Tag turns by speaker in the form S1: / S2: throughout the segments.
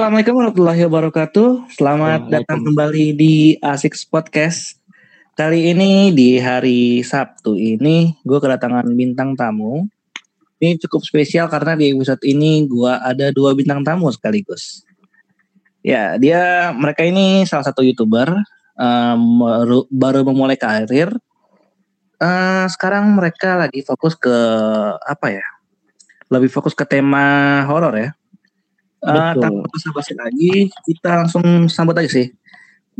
S1: Assalamualaikum warahmatullahi wabarakatuh. Selamat datang kembali di Asik Podcast. Kali ini di hari Sabtu ini gue kedatangan bintang tamu. Ini cukup spesial karena di episode ini gue ada dua bintang tamu sekaligus. Ya, dia mereka ini salah satu youtuber um, baru, baru memulai karir. Uh, sekarang mereka lagi fokus ke apa ya? Lebih fokus ke tema horor ya. Uh, tanpa basa-basi lagi, kita langsung sambut aja sih.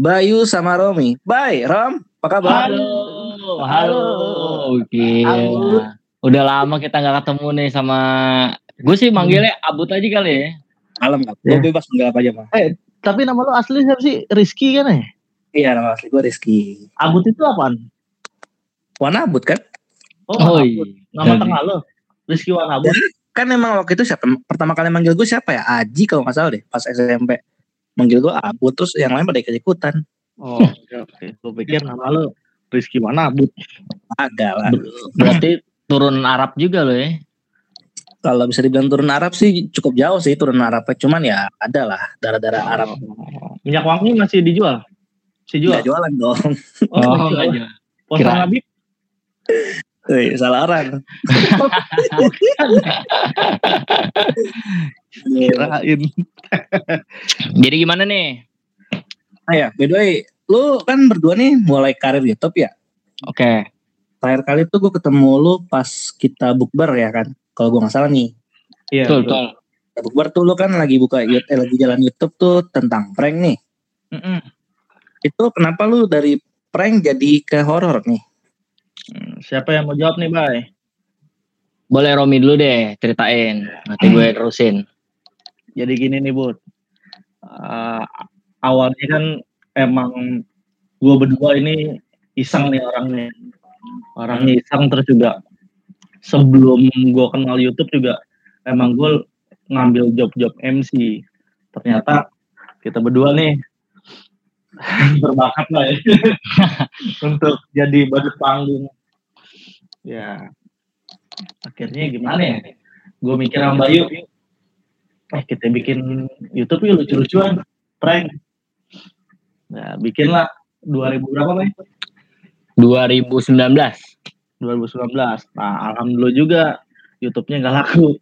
S1: Bayu sama Romi. Bye, Rom. Apa kabar?
S2: Halo, halo. Oke. Halo. Udah lama kita nggak ketemu nih sama. Gue sih manggilnya Abut aja kali ya.
S1: Malam nggak? Gue bebas manggil apa aja mah.
S3: Eh, tapi nama lo asli siapa sih? Rizky kan ya?
S1: Iya, nama asli gue Rizky.
S3: Abut itu apaan?
S1: Warna Abut kan?
S2: Oh, oh iya.
S3: Nama tengah lo? Rizky Warna Abut.
S1: kan emang waktu itu siapa pertama kali manggil gue siapa ya? Aji kalau nggak salah deh pas SMP manggil gue Abu terus yang lain pada ikut ikutan
S3: oh oke oke. gue pikir nama lo Rizky mana Abu
S1: ada lah
S2: berarti turun Arab juga lo ya?
S1: Kalau bisa dibilang turun Arab sih cukup jauh sih turun Arab cuman ya ada lah darah-darah Arab.
S3: minyak wangi masih dijual? Masih jual?
S1: Nggak jualan dong.
S2: Oh, oh nggak jual.
S3: Kira. Habib
S1: Wih, salah orang.
S3: Kirain.
S2: Jadi gimana nih?
S1: Nah ya, by the way, lu kan berdua nih mulai karir YouTube ya?
S2: Oke. Okay.
S1: Terakhir kali tuh gue ketemu lu pas kita bukber ya kan? Kalau gue nggak salah nih.
S2: Iya. Betul, betul.
S1: Bukber tuh lu kan lagi buka eh, lagi jalan YouTube tuh tentang prank nih.
S2: Mm -mm.
S1: Itu kenapa lu dari prank jadi ke horor nih?
S3: Hmm, siapa yang mau jawab nih, Bay?
S2: Boleh Romi dulu deh, ceritain. Nanti gue terusin.
S3: Jadi gini nih, Bud. Uh, awalnya kan emang gue berdua ini iseng nih orangnya. Orangnya iseng terus juga sebelum gue kenal YouTube juga emang gue ngambil job-job MC. Ternyata kita berdua nih berbakat lah ya untuk jadi badut panggung ya. Akhirnya gimana ya? gue mikir sama Bayu. Eh kita bikin YouTube yuk lucu-lucuan. Prank. Nah bikinlah. 2000 berapa Bay?
S2: 2019
S3: 2019 nah alhamdulillah juga YouTube-nya nggak laku.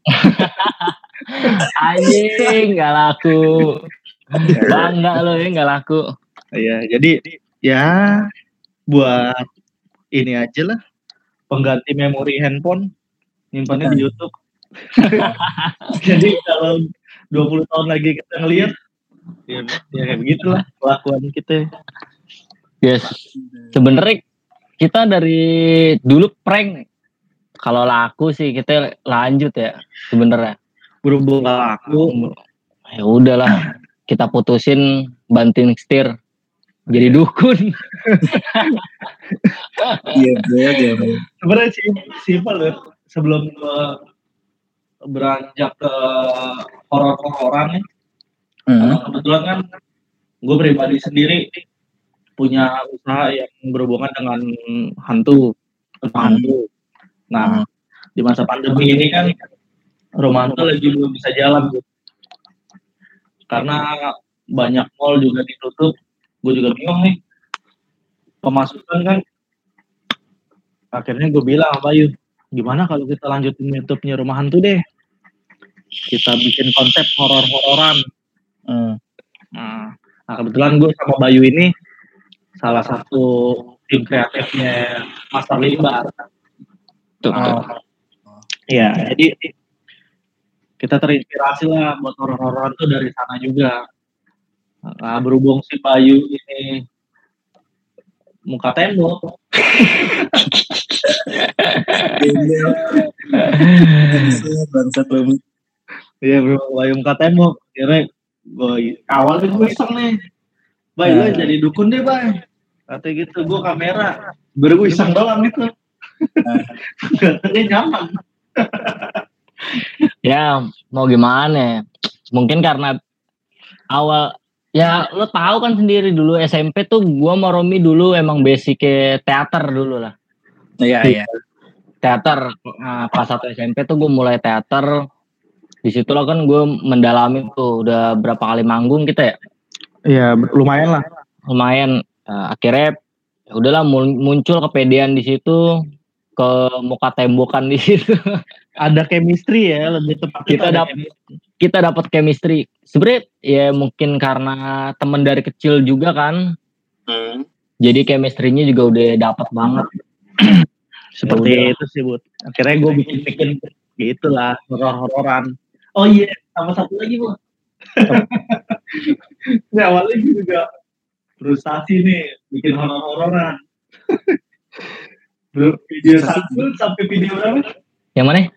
S2: Anjing nggak laku. Bangga lo ya nggak laku.
S3: Iya, jadi ya buat ini aja lah pengganti memori handphone nyimpannya di YouTube. jadi kalau 20 tahun lagi kita ngelihat ya, ya kayak begitulah kelakuan kita.
S2: Yes. Sebenarnya kita dari dulu prank kalau laku sih kita lanjut ya sebenarnya.
S3: Berhubung laku
S2: ya udahlah kita putusin banting setir jadi dukun.
S1: Iya, iya, iya.
S3: Sebenarnya sih simpel ya. Sebelum uh, beranjak ke horor-hororan nih, hmm. kebetulan kan gue pribadi sendiri punya usaha yang berhubungan dengan hantu, hantu. Nah, hmm. di masa pandemi ini kan rumah hantu lagi belum bisa jalan, gitu. Karena banyak mall juga ditutup, gue juga bingung nih. Pemasukan kan akhirnya gue bilang sama Bayu gimana kalau kita lanjutin YouTube-nya rumah hantu deh? Kita bikin konsep horor-hororan. Hmm. nah, kebetulan gue sama Bayu ini salah satu tim kreatifnya Master Limbar.
S2: Tuh, uh,
S3: ya jadi kita terinspirasi lah buat horor-hororan tuh dari sana juga Nah, berhubung si Bayu ini muka tembok.
S1: Bangsat
S3: Iya, bro, Bayu muka tembok. Kira gue awalnya gue iseng nih. Bay, nah. jadi dukun deh, Bay. Kata gitu, gue kamera. Baru gue iseng doang gitu. Katanya nyaman.
S2: ya, mau gimana Mungkin karena awal Ya lo tahu kan sendiri dulu SMP tuh gua sama Romi dulu emang basic teater dulu lah.
S1: Iya iya.
S2: Teater nah, pas satu SMP tuh gue mulai teater di situ lah kan gue mendalami tuh udah berapa kali manggung kita ya
S3: Iya, lumayan lah.
S2: lumayan Eh, akhirnya ya udahlah mun- muncul kepedean di situ ke muka tembokan di situ
S3: Ada chemistry ya, lebih tepat.
S2: Kita
S3: ada
S2: dap-
S3: chemistry.
S2: kita dapat chemistry sebenarnya ya mungkin karena temen dari kecil juga kan jadi chemistry-nya juga udah dapat banget
S3: seperti
S2: Ya
S3: itu sih, Bud. Akhirnya gue bikin-bikin gitulah, horor-hororan. Oh iya, sama satu lagi, Bu. Ini awalnya gue juga frustasi nih, bikin horor-hororan. Bro, video satu sampai video berapa?
S2: yang mana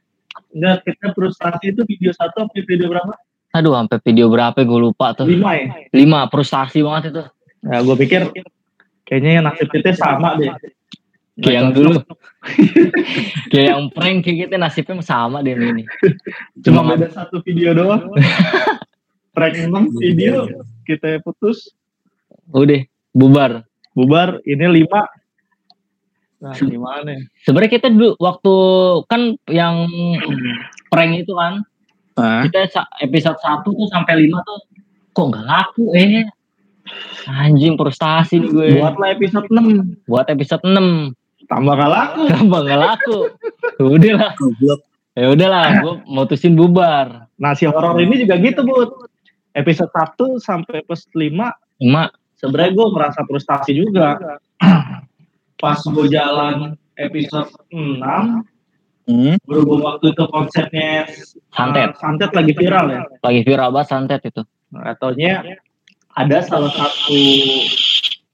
S3: Enggak, kita frustasi itu video satu sampai video berapa?
S2: aduh sampai video berapa gue lupa tuh.
S3: Lima ya?
S2: lima frustasi banget itu.
S3: Nah, gue pikir kayaknya nasib kita sama deh.
S2: kayak yang dulu. kayak yang prank kayak gitu nasibnya sama deh ini.
S3: Cuma ada satu video doang. Prank emang video kita putus.
S2: Udah bubar.
S3: Bubar ini lima nah gimana? ya?
S2: sebenarnya kita dulu waktu kan yang prank itu kan
S1: Ah,
S2: kita episode 1 tuh sampai 5 tuh kok nggak laku eh? Anjing frustasi nih gue.
S3: Buatlah episode 6
S2: buat episode 6
S3: tambah gak laku.
S2: Tambah nggak laku. Udah lah. Ya udahlah gue mutusin bubar.
S3: Nah si horor ini juga gitu bud. Episode 1 sampai episode 5
S2: emak
S3: sebenarnya gue merasa frustasi juga pas gue jalan episode 6
S1: Hmm.
S3: berhubung waktu itu konsepnya
S2: Santet.
S3: uh, santet lagi viral ya
S2: lagi viral banget santet itu
S3: ataunya ada salah satu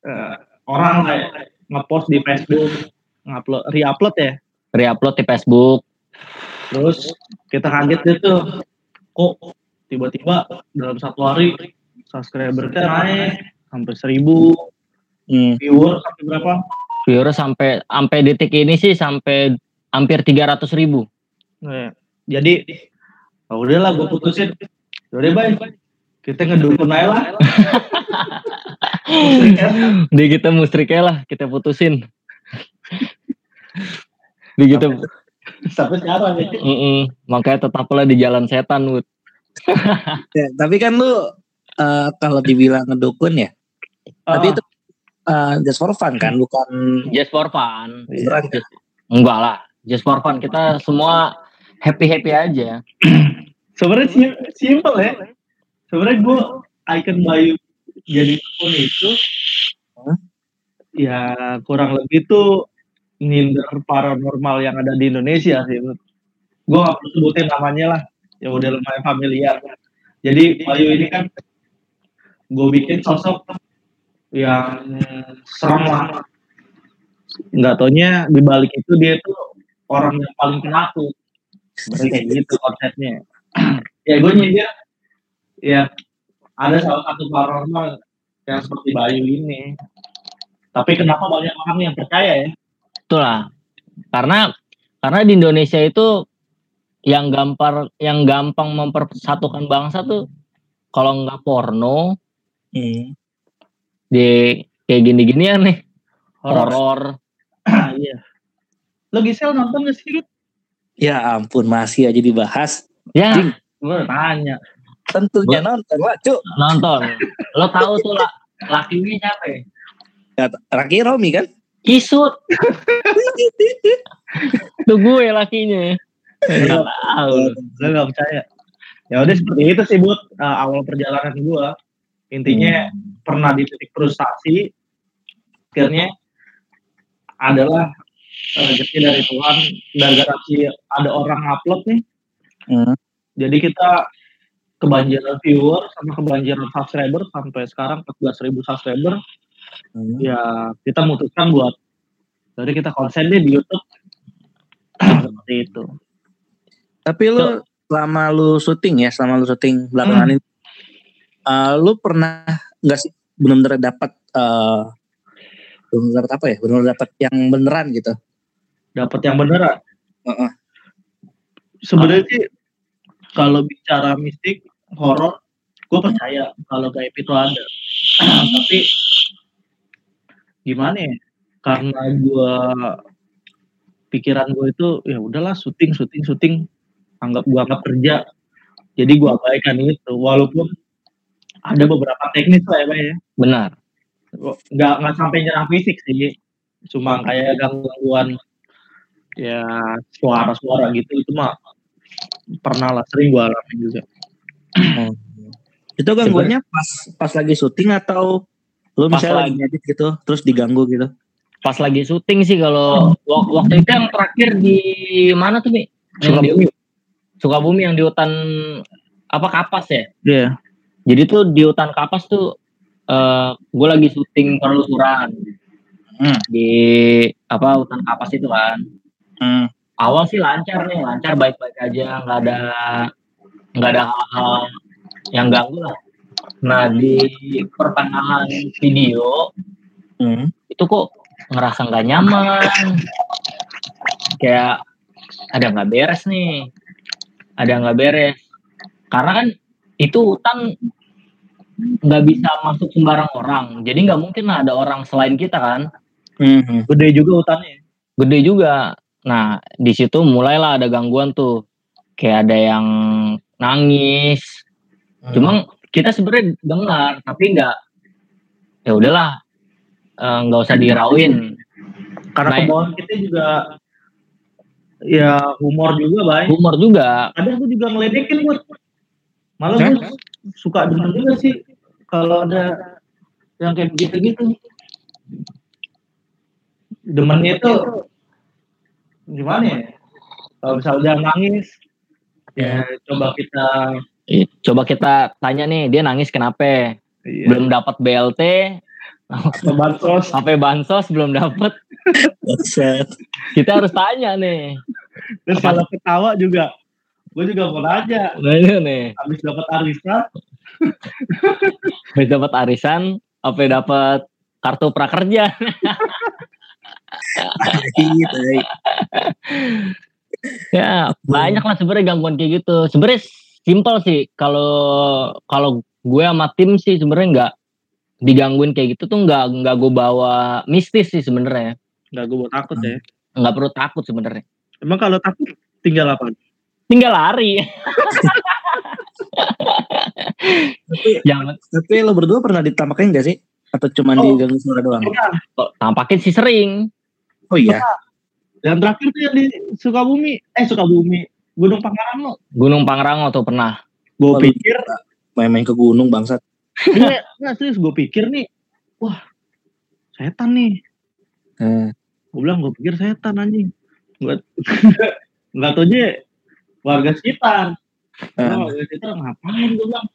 S3: eh, orang lah ya, ngepost di Facebook ngupload reupload ya
S2: reupload di Facebook
S3: terus kita kaget gitu kok tiba-tiba dalam satu hari subscriber kita naik sampai seribu
S1: Hmm.
S3: viewer sampai berapa
S2: viewer sampai sampai detik ini sih sampai hampir 300 ribu.
S3: Nah, jadi oh udahlah gue putusin. Udah baik kita ngedukun aja lah.
S2: Di kita mustriknya lah kita putusin. Di kita
S3: sampai sekarang ya.
S2: Mm-mm. makanya tetaplah di jalan setan Wud.
S1: Ya, tapi kan lu eh, kalau dibilang ngedukun ya, tapi itu eh, just for fun kan, bukan
S2: just for fun.
S1: Beneran kan?
S2: enggak lah just for fun. Kita semua happy happy aja.
S3: Sebenarnya sim- simple ya. Sebenarnya gue icon Bayu jadi akun itu
S1: Hah?
S3: ya kurang lebih tuh nyindir paranormal yang ada di Indonesia sih gue gak perlu sebutin namanya lah. Ya udah lumayan familiar. Jadi Bayu ini kan gue bikin sosok yang serem lah. Nggak taunya di balik itu dia tuh orang yang paling penakut Sebenarnya kayak gitu konsepnya. Ya gue nyindir ya ada salah satu paranormal yang seperti Bayu ini. Tapi kenapa banyak orang yang percaya ya?
S2: Itulah karena karena di Indonesia itu yang gampang yang gampang mempersatukan bangsa tuh kalau nggak porno
S1: Hmm.
S2: Di kayak gini-ginian nih.
S3: Horor
S2: horor
S3: iya. Lo Gisel nonton gak sih?
S1: Ya ampun masih aja dibahas.
S2: ya.
S1: Jing.
S3: gue tanya.
S1: Tentunya nonton lah, Cuk.
S2: nonton. Lo tahu tuh lah lakinya siapa ya?
S1: Raki Romi kan?
S2: Kisut tuh gue lakinya. Nggak tahu.
S3: gue gak percaya. Ya udah seperti itu sih buat awal perjalanan gue intinya pernah di titik frustasi akhirnya adalah eh, rezeki dari Tuhan gara-gara si ada orang upload nih.
S1: Hmm.
S3: jadi kita kebanjiran viewer sama kebanjiran subscriber sampai sekarang 14.000 subscriber.
S1: Hmm.
S3: ya kita memutuskan buat jadi kita konsen deh di YouTube. Seperti itu.
S1: Tapi lu selama lu syuting ya, selama lu syuting belakangan ini, eh, lu pernah nggak sih benar-benar dapat eh benar dapat apa ya? Benar dapat yang beneran gitu.
S3: dapat yang beneran
S1: Heeh.
S3: sebenarnya sih kalau bicara mistik horor gue percaya kalau gaib itu ada tapi gimana ya karena gue pikiran gue itu ya udahlah syuting syuting syuting anggap gue anggap kerja jadi gue abaikan itu walaupun ada beberapa teknis lah ya Pak ya
S2: Benar.
S3: nggak nggak sampai nyerang fisik sih cuma kayak gangguan ya suara-suara gitu itu mah pernah lah sering gue alamin juga
S1: Itu gangguannya pas pas lagi syuting atau lu
S2: Pas
S1: misalnya lagi ngedit gitu terus diganggu gitu?
S2: Pas lagi syuting sih kalau wak- waktu itu yang terakhir di mana tuh? Yang di Sukabumi yang di hutan apa kapas ya?
S1: Iya.
S2: Jadi tuh di hutan kapas tuh eh gue lagi syuting penelusuran
S1: Hmm.
S2: di apa hutan kapas itu kan.
S1: Hmm.
S2: Awal sih lancar nih, lancar baik-baik aja, nggak ada nggak ada hal-hal yang ganggu lah. Nah di pertengahan video
S1: Hmm.
S2: itu kok ngerasa nggak nyaman, kayak ada nggak beres nih, ada nggak beres. Karena kan itu hutan nggak bisa masuk sembarang orang, jadi nggak mungkin lah ada orang selain kita kan.
S1: Hmm.
S3: gede juga hutannya
S2: gede juga. Nah, di situ mulailah ada gangguan tuh. Kayak ada yang nangis. Cuma kita sebenarnya dengar, tapi nggak ya udahlah eh, nggak usah dirauin.
S3: karena
S2: Nah,
S3: kebawaan kita juga ya humor juga baik
S2: Humor juga.
S3: kadang gue juga ngeledekin buat malah gue suka denger juga sih. Kalau ada yang kayak gitu-gitu. Demennya itu gimana ya? Kalau misalnya dia nangis ya coba kita
S2: Ih, Coba kita tanya nih, dia nangis kenapa?
S3: iya,
S2: Belum dapat BLT,
S3: bansos.
S2: Sampai bansos belum dapat. Kita harus tanya nih.
S3: terus kalau ketawa juga gue juga mau nanya.
S2: Nanya nih,
S3: habis dapat arisan?
S2: Habis dapat arisan, apa dapat kartu prakerja? Ya banyak lah sebenarnya gangguan kayak gitu. Sebenarnya simpel sih. Kalau kalau gue sama tim sih sebenarnya nggak digangguin kayak gitu tuh nggak nggak gue bawa mistis sih sebenarnya.
S3: Nggak gue mau takut ya.
S2: Nggak perlu takut sebenarnya.
S3: Emang kalau takut tinggal apa
S2: tinggal lari
S1: Tapi
S2: yang
S1: tapi lo berdua pernah ditampakin gak sih? Atau cuma
S3: Oh.
S1: diganggu suara doang?
S2: kok tampaknya sih sering
S1: Oh iya.
S3: yang terakhir tuh yang di Sukabumi eh Sukabumi Gunung Pangrango
S2: Gunung Pangrango tuh pernah
S3: gue pikir
S1: Main-main ke gunung bangsat.
S3: Iya, nggak serius gue pikir nih, wah setan nih.
S1: Hmm.
S3: Gue bilang gue pikir setan anjing. Gue nggak tahu aja warga sekitar.
S1: Hmm.
S3: Nah, warga sekitar ngapain gue bilang?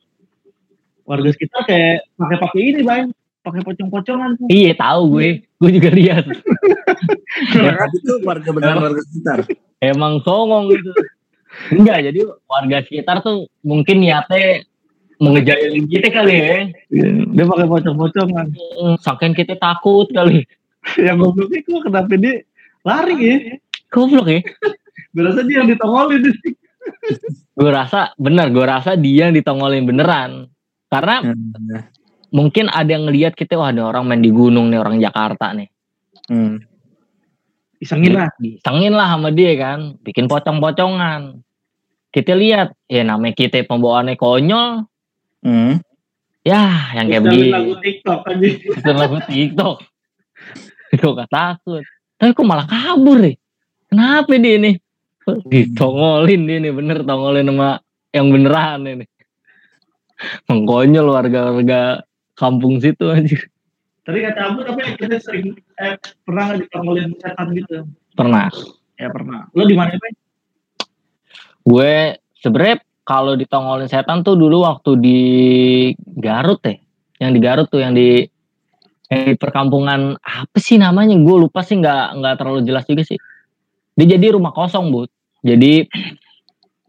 S3: Warga sekitar kayak pakai pakai ini bang, pakai pocong-pocongan tuh.
S2: iya tahu gue gue juga lihat
S1: Tapi itu warga benar warga sekitar.
S2: emang songong gitu enggak jadi warga sekitar tuh mungkin niatnya mengejailin kita kali ya
S3: Dia pakai pocong-pocongan.
S2: Saking kita takut kali
S3: yang bilang gue kenapa dia lari ya?
S2: goblok ya
S3: Gue rasa dia yang ditongolin.
S2: Gue rasa bener gue rasa dia yang ditongolin beneran karena
S1: Hmm.
S2: mungkin ada yang ngelihat kita wah ada orang main di gunung nih orang Jakarta nih
S1: Hmm.
S3: Isengin lah.
S2: disengin lah sama dia kan bikin pocong-pocongan kita lihat ya namanya kita pembawaannya konyol
S1: Hmm.
S2: ya yang kayak begini
S3: lagu TikTok aja.
S2: itu lagu TikTok gue gak takut tapi kok malah kabur nih kenapa dia nih ditongolin dia nih bener tongolin sama yang beneran ini mengkonyol warga-warga kampung situ aja
S3: Tadi kata Abu tapi kita sering eh, pernah nggak ditongolin setan gitu?
S2: pernah
S3: Ya pernah. Lo di mana Pak?
S2: gue sebenernya kalau ditongolin setan tuh dulu waktu di Garut ya yang di Garut tuh yang di yang di perkampungan apa sih namanya gue lupa sih nggak nggak terlalu jelas juga sih dia jadi rumah kosong bu. Jadi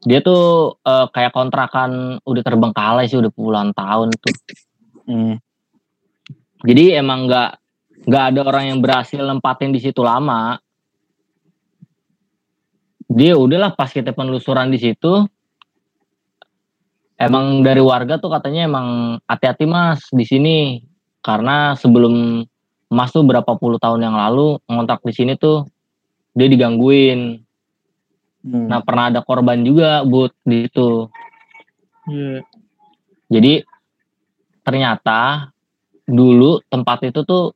S2: dia tuh eh, kayak kontrakan udah terbengkalai sih udah puluhan tahun tuh.
S1: Hmm.
S2: jadi emang nggak nggak ada orang yang berhasil nempatin di situ lama. Dia udahlah pas kita penelusuran di situ emang dari warga tuh katanya emang hati-hati mas di sini. Karena sebelum mas tuh berapa puluh tahun yang lalu ngontrak di sini tuh dia digangguin
S1: Hmm.
S2: nah pernah ada korban juga but di situ
S3: Iya.
S2: Jadi ternyata dulu tempat itu tuh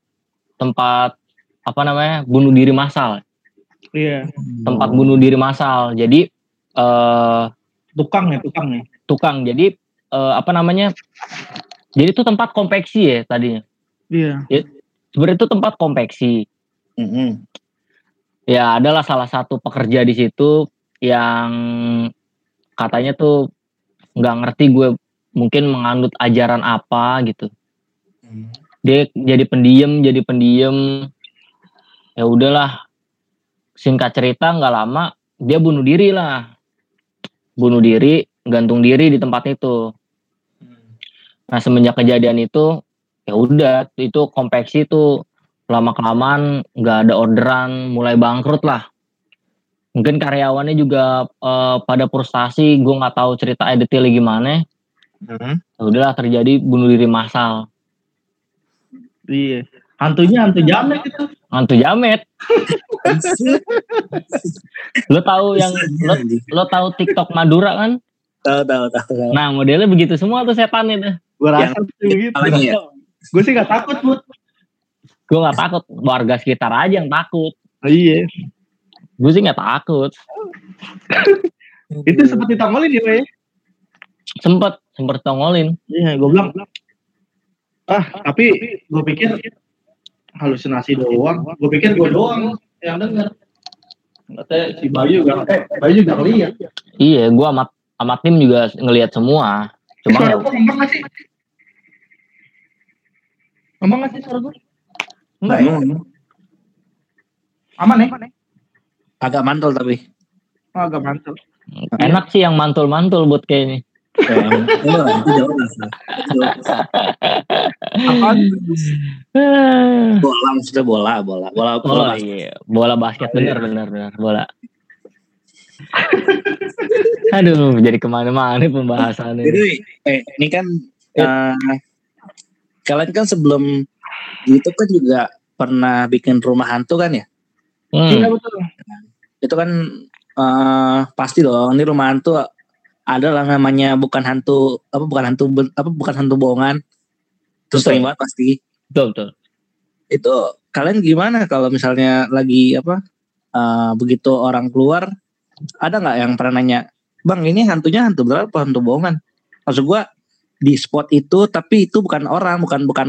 S2: tempat apa namanya bunuh diri massal,
S3: Iya.
S2: tempat bunuh diri massal. Jadi eh
S3: Tukang ya, tukang ya.
S2: tukang. Jadi eh, apa namanya? Jadi itu tempat konveksi ya tadinya.
S3: Iya.
S2: Sebenarnya itu tempat konveksi.
S1: Mm-mm.
S2: Ya adalah salah satu pekerja di situ yang katanya tuh nggak ngerti gue mungkin menganut ajaran apa gitu. Dia jadi pendiam, jadi pendiam. Ya udahlah. Singkat cerita nggak lama dia bunuh diri lah. Bunuh diri, gantung diri di tempat itu. Nah semenjak kejadian itu ya udah itu konveksi itu lama kelamaan nggak ada orderan mulai bangkrut lah mungkin karyawannya juga eh, pada frustasi gue nggak tahu cerita detailnya gimana
S1: Mm.
S2: ya udahlah terjadi bunuh diri massal
S3: Iya. Hantunya hantu jamet itu.
S2: hantu jamet lo tahu yang lo, lo tahu TikTok Madura kan
S1: Tahu tahu tahu.
S2: nah modelnya begitu semua tuh setan itu
S3: Gue rasa begitu.
S1: ya?
S3: Gue sih gak takut, Bud.
S2: Gue nggak takut warga sekitar aja yang takut
S3: Iya.
S2: gue sih nggak takut
S3: Itu seperti tongolin ya, Pak
S2: sempet sempet tongolin
S3: Iya, gue bilang. Ah, tapi gue pikir halusinasi doang. Gue pikir gue doang yang denger. Katanya si Bayu juga, eh Bayu juga ngeliat.
S2: iya gue amat amat tim juga ngelihat semua cuma
S3: suara gue ngomong gak sih? Ngomong gak sih suara gue? Enggak ya?
S1: Hmm.
S3: Aman ya?
S1: Agak mantul tapi.
S3: Oh, agak mantul.
S2: enak sih yang mantul-mantul buat kayaknya
S1: Ya, lah, itu jauh lah. Jauh.
S3: Apaan?
S1: Bola maksudnya bola, bola, bola,
S2: Oh
S1: bola.
S2: iya, bola basket
S3: Oh, iya.
S2: bener bener bener bola. Aduh, jadi ke mana-mana pembahasannya.
S1: Jadi, eh, ini kan eh, kalian kan sebelum YouTube kan juga pernah bikin rumah hantu kan ya?
S3: Iya
S2: Hmm,
S3: betul.
S1: Itu kan eh, pasti dong. Ini rumah hantu ada lah namanya bukan hantu apa bukan hantu apa bukan hantu bohongan. Terus sering banget pasti.
S2: betul betul.
S1: Itu kalian gimana kalau misalnya lagi apa eh, begitu orang keluar ada nggak yang pernah nanya, bang ini hantunya hantu beneran apa hantu bohongan? Maksud gua di spot itu tapi itu bukan orang bukan bukan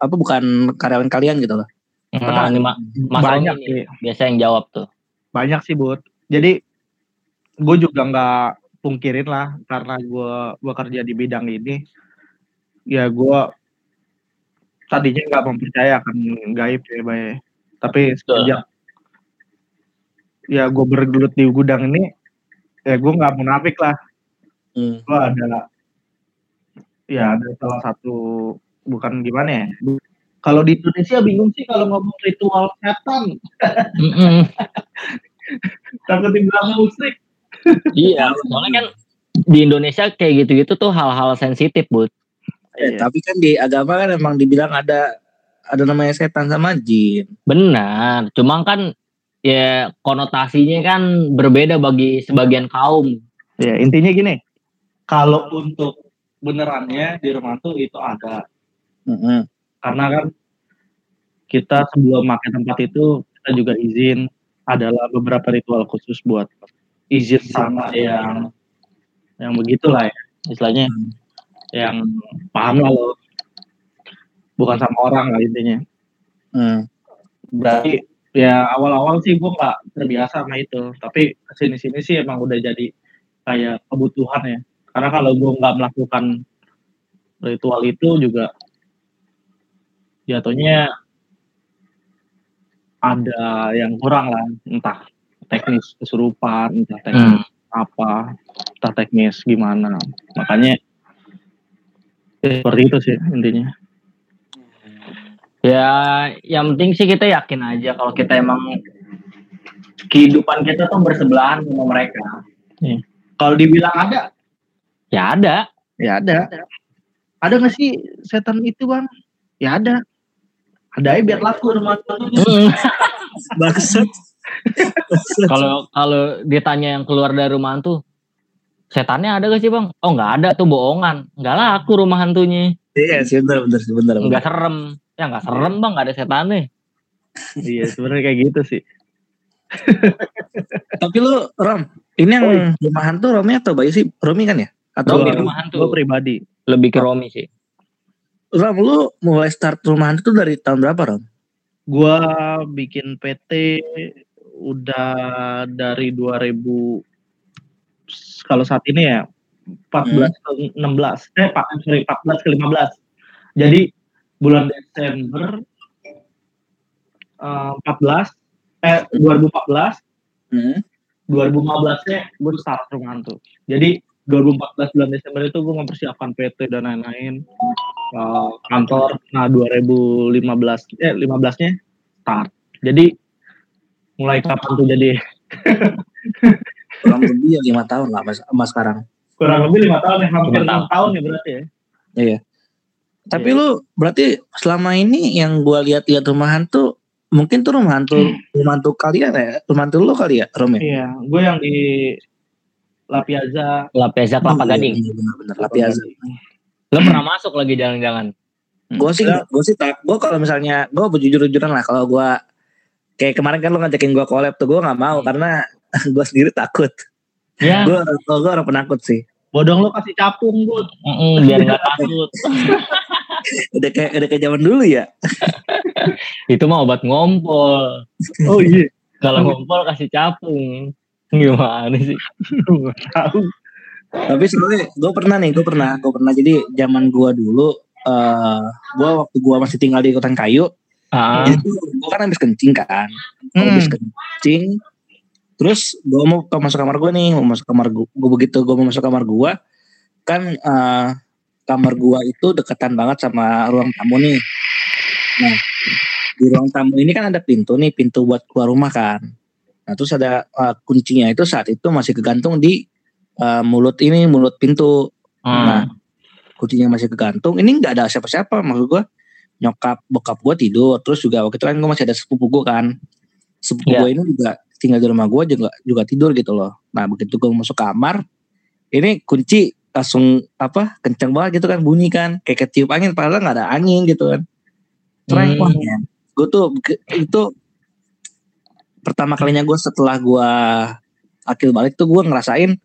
S1: apa bukan karyawan kalian gitu loh.
S2: Nah, ini ma
S3: Banyak
S2: ini
S3: sih.
S2: biasa yang jawab tuh.
S3: Banyak sih, Bud. Jadi gue juga nggak pungkirin lah karena gue gua kerja di bidang ini. Ya gue tadinya nggak mempercayakan gaib ya, Bay. Tapi semenjak ya gue bergelut di gudang ini, ya gue nggak munafik lah.
S1: Hmm.
S3: Gue ada ya ada salah satu bukan gimana ya. Kalau di Indonesia bingung sih kalau ngomong ritual setan,
S2: Mm-mm.
S3: takut dibilang musik.
S2: iya, soalnya kan di Indonesia kayak gitu-gitu tuh hal-hal sensitif, Bud.
S1: Eh, tapi kan di agama kan emang dibilang ada ada namanya setan sama jin.
S2: Benar, cuma kan ya konotasinya kan berbeda bagi sebagian kaum.
S3: Ya intinya gini, kalau untuk benerannya di rumah tuh itu ada,
S1: Mm-mm.
S3: Karena kan kita sebelum pakai tempat itu kita juga izin adalah beberapa ritual khusus buat izin sama yang yang begitulah ya, istilahnya yang paham lah lo, bukan sama orang lah intinya.
S1: Hmm.
S3: Berarti ya awal-awal sih gue nggak terbiasa sama itu, tapi ke sini-sini sih emang udah jadi kayak kebutuhan ya. Karena kalau gue nggak melakukan ritual itu juga jatuhnya ada yang kurang lah, entah teknis kesurupan, entah teknis apa, entah teknis gimana. Makanya ya, seperti itu sih intinya.
S2: Ya, yang penting sih kita yakin aja kalau kita emang kehidupan kita tuh bersebelahan sama mereka.
S3: Kalau dibilang ada,
S2: Ya ada.
S3: Ya ada. Ada nggak sih setan itu bang? Ya ada. Ada aja biar laku rumah tuh.
S1: Bangsat.
S2: Kalau kalau ditanya yang keluar dari rumah tuh, setannya ada gak sih bang? Oh nggak ada tuh bohongan. Nggak laku rumah hantunya.
S1: Iya sih bener bener sih bener.
S2: Nggak serem. Ya nggak serem bang, nggak ada setannya.
S3: iya sebenarnya kayak gitu sih.
S1: Tapi lu Rom, ini yang oh. rumah hantu Romi atau Bayu sih? Romi kan ya? Atau
S2: Romi rumah hantu?
S3: Gue pribadi.
S2: Lebih ke Romi sih.
S1: Rom, lu mulai start rumah hantu tuh dari tahun berapa Rom?
S3: Gua bikin PT udah dari 2000 kalau saat ini ya 14 hmm. ke 16 eh pak sorry 14 ke 15 jadi bulan Desember uh, 14 eh 2014 hmm. 2015 nya gue start rumah hantu jadi 2014 bulan Desember itu gue mempersiapkan PT dan lain-lain. Uh, kantor. Nah 2015 eh 15 nya start. Jadi mulai kapan tuh jadi?
S1: Kurang lebih ya lima tahun lah mas, mas sekarang.
S3: Kurang lebih lima tahun ya hampir enam tahun. ya berarti ya?
S1: Iya. Tapi iya. lu berarti selama ini yang gua lihat-lihat rumah hantu mungkin tuh rumah hantu hmm. rumah hantu kalian ya? Rumah hantu lu kali ya Rom ya?
S3: iya gue yang di La Piazza
S2: La Piazza Kelapa iya, Gading
S1: iya, benar-benar La Piazza
S2: lu pernah masuk lagi jalan-jalan
S1: gue sih gue sih tak gue kalau misalnya gue berjujur-jujuran lah kalau gue kayak kemarin kan lu ngajakin gue collab tuh gue nggak mau hmm. karena gue sendiri takut. Ya. Gue gue orang penakut sih.
S3: Bodong lo kasih capung gue.
S2: Mm -mm, biar gak takut.
S1: udah kayak udah kayak zaman dulu ya.
S2: Itu mah obat ngompol.
S3: Oh iya.
S2: Kalau ngompol kasih capung. Gimana sih?
S1: tahu. Tapi sebenarnya gue pernah nih, gue pernah, gue pernah. Jadi zaman gue dulu, uh, eh, gue waktu gue masih tinggal di Kota Kayu, ah. itu gue kan habis kencing kan, hmm. habis kencing, Terus gue mau ke masuk kamar gue nih, mau masuk kamar gue, gue begitu gue mau masuk kamar gue, kan uh, kamar gue itu deketan banget sama ruang tamu nih. Nah, di ruang tamu ini kan ada pintu nih, pintu buat keluar rumah kan. Nah, terus ada uh, kuncinya itu saat itu masih kegantung di uh, mulut ini, mulut pintu. Hmm. Nah, kuncinya masih kegantung. Ini nggak ada siapa-siapa, maksud gue. Nyokap, bokap gue tidur. Terus juga waktu itu kan gue masih ada sepupu gue kan. Sepupu yeah. gue ini juga tinggal di rumah gue juga juga tidur gitu loh nah begitu gue masuk kamar ini kunci langsung apa kenceng banget gitu kan bunyi kan kayak ketiup angin padahal nggak ada angin gitu kan Terang hmm. gue tuh itu pertama kalinya gue setelah gue akil balik tuh gue ngerasain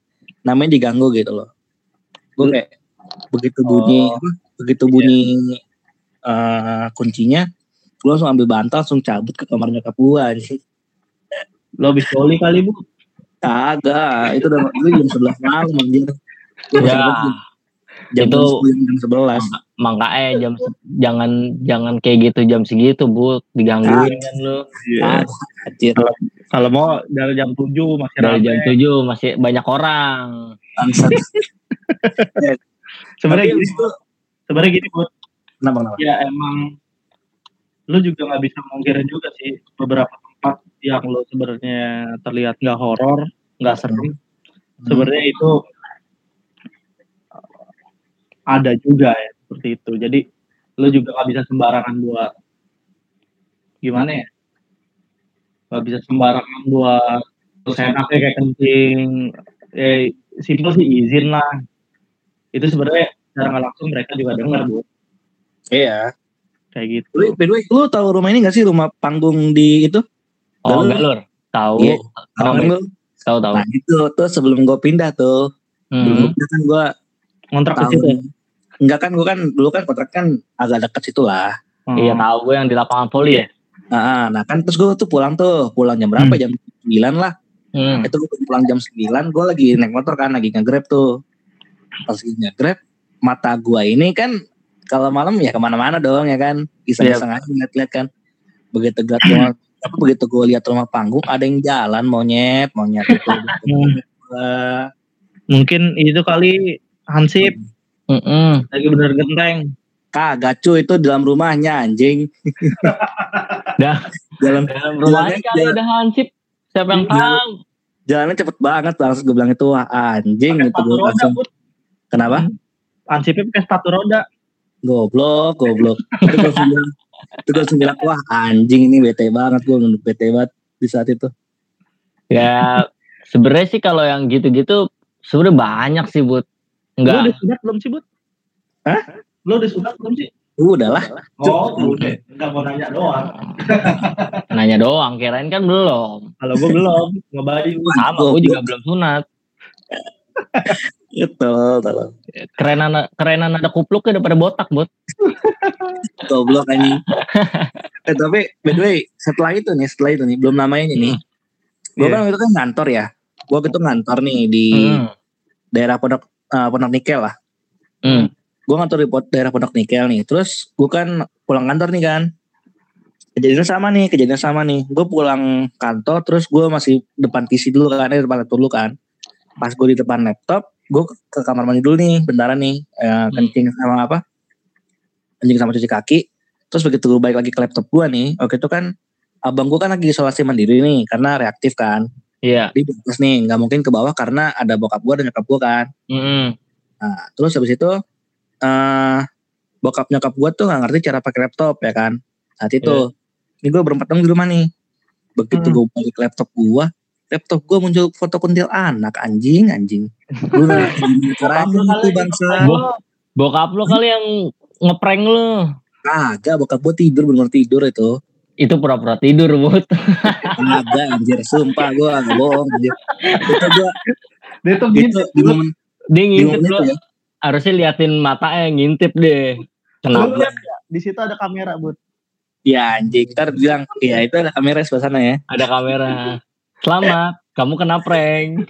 S1: namanya diganggu gitu loh gue kayak begitu bunyi oh. begitu bunyi yeah. uh, kuncinya gue langsung ambil bantal langsung cabut ke kamar nyokap gue sih
S3: Lo habis poli kali bu?
S1: Kagak, itu udah itu jam sebelas malam anjir.
S2: Ya,
S1: jam itu jam sebelas.
S2: Makanya jam jangan jangan kayak gitu jam segitu bu digangguin kan lo.
S3: Iya. Kalau, kalau mau dari jam tujuh masih
S2: dari rame. jam tujuh masih banyak orang.
S3: sebenarnya gini, sebenarnya gini bu. Kenapa, kenapa? Ya emang lu juga nggak bisa mungkirin juga sih beberapa tempat yang lo sebenarnya terlihat nggak horor, nggak serem, hmm. sebenarnya itu ada juga ya seperti itu. Jadi lo juga nggak bisa sembarangan buat gimana ya? Gak bisa sembarangan buat terus enaknya kayak kencing. Eh, simpel sih izin lah. Itu sebenarnya secara nggak langsung mereka juga dengar bu.
S1: Iya.
S3: Kayak gitu.
S1: Lu, lu tahu rumah ini gak sih rumah panggung di itu?
S2: Oh, Galur. Tahu.
S1: Iya, tahu lu.
S2: Tahu tahu.
S1: Nah, itu tuh sebelum gue pindah tuh. Hmm. Belum pindah kan gue
S3: kontrak ke situ.
S1: Enggak kan gue kan dulu kan kontrak kan agak dekat situ lah.
S2: Hmm. Iya tahu gue yang di lapangan poli ya.
S1: Nah, nah kan terus gue tuh pulang tuh, pulang jam berapa? Hmm. Jam 9 lah. Hmm. Itu gue pulang jam 9, gue lagi naik motor kan, lagi nge-grab tuh. Pas lagi nge-grab, mata gue ini kan kalau malam ya ke mana-mana dong ya kan. Iseng-iseng yeah. aja lihat-lihat kan. Begitu gue tapi begitu gue lihat rumah panggung ada yang jalan monyet monyet itu
S3: uh, mungkin itu kali Hansip.
S2: Mm -mm.
S3: lagi bener genteng.
S1: Kagak cuy itu dalam rumahnya anjing.
S2: Dah. Dalam, dalam rumahnya kali jalan, ada Hansip. Siapa yang tahu
S1: jalannya cepet banget langsung gue bilang itu wah anjing itu gue langsung. Kenapa?
S3: Hansipnya pakai sepatu roda.
S1: Goblok goblok. Itu gue bilang itu gue langsung bilang wah anjing ini bete banget gue menurut bete banget di saat itu.
S2: Ya sebenarnya sih kalau yang gitu-gitu sebenarnya banyak sih buat
S3: Lu
S2: enggak
S3: udah sunat belum sih, Bud?
S1: Hah?
S3: Lu udah sunat belum sih?
S1: Udah lah.
S3: Oh, udah. Enggak mau nanya doang.
S2: nanya doang kirain kan belum
S3: Kalau gua belum, ngebayu.
S2: sama gue juga belum sunat
S1: Gitu, tolong.
S2: kerenan kerenan ada kupluknya daripada botak buat
S1: Goblok anjing. eh, tapi by the way, setelah itu nih, setelah itu nih, belum namanya nih. Gue kan waktu itu kan ngantor ya. Gue itu ngantor nih di
S2: Hmm.
S1: daerah Pondok eh, Pondok Nikel lah.
S2: Hmm.
S1: Gue ngantor di daerah Pondok Nikel nih. Terus gue kan pulang kantor nih kan. Kejadiannya sama nih, kejadian sama nih. Gue pulang kantor, terus gue masih depan PC dulu kan, eh, depan laptop dulu kan. Pas gue di depan laptop, gue ke kamar mandi dulu nih, bentaran nih, eh, kencing sama apa? Kencing sama cuci kaki. Terus begitu gue balik lagi ke laptop gue nih, oke itu kan abang gue kan lagi isolasi mandiri nih, karena reaktif kan.
S2: Iya
S1: Di atas nih, nggak mungkin ke bawah karena ada bokap gue dan nyokap gue kan.
S2: Mm-mm.
S1: Nah, terus habis itu eh bokap nyokap gue tuh nggak ngerti cara pakai laptop ya kan. Saat itu, ini gue berempat dong di rumah nih. Begitu
S3: Hmm.
S1: gue balik laptop gue, laptop gue muncul foto kuntil anak anjing anjing. Lu caranya itu bangsa.
S2: Bo- bokap lo kali yang ngeprank lo
S1: Kagak, bokap gue tidur bener tidur itu.
S2: Itu pura-pura tidur buat
S1: Kagak anjir, sumpah gue gak bohong anjir. Itu gue,
S3: Dia tuh
S1: itu
S3: gitu.
S1: di momen,
S2: dia
S1: di
S2: ngintip
S1: momen
S2: lo
S1: ya.
S2: harusnya liatin matanya ngintip deh. Kenapa?
S3: Lihat ya, di situ ada kamera, Bud.
S1: Ya anjing, ntar bilang, iya itu ada kamera sebelah sana ya.
S2: ada kamera. Selamat. Kamu kena prank.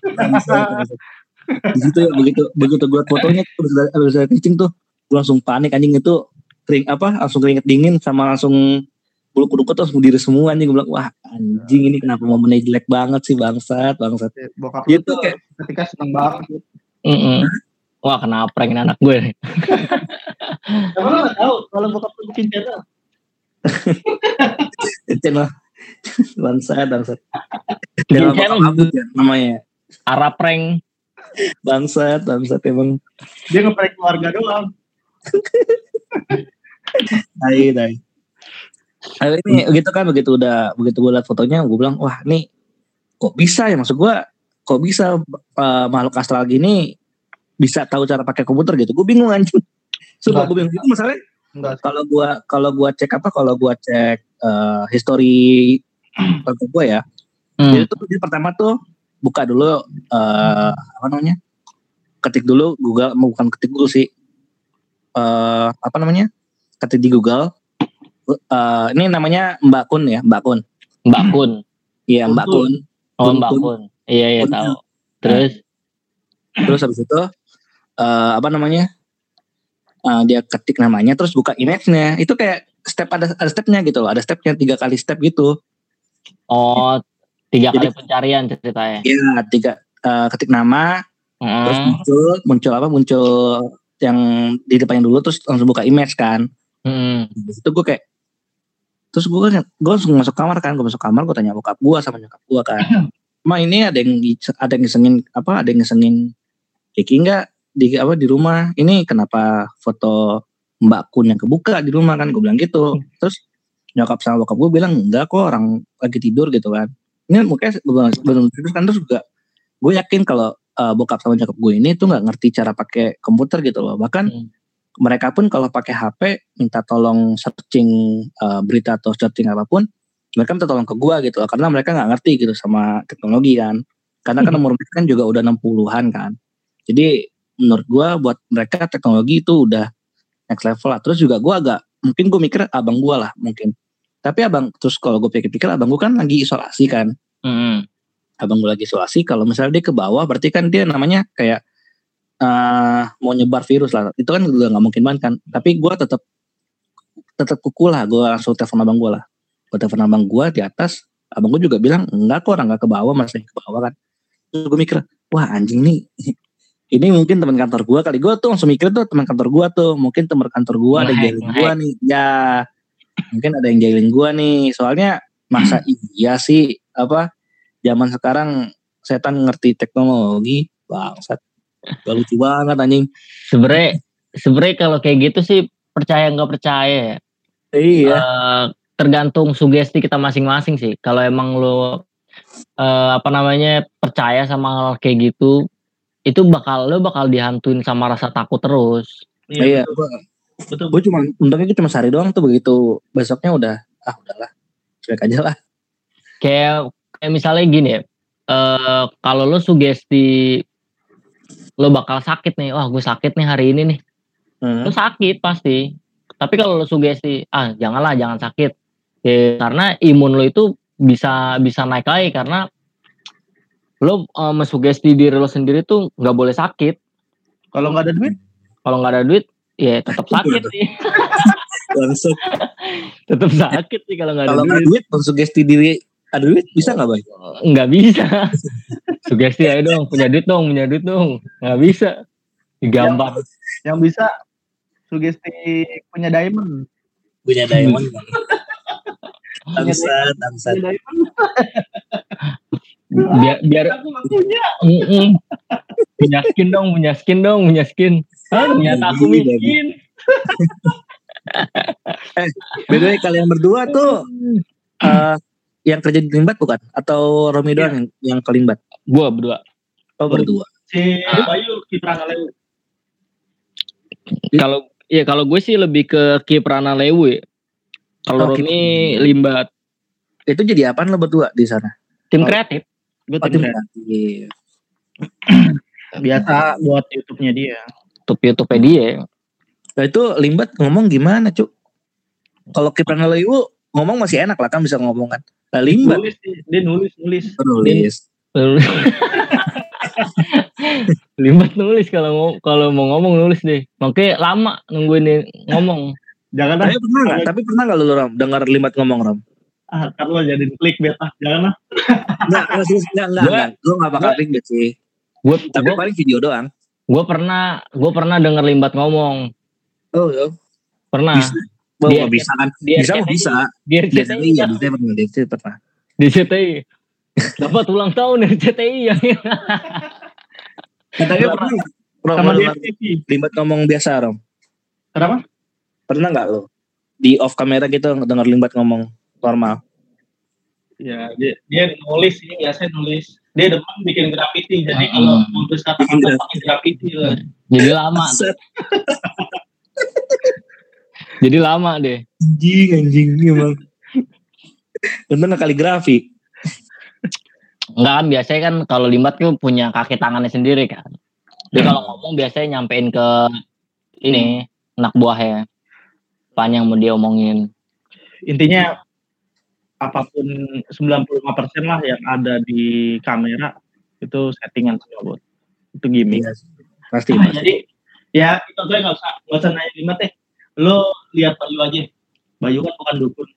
S1: Di situ ya begitu begitu gue fotonya terus dari kencing tuh gue langsung panik anjing. Itu kering apa langsung keringet dingin sama langsung bulu kuduk tuh langsung berdiri semua anjing. Gue bilang wah anjing ini kenapa momennya jelek banget sih bangsat bangsat.
S3: Bokap
S1: Gitu,
S3: tuh
S1: kayak-
S3: ketika seneng banget. Bud.
S2: Mm-mm. wah kena prank ini anak gue.
S3: Emang lu gak tahu kalau bokap lu bikin channel?
S1: channel. Bangsat bangsat.
S2: Bikin
S1: channel
S2: channel.
S1: apa ya namanya.
S2: Arah prank
S1: bangsat bangsat emang.
S3: Dia ngeprank keluarga doang.
S1: tai tai Nah, ini gitu kan begitu udah begitu gue liat fotonya gue bilang wah nih kok bisa ya? Maksud gue kok bisa eh, makhluk astral gini bisa tahu cara pakai komputer? Gitu. Gue bingung anjing. Sumpah gue bingung. Itu masalahnya kalau gua kalau gua cek apa? Kalau gua cek eh, history laptop gue ya.
S2: Hmm.
S1: jadi tuh dia pertama tuh buka dulu eh apa namanya? Ketik dulu Google bukan ketik dulu sih. Eh apa namanya? Ketik di Google Eh, ini namanya Mbak Kun ya Mbak Kun
S2: mbak kun
S1: iya Mbak
S3: Kun.
S2: Oh mbak
S1: kun.
S2: iya iya tahu terus
S1: terus habis itu eh apa namanya Eh, dia ketik namanya terus buka image-nya itu kayak step ada ada stepnya gitu loh ada stepnya tiga kali step gitu
S2: oh tiga
S1: Jadi-
S2: kali pencarian ceritanya
S1: Iya, tiga eh, ketik nama, terus
S2: Mm.
S1: muncul, muncul apa? Muncul yang di depannya dulu, terus langsung buka image kan.
S2: Mm.
S1: Di situ gue kayak, terus gue kan, gue langsung masuk kamar kan, gue masuk kamar, gue tanya bokap gue sama nyokap gue kan. Ma ini ada yang ada yang ngisengin apa? Ada yang ngisengin Kiki nggak di apa di rumah? Ini kenapa foto Mbak Kun yang kebuka di rumah kan? Gue bilang gitu. Terus nyokap sama bokap gue bilang enggak kok orang lagi tidur gitu kan. Ini mukanya belum tidur kan terus juga gue yakin kalau uh, bokap sama nyokap gue ini tuh nggak ngerti cara pakai komputer gitu loh. Bahkan
S2: Hmm.
S1: Mereka pun kalau pakai HP minta tolong searching uh, berita atau searching apa pun, mereka minta tolong ke gue gitu loh. Karena mereka nggak ngerti gitu sama teknologi kan. Karena kan umur mereka kan juga udah 60-an kan. Jadi menurut gue buat mereka teknologi itu udah next level lah. Terus juga gue agak mungkin gue mikir abang gue lah mungkin. Tapi abang terus kalau gue pikir-pikir abang gue kan lagi isolasi kan
S2: Mm.
S1: abang gue lagi isolasi kalau misalnya dia ke bawah berarti kan dia namanya kayak eh mau nyebar virus lah. Itu kan udah nggak mungkin banget kan. Tapi gue tetap tetap kuku lah. Gue langsung telepon abang gue lah. Gue telepon abang gue di atas. Abang gue juga bilang enggak kok orang nggak ke bawah. Masih ke bawah kan. Terus gue mikir wah anjing nih. Ini mungkin teman kantor gue kali. Gue tuh langsung mikir tuh teman kantor gue tuh. Mungkin teman kantor gue ada yang jahilin gue nih. Ya mungkin ada yang jahilin gue nih. Soalnya masa iya sih apa zaman sekarang setan ngerti teknologi bangsat Gak lucu banget anjing
S2: sebenernya sebenernya kalau kayak gitu sih percaya nggak percaya ya
S1: iya
S2: Eh, tergantung sugesti kita masing-masing sih. Kalau emang lo eh, apa namanya percaya sama hal kayak gitu, itu bakal lo bakal dihantuin sama rasa takut terus.
S1: Iya, gua,
S3: betul.
S1: gue cuma untungnya gue cuma sehari doang tuh begitu besoknya udah ah udahlah cuek aja lah.
S2: Kayak kayak misalnya gini ya. eh kalau lo sugesti lo bakal sakit nih, wah gue sakit nih hari ini nih.
S1: Hmm.
S2: Lo sakit pasti. Tapi kalau lo sugesti, ah janganlah jangan sakit. Ya, karena imun lo itu bisa bisa naik lagi karena lo eh, mensugesti diri lo sendiri tuh nggak boleh sakit.
S3: Kalau nggak ada duit,
S2: Kalau nggak ada duit, ya tetap sakit sih.
S1: Langsung
S2: tetap sakit sih kalau nggak ada
S1: kalau
S2: duit.
S1: duit sugesti diri ada duit bisa nggak bay?
S2: Nggak bisa. Sugesti aja dong, punya duit dong, punya duit dong. Nggak bisa. Digambar.
S3: yang bisa sugesti punya diamond.
S1: Punya diamond. Bangsat, bangsat.
S3: Punya diamond.
S2: Biar biar
S3: punya.
S2: Punya skin dong, punya skin dong, punya skin. Ah, ternyata aku
S1: Iya,
S2: miskin.
S1: By the way, kalian berdua tuh eh, yang kerja di Limbat bukan? Atau Romi doang yang, yang ke Limbat?
S2: Gua berdua.
S1: Oh berdua.
S3: Si Bayu Citra Ngalewu.
S2: Kalau ya kalau gue sih lebih ke Kiprana Lewe. Kalau
S1: Oh,
S2: Romi
S1: Kiprana.
S2: Limbat
S1: Itu jadi apaan lo berdua di sana?
S2: tim
S1: Oh.
S2: kreatif.
S3: Gue
S1: Oh, tim kreatif.
S3: biasa buat YouTube-nya dia.
S2: YouTube YouTube dia.
S1: Nah itu Limbat ngomong gimana cuk? Kalau Kiprana Lewu ngomong masih enak lah kan bisa ngomong kan. Limbat
S3: Nulis dia nulis nulis.
S1: penulis.
S2: Limbat nulis kalau mau kalau mau ngomong nulis deh. Makanya lama nungguin dia ngomong.
S3: Jangan lah,
S1: Tapi pernah nggak? Tapi pernah nggak lu Ram dengar Limbat ngomong Ram?
S3: ah, kan lo jadi clickbait ah. Jangan lah.
S1: Enggak, enggak, enggak, enggak,
S2: Gua-
S1: enggak. Lu enggak bakal clickbait sih.
S2: Gue
S1: Tapi paling video doang.
S2: gue pernah gue pernah denger Limbat ngomong.
S1: Oh, ya.
S2: Pernah.
S1: Bisa.
S2: Dia-
S1: bisa kan?
S2: Dia
S1: Bisa mah bisa.
S2: Dia
S1: Dia
S2: RCTI
S1: iya,
S2: kan?
S1: bisa pernah. Dia pernah.
S2: di CTI. Dapat ulang tahun RCTI ya.
S1: Katanya pernah? Rom,
S3: Sama dia TV.
S1: Limbat ngomong biasa Rom.
S3: Kenapa?
S1: Pernah nggak lo? Di off kamera gitu denger Limbat ngomong normal.
S3: Ya, dia, dia nulis sih, biasanya nulis. Dia demen bikin graffiti, jadi
S2: Hmm.
S3: kalau nulis kata-kata
S1: Bikin
S3: pakai graffiti lah.
S2: Jadi lama. Jadi lama deh.
S1: Anjing, anjing emang. Untung nggak kaligrafi.
S2: Enggak kan biasanya kan kalau Limbat tuh punya kaki tangannya sendiri kan. Dia kalau ngomong biasanya nyampein ke ini anak buahnya. Apaan yang mau dia omongin.
S3: Intinya apa pun 95% lah yang ada di kamera itu settingan semua bot. Itu gimmick.
S1: Iya, pasti.
S3: Nah,
S1: pasti.
S3: jadi ya itu gue nggak usah nggak usah nanya lima teh. Lo lihat Bayu aja. Bayu kan bukan dukun,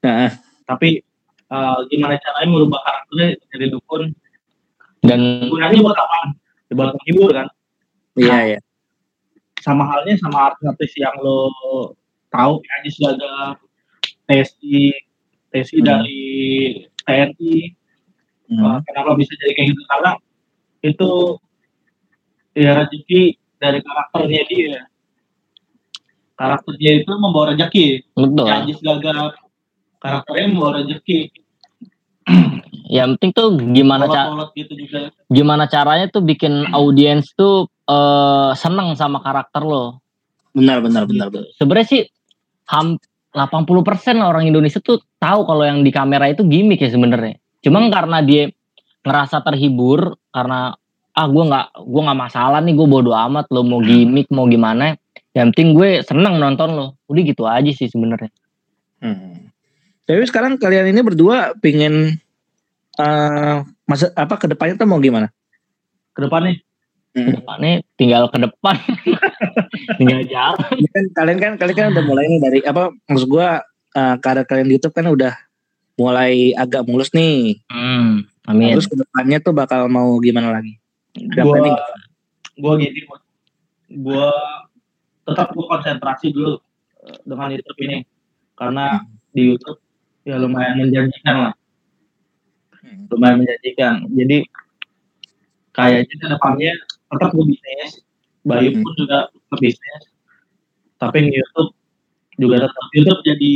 S1: Nah,
S3: tapi eh, gimana caranya merubah karakternya dari dukun?
S2: Dan
S3: Gunanya buat apa? Buat menghibur kan.
S1: iya, iya.
S3: Sama halnya sama artis yang lo tahu ya Ajis Gaga, Tesi, Tesi
S1: Hmm.
S3: dari TNI.
S1: Hmm.
S3: Uh, kenapa bisa jadi kayak gitu karena itu ya rezeki dari karakternya dia karakternya itu membawa rezeki
S2: betul.
S3: ya Ajis Gaga karakternya membawa rezeki
S2: Yang penting tuh gimana ca-
S3: kolot gitu juga
S2: gimana caranya tuh bikin audiens tuh eh seneng sama karakter lo.
S1: Benar, benar, benar, benar.
S2: Sebenarnya sih ham 80% orang Indonesia tuh tahu kalau yang di kamera itu gimmick ya sebenarnya. Cuma karena dia ngerasa terhibur karena ah gue nggak gue nggak masalah nih gue bodo amat lo mau gimmick mau gimana yang penting gue seneng nonton lo udah gitu aja sih sebenarnya
S1: Hmm. Tapi sekarang kalian ini berdua pingin eh masa apa ke depannya tuh mau gimana?
S3: ke depannya
S2: depannya tinggal ke depan tinggal jalan
S1: kan kalian kan kalian kan udah mulai nih dari apa maksud gua eh, karir kalian di YouTube kan udah mulai agak mulus nih.
S2: hmm, amin
S1: Terus ke depannya tuh bakal mau gimana lagi? Planning?
S3: gua gini Bos. Tetap gua konsentrasi dulu dengan YouTube ini. Karena di YouTube ya lumayan menjanjikan lah. Lumayan menjanjikan. Jadi kayaknya ke depannya tetap gue bisnis, Bayu pun juga ke bisnis. Tapi di YouTube juga tetap. YouTube jadi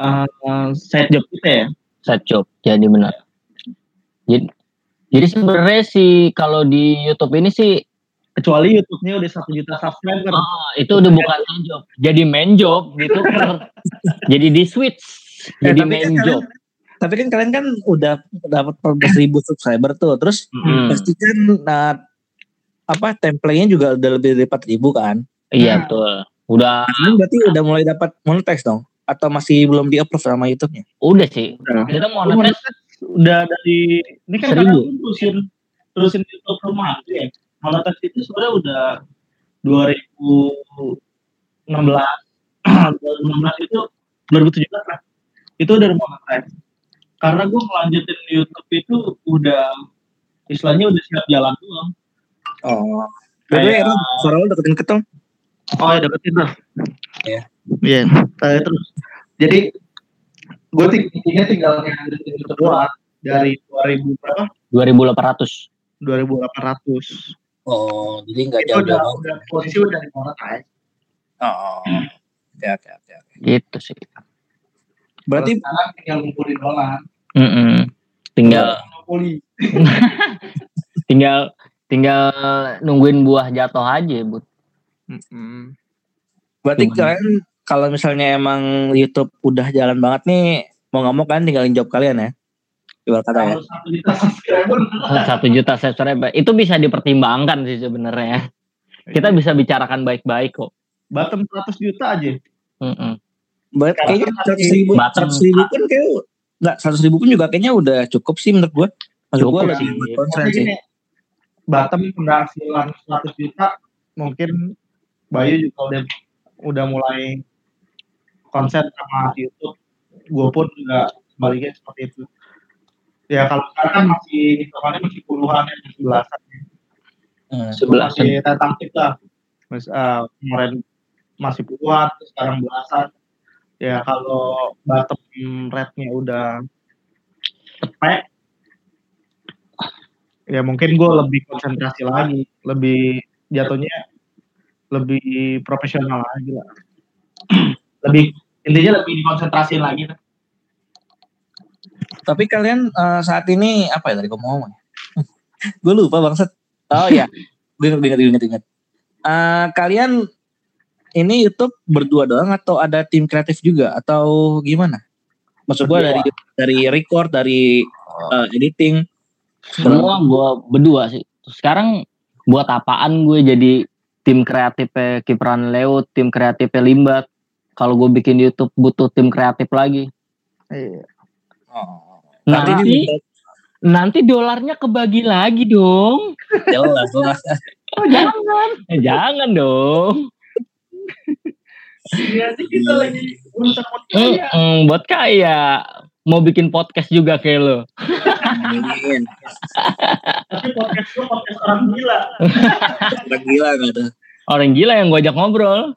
S3: uh, side job kita ya.
S2: side job jadi benar. Jadi Jadi sebenarnya sih kalau di YouTube ini sih
S3: kecuali YouTube-nya udah satu juta subscriber.
S2: ah, itu udah bukan main job, jadi main job gitu kan. jadi di switch
S1: Eh,
S2: jadi
S1: tapi
S2: main
S1: kan
S2: job.
S1: Tapi kan kalian kan udah dapat 14 ribu subscriber tuh. Terus
S2: Mm.
S1: pasti kan nah, apa template-nya juga udah lebih dari 4 ribu kan.
S2: Iya betul. Udah
S1: Kalian berarti udah mulai dapat monetize dong? Atau masih belum di approve sama YouTube-nya?
S2: udah sih.
S3: Udah.
S2: Kita
S3: monetis udah dari ini kan
S2: Seribu.
S3: terusin terusin YouTube rumah ya. Monetis itu sebenarnya udah 2016 2016 itu 2017 lah. Itu udah monetis. Karena gue ngelanjutin YouTube itu udah istilahnya udah siap jalan doang.
S1: Oh.
S3: Kayak-
S1: suara lu deketin ketong.
S3: Oh ya dapetin tuh.
S1: Iya.
S3: Iya. Terus jadi gue tingginya tinggal ngelanjutin YouTube doang dari 2000 berapa?
S2: 2800.
S3: 2800.
S1: Oh, jadi nggak
S3: Itu udah,
S1: jauh-jauh.
S3: udah posisi udah di monetize.
S1: Oh. Oke, oke, oke. oke.
S2: Gitu sih.
S1: Berarti
S3: Terus sekarang tinggal ngumpulin dolar.
S2: Mm-mm. Tinggal
S3: Monopoli.
S2: tinggal tinggal nungguin buah jatuh aja, Bud.
S1: berarti
S2: Cuman.
S1: kalian kalau misalnya emang YouTube udah jalan banget nih, mau nggak mau kan tinggalin job kalian ya. Ibarat kata ya.
S3: Satu juta subscriber.
S2: Satu juta subscriber itu bisa dipertimbangkan sih sebenarnya. Kita bisa bicarakan baik-baik kok.
S3: Bottom 100 juta aja.
S1: Berarti
S3: Karena
S1: kayaknya
S3: kan
S1: seratus ribu,
S2: Batam.
S1: seratus ribu pun kayak nggak seratus ribu pun juga kayaknya udah cukup sih menurut gua. Maksud gua
S2: Cukup
S1: lagi
S2: sih.
S1: buat konsen sih.
S3: Bottom penghasilan 100 juta mungkin Bayu juga udah udah mulai konsen sama YouTube. Gue pun juga sebaliknya seperti itu. Ya kalau sekarang kan masih hitungannya masih puluhan ya, masih belasan.
S1: Hmm.
S2: Sebelah
S3: Masih tentatif lah. Mas, eh, kemarin masih puluhan, sekarang belasan. Ya kalau bottom rate-nya udah cepet, ya mungkin gue lebih konsentrasi lagi, lebih jatuhnya lebih profesional lagi lah. lebih intinya lebih dikonsentrasi lagi. lah.
S1: Tapi kalian eh, saat ini apa ya tadi gua mau ngomong? gue lupa bangsat. Oh iya, gue inget inget inget inget. Eh, kalian ini YouTube berdua doang atau ada tim kreatif juga atau gimana? Maksud gue dari dari record, dari eh, editing.
S2: Semua gue berdua sih. Sekarang buat apaan gue jadi tim kreatifnya Kipran Leo, tim kreatifnya Limbat. Kalau gue bikin YouTube butuh tim kreatif lagi.
S1: Oh.
S2: Nanti
S1: ini
S2: nanti dolarnya kebagi lagi dong.
S1: jelas jelas.
S2: Oh, jangan. Eh, jangan dong.
S3: Iya sih kita lagi urusan
S2: Mm-mm, buat kaya. Mau bikin podcast juga kayak lo.
S3: Tapi podcast gue podcast orang gila.
S1: Orang gila gak tuh?
S2: Orang gila yang gue ajak ngobrol.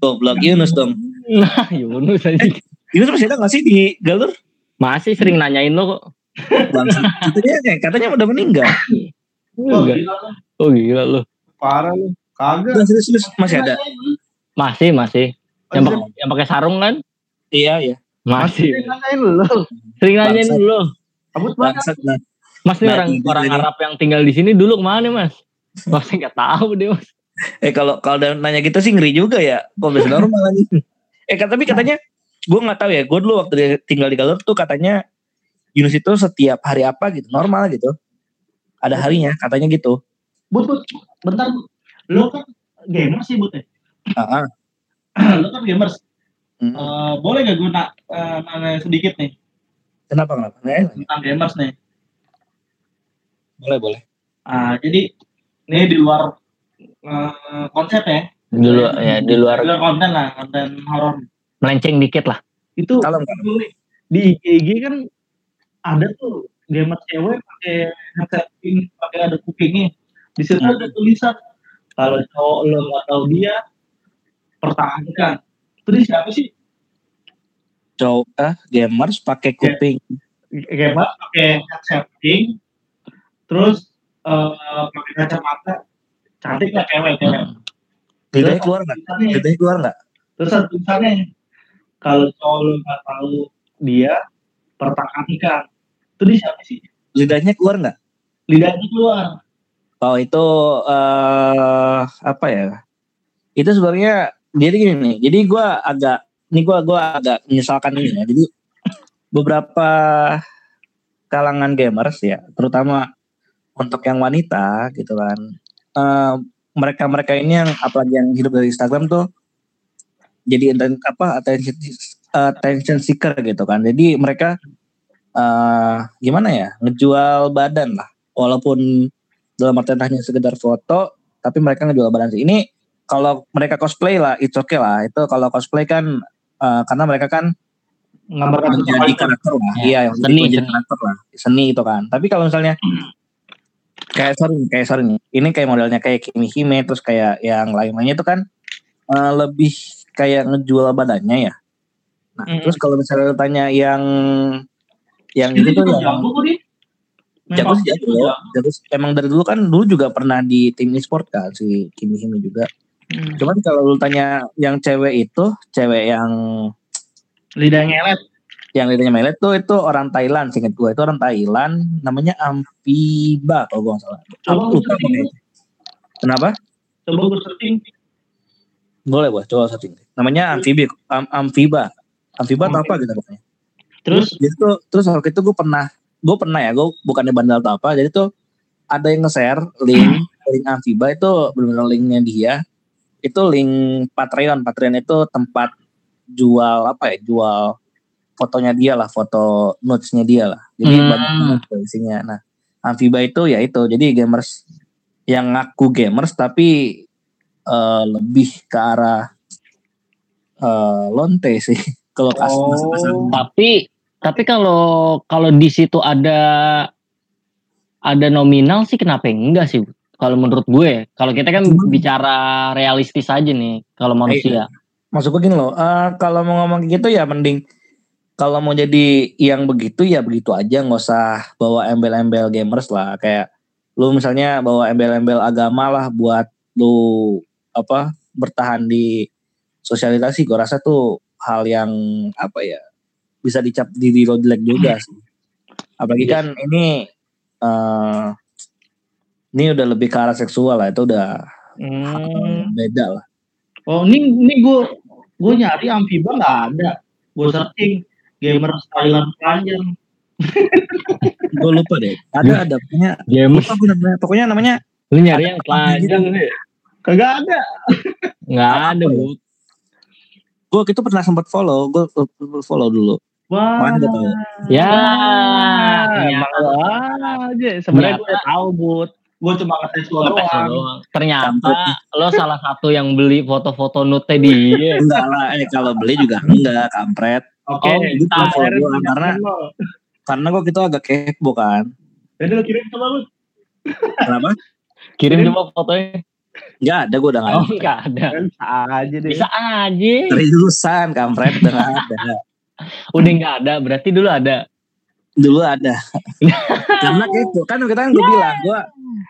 S1: Goblok Yunus dong.
S2: Nah, Yunus aja.
S1: Yunus masih ada gak sih di galur?
S2: Masih sering nanyain lo kok.
S1: Bangsa. Katanya, katanya udah meninggal.
S3: Wah,
S2: Enggak.
S3: gila lu.
S2: Oh gila lo.
S3: Parah lu. Kagak.
S1: Serius, serius. Masih ada?
S2: Masih, masih. Yang pakai yang pakai sarung kan?
S1: Iya, iya.
S2: Masih.
S3: nanyain lu.
S2: Sering nanyain lo.
S3: Kabut banget.
S1: Bangsat nah.
S2: Mas nih
S1: Nah,
S2: orang
S1: ini-
S2: orang
S1: ini-
S2: Arab yang tinggal di sini dulu ke mana mas? Mas nggak tahu deh mas.
S1: Eh kalau kalau nanya gitu sih ngeri juga ya. Kok bisa normal lagi. Eh tapi katanya gue nggak tahu ya. Gue dulu waktu dia tinggal di Galur tuh katanya Yunus itu setiap hari apa gitu normal gitu. Ada harinya katanya gitu.
S3: But, but, bentar. Lu kan gamers sih, But ya?
S1: Ah.
S3: Lu kan gamers.
S1: Hmm.
S3: Eh, boleh gak gue nak eh, nanya sedikit nih
S1: Kenapa kenapa?
S3: Tentang gamers nih?
S1: boleh boleh.
S3: Ah, jadi ini di luar eh, konsep ya.
S2: Dulu ya di luar
S3: Di luar konten lah, konten horor.
S2: Melenceng dikit lah.
S3: Itu
S1: Kalem kalem.
S3: dulu nih, di IG kan ada tuh gamer cewek pakai headset pink, pakai ada kupingnya. Di situ
S1: Hmm.
S3: ada tulisan kalau cowok lo nggak tahu dia pertahankan. Dia siapa sih?
S1: Cowok ah, gamers pakai kuping.
S3: Gamer pakai headset pink, terus eh, pakai kacamata, cantik lah cewek cewek.
S1: Lidahnya keluar nggak? Lidahnya keluar nggak?
S3: terus ada tulisannya kalau cowok lo nggak tahu dia pertahankan. Itu dia siapa sih?
S1: Lidahnya keluar nggak?
S3: lidahnya keluar.
S1: Oh itu eh apa ya? Itu sebenarnya jadi gini nih. Jadi gue agak ini gue gua agak menyesalkan ini ya. Jadi beberapa kalangan gamers ya, terutama untuk yang wanita gitu kan. eh, mereka-mereka ini yang apalagi yang hidup dari Instagram tuh jadi apa attention attention seeker gitu kan. Jadi mereka eh gimana ya ngejual badan lah. Walaupun dalam artian hanya sekedar foto tapi mereka ngejual badan sih. Ini kalau mereka cosplay lah itu oke lah. Itu kalau cosplay kan eh, karena mereka kan
S3: Ngambar
S1: menjadi karakter lah.
S2: Ya,
S1: iya yang
S2: seni,
S1: karakter lah. Seni itu kan. Tapi kalau misalnya kayak sorry kayak sorry ini kayak modelnya kayak Kimi Hime terus kayak yang lain-lainnya itu kan eh, lebih kayak ngejual badannya ya nah
S3: Mm.
S1: terus kalau misalnya lu tanya yang yang
S3: Ini
S1: itu tuh yang
S3: jago
S1: jago sih jago
S3: juga.
S1: Terus emang dari dulu kan dulu juga pernah di tim e-sport kan si Kimi Hime juga.
S3: Hmm.
S1: Cuman kalau lu tanya yang cewek itu, cewek yang
S3: Lidah ngelet.
S1: yang lidahnya melet tuh itu orang Thailand, singkat gue itu orang Thailand, namanya Amfiba kalau gue nggak salah.
S3: Coba.
S1: Kenapa?
S3: Coba gue searching.
S1: Boleh boleh. Coba searching. Namanya Amfibi, Am, Amfiba. Amfiba atau apa gitu pokoknya.
S3: Terus?
S1: Jadi tuh terus waktu itu gue pernah gue pernah ya gue bukannya bandel atau apa jadi tuh ada yang nge-share link link Amfiba itu benar-benar linknya dia. Itu link Patreon. Patreon itu tempat jual apa ya jual fotonya dia lah foto notesnya dia lah. Jadi
S2: Hmm.
S1: banyak isinya. Nah Amfiba itu ya itu. Jadi gamers yang ngaku gamers tapi eh, lebih ke arah eh, lonte sih kalau
S3: Oh.
S2: Tapi tapi kalau kalau di situ ada ada nominal sih kenapa enggak sih? Kalau menurut gue, kalau kita kan
S1: Cuman-
S2: bicara realistis aja nih kalau manusia.
S1: Maksud gue gini loh, eh, kalau mau ngomong gitu ya mending kalau mau jadi yang begitu ya begitu aja, nggak usah bawa embel-embel gamers lah. Kayak lu misalnya bawa embel-embel agama lah buat lu apa bertahan di sosialisasi. Gue rasa tuh hal yang apa ya bisa dicap diri lo jelek juga sih. Apalagi
S2: Yes.
S1: kan ini eh ini udah lebih ke arah seksual lah, itu udah
S3: Hmm.
S1: beda lah.
S3: Oh ini ini gue gue nyari amfiba nggak ada. Gue searching gamer Thailand panjang.
S1: Gue lupa deh. Ada ada punya
S2: Games
S1: lupa gue namanya. Pokoknya namanya
S2: lu nyari yang telanjang nih.
S3: Kagak ada.
S2: Nggak ada, Bu.
S1: gue itu pernah sempat follow, gue follow dulu.
S3: Wah.
S1: Mana gue tahu.
S2: Ya,
S3: lo aja. Sebenarnya gue
S2: Ternyata.
S3: udah tahu bud. Gue cuma ngetes lo doang.
S2: Ternyata lo salah satu yang beli foto-foto nude dia.
S1: Enggak lah, eh kalau beli juga enggak, kampret.
S3: Oke.
S2: Oh,
S1: gitu, follow
S3: di
S1: karena-. Karena gue gitu agak kepo kan.
S3: Jadi lo kirim sama lu.
S1: Kenapa?
S2: Kirim coba fotonya.
S1: Enggak ada, gue udah nggak
S2: Oh,
S1: ada.
S2: enggak ada.
S3: Bisa aja deh.
S2: Bisa aja.
S1: Seriusan, kampret udah nggak ada.
S2: Udah enggak ada, berarti dulu ada.
S1: Dulu ada. karena kepo, kan kita kan gue bilang, gue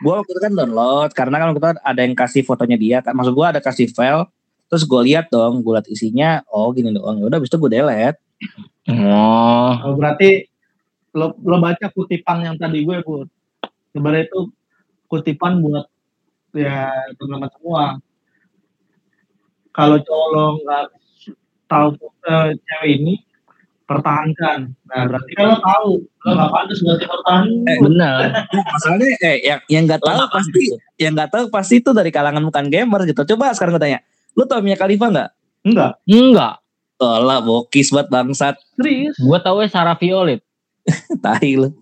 S1: gue waktu itu kan download karena kan waktu itu ada yang kasih fotonya dia kan maksud gue ada kasih file terus gue lihat dong gue lihat isinya oh gini doang ya udah habis itu gue delete
S2: Oh.
S3: Oh, berarti lo lo baca kutipan yang tadi gue bud. Sebenarnya itu kutipan buat ya teman-teman semua. Kalau cowok lo nggak tahu eh, cewek ini pertahankan. Nah berarti kan lo tahu lo nggak pantas berarti pertahankan.
S1: Eh,
S2: Benar.
S1: Masalahnya eh yang yang nggak tahu
S2: Lo
S1: pasti yang nggak tahu pasti itu dari kalangan bukan gamer gitu. Coba sekarang gue tanya, lu tau Mia Khalifa nggak?
S3: Enggak
S2: Enggak.
S1: Lah, bokis banget bangsat,
S3: serius
S2: Gua tahu Sarah Violet.
S1: tahi lu.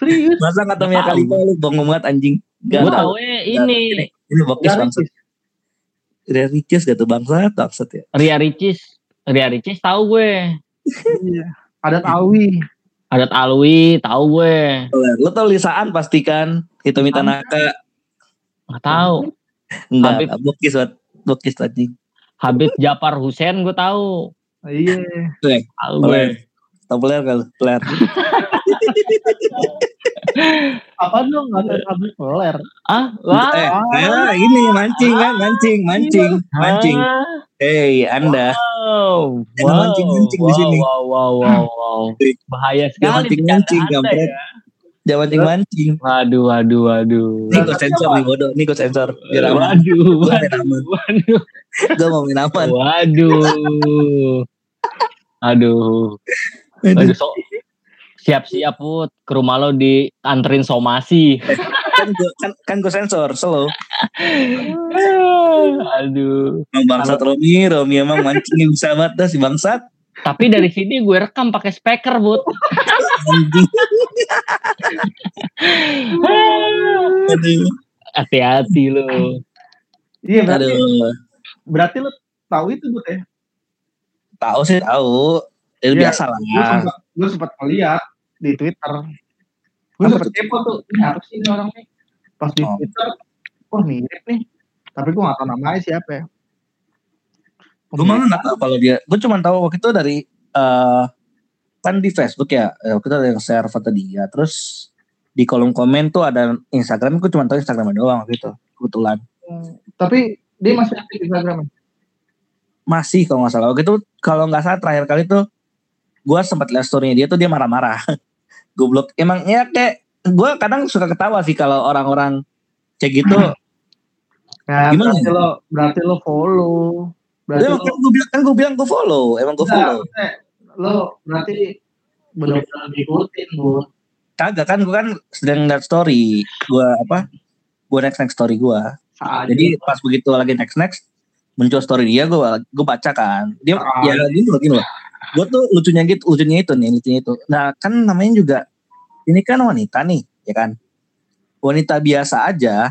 S3: Serius.
S1: Masa nggak tau Mia
S2: Nggak
S1: Khalifa lu bongong banget anjing. Gak
S2: Gua
S1: tahu.
S2: tahu ini
S1: Ini bokis bangsat. Ria Ricis gak tuh bangsat, bangsat ya.
S2: Ria Ricis. Ria Ricis tahu gue.
S3: Iya. Ada Tawi.
S2: Adat Alwi tahu gue.
S1: Lu tau Lisaan pasti kan? Itu Mita Naka.
S2: Nggak tahu.
S1: Enggak,
S2: Habib.
S1: bokis banget. Bokis anjing.
S2: Habib Japar Hussein gue tahu.
S3: Iya.
S2: Tahu gue.
S1: Tau player kalau player.
S3: Apa dong nggak ada habis peler?
S2: Ah, wah.
S1: Eh, eh, ini mancing kan, mancing, mancing, mancing.
S2: Ah,
S1: Hei, Anda.
S2: Wow.
S1: Jangan mancing-mancing di
S2: wow,
S1: sini.
S2: Wow, wow, wow, wow. Bahaya sekali
S1: mancing-mancing,
S2: bercanda Anda
S1: kampret.
S2: ya.
S1: Jangan mancing mancing.
S2: Waduh, waduh, waduh.
S1: Ini gue sensor nih bodoh. Ini gue sensor. Biar aman.
S2: Waduh, waduh, waduh.
S1: Gue mau main aman.
S2: Waduh. Aduh. Aduh, so, siap-siap put ke rumah lo dianterin somasi.
S1: Kan gue kan, kan gue sensor. Slow.
S2: Aduh.
S1: Bangsat Romi. Romi emang mancingnya bisa banget dah si bangsat.
S2: Tapi dari sini gue rekam pakai speaker, Bud.
S1: Aduh.
S2: Hati-hati lo.
S3: Iya berarti
S1: Aduh.
S3: berarti lu tahu itu bu ya?
S1: Tahu sih tahu. Ya, biasa lah.
S3: Gue sempat ngeliat di Twitter. Gue
S1: tuh?
S3: kepo tuh. Ini sih ini orang nih? Pas di
S1: Oh.
S3: Twitter, wah mirip nih. Tapi gue gak tahu namanya siapa ya.
S1: Gue malah nggak tahu kalau dia. Gue cuma tahu waktu itu dari eh kan di Facebook ya. eh, Waktu itu ada yang share foto dia. Terus di kolom komen tuh ada Instagram. Gue cuma tahu Instagramnya doang waktu itu. Kebetulan.
S3: Hmm, Tapi dia masih aktif di Instagram.
S1: Masih kalau nggak salah. Waktu itu kalau nggak salah terakhir kali tuh gue sempat lihat storynya dia tuh dia marah-marah. Goblok. Emang ya kayak gue kadang suka ketawa sih kalau orang-orang kayak gitu.
S3: Nah,
S1: Gimana
S3: berarti
S1: ya?
S3: lo berarti lo follow. Berarti
S1: Emang
S3: lo,
S1: kan gue bilang kan gue bilang gue follow. Emang gue follow.
S3: maksudnya lo berarti benar-benar ngikutin bu.
S1: Kagak kan gue kan sedang lihat story. Gue apa? Gue next next story gue.
S3: Saat
S1: Jadi pas begitu lagi next next muncul story dia gue gue baca kan. Dia
S3: Ah.
S1: ya gini loh gini loh. Gue tuh lucunya gitu, lucunya itu nih, lucunya itu. Nah kan namanya juga ini kan wanita nih, ya kan. Wanita biasa aja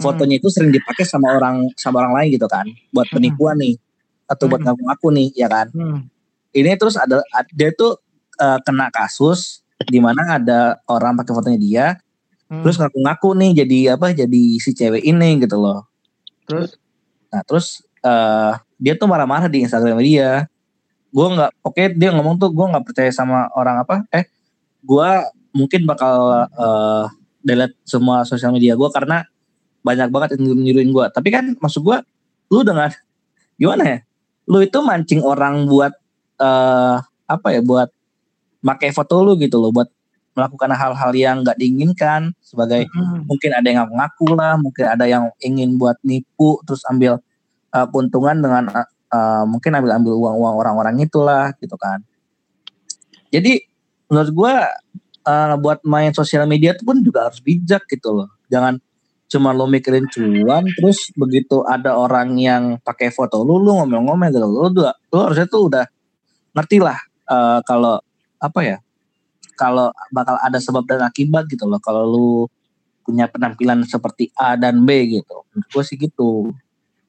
S1: fotonya itu sering dipakai sama orang sama orang lain gitu kan, buat
S3: Hmm.
S1: penipuan nih atau buat
S3: Hmm.
S1: ngaku-ngaku nih, ya kan.
S3: Hmm.
S1: Ini terus ada dia tuh eh, kena kasus di mana ada orang pakai fotonya dia,
S3: Hmm.
S1: terus ngaku-ngaku nih jadi apa? Jadi si cewek ini gitu loh.
S3: terus
S1: Nah terus eh dia tuh marah-marah di Instagram dia. Gue nggak, oke dia ngomong tuh gue nggak percaya sama orang apa? Eh, gue mungkin bakal eh delete semua sosial media gue karena banyak banget yang nyuruhin gue. Tapi kan maksud gue, lu dengan gimana ya? Lu itu mancing orang buat eh apa ya? Buat pakai foto lu gitu loh, buat melakukan hal-hal yang nggak diinginkan sebagai
S3: Hmm.
S1: mungkin ada yang ngaku lah, mungkin ada yang ingin buat nipu terus ambil uh, keuntungan dengan uh, uh, mungkin ambil ambil uang uang orang-orang itulah gitu kan. Jadi menurut gua uh, buat main sosial media itu pun juga harus bijak gitu loh. Jangan cuma lo mikirin cuan terus begitu ada orang yang pakai foto lu lu ngomel-ngomel gitu lu udah lu harusnya tuh udah ngerti lah uh, kalau apa ya kalau bakal ada sebab dan akibat gitu loh kalau lu punya penampilan seperti A dan B gitu. Menurut gue sih gitu.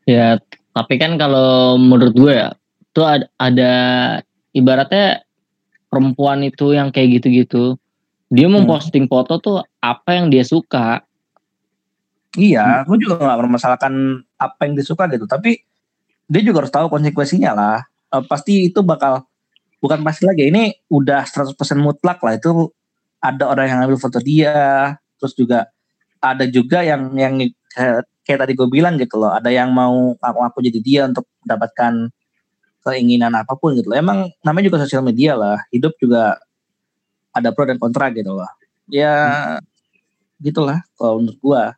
S2: Ya, tapi kan kalau menurut gue ya, tuh ada, ada ibaratnya perempuan itu yang kayak gitu-gitu, dia
S1: Hmm.
S2: memposting foto tuh apa yang dia suka.
S1: Iya, gue juga gak mempermasalahkan apa yang disuka gitu. Tapi dia juga harus tahu konsekuensinya lah. Eh, pasti itu bakal bukan pasti lagi. Ini udah 100% mutlak lah. Itu ada orang yang ambil foto dia. Terus juga ada juga yang yang kayak, kayak tadi gue bilang gitu loh. Ada yang mau aku-aku jadi dia untuk mendapatkan keinginan apa pun gitu loh. Emang namanya juga sosial media lah. Hidup juga ada pro dan kontra gitu loh. Ya gitulah kalau menurut.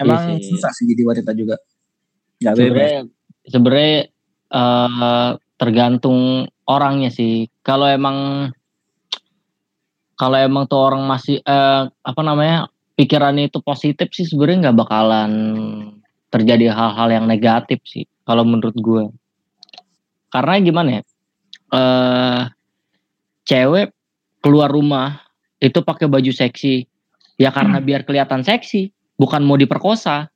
S1: Emang
S2: Iya sih.
S1: susah sih jadi wanita juga. Gak bebas.
S2: Sebenarnya sebenarnya eh, tergantung orangnya sih. Kalau emang kalau emang tuh orang masih eh, apa namanya pikirannya itu positif sih sebenarnya nggak bakalan terjadi hal-hal yang negatif sih kalau menurut gue. Karena gimana ya? Eh cewek keluar rumah itu pakai baju seksi ya karena biar kelihatan seksi, bukan mau diperkosa.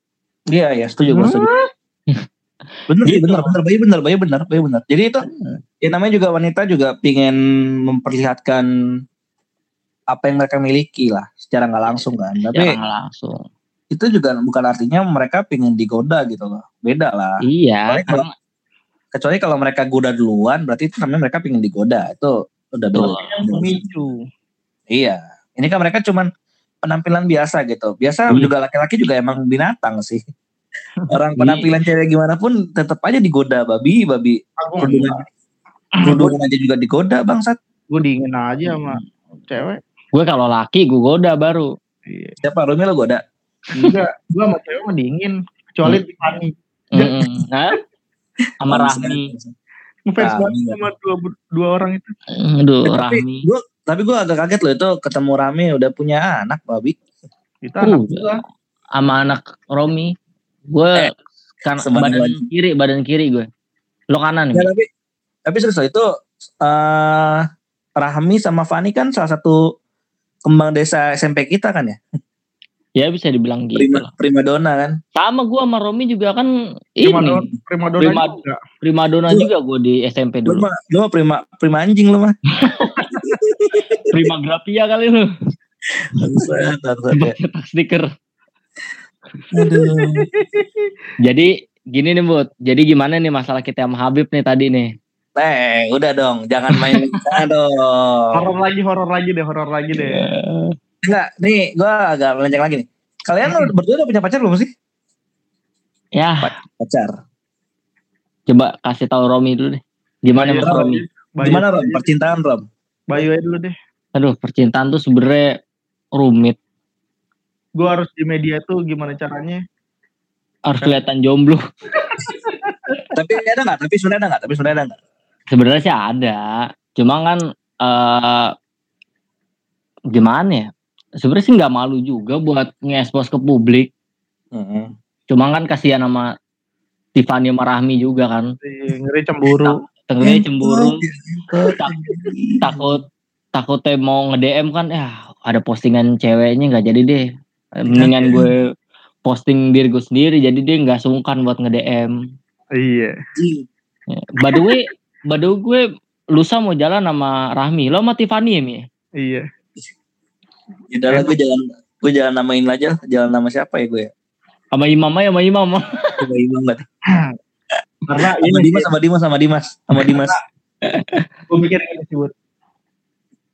S1: Iya ya setuju gua setuju. bener sih
S2: Gitu.
S1: bener bener bayi bener bayi bener bayi bener. Jadi itu ya namanya juga wanita juga pingin memperlihatkan apa yang mereka miliki lah secara nggak langsung kan. Tapi
S2: Jangan langsung.
S1: itu juga bukan artinya mereka pingin digoda gitu loh. Beda lah.
S2: Iya,
S1: Kecuali kalau, kecuali kalau mereka goda duluan berarti itu namanya mereka pingin digoda. Itu udah
S3: yang pemicu.
S1: Iya. Ini kan mereka cuman penampilan biasa gitu. Biasa
S2: Hmm.
S1: juga laki-laki juga emang binatang sih. Orang penampilan cewek gimana pun tetap aja digoda babi, babi. Kerudungan, kerudungan aja juga digoda bangsat.
S3: gue dingin aja sama cewek.
S2: Gue kalau laki gue goda baru.
S3: Iya.
S1: Siapa Rumi lo goda?
S3: Enggak, gue sama cewek mah dingin. Kecuali Tiffany.
S2: Mm-mm. Nah, sama Rahmi.
S3: Ngefans banget
S1: ya.
S3: sama dua, dua orang itu.
S2: Aduh,
S1: Eh, tapi
S2: Rahmi.
S1: gue tapi gue agak kaget loh itu ketemu Rami udah punya anak babi.
S3: Kita anak
S2: Uh,
S3: gua.
S2: Sama anak Romi. Gue
S1: Eh,
S2: kan badan kiri, badan kiri gue. Lo kanan
S1: Ya,
S2: nih.
S1: tapi tapi serius loh, itu eh Rahmi sama Fani kan salah satu kembang desa SMP kita kan ya.
S2: Ya bisa dibilang gitu.
S1: Prima, dona kan.
S2: Sama gue sama Romi juga kan
S3: Prima
S2: ini.
S3: dona, prima dona
S2: Prima-
S3: juga.
S2: Prima dona
S1: Lu-
S2: juga gue di SMP
S1: Lu
S2: dulu.
S1: mah lu mah prima prima anjing lu mah.
S2: Prima grafia kali lu.
S1: Ya.
S2: Cetak stiker.
S1: Aduh.
S2: Jadi gini nih Bud. Jadi gimana nih masalah kita sama Habib nih tadi nih.
S1: Eh, udah dong, jangan main dong.
S3: Horor lagi, horor lagi deh, horor lagi deh.
S1: Enggak, nih gua agak melenceng lagi nih. Kalian
S3: Hmm.
S1: berdua udah punya pacar belum sih?
S2: Ya,
S1: Pacar.
S2: coba kasih tahu Romi dulu deh. Gimana
S3: Bayu
S2: Mas Romi?
S3: Bayu,
S1: Gimana Rom? Percintaan Rom?
S3: Bayu aja dulu deh.
S2: Aduh, percintaan tuh sebenernya rumit.
S3: Gue harus di media tuh gimana caranya?
S2: Harus kelihatan jomblo.
S1: Tapi ada nggak? Tapi sebenarnya ada nggak? Tapi sebenarnya ada nggak?
S2: Sebenarnya sih ada. Cuma kan eh gimana ya? Sebenarnya sih nggak malu juga buat nge-expose ke publik. Cuma kan kasihan sama Tiffany sama Rahmi juga kan.
S3: Ngeri cemburu.
S2: Tenggelamnya cemburu. Tak- takut takutnya mau nge-DM kan ya ada postingan ceweknya nggak jadi deh mendingan gue posting diri gue sendiri jadi dia nggak sungkan buat nge-DM
S3: Iya.
S2: Ya, by the way way gue lusa mau jalan sama Rahmi lo sama Tiffany ya Mi
S3: Iya.
S1: Udah lah gue jalan gue jalan namain aja jalan nama siapa ya gue ya?
S2: sama Imam ya sama Imam
S1: Coba imam banget.
S3: Karena
S1: Sama
S3: ini
S1: Dimas sama Dimas sama Dimas sama Dimas.
S3: gue mikir gini sih Bud.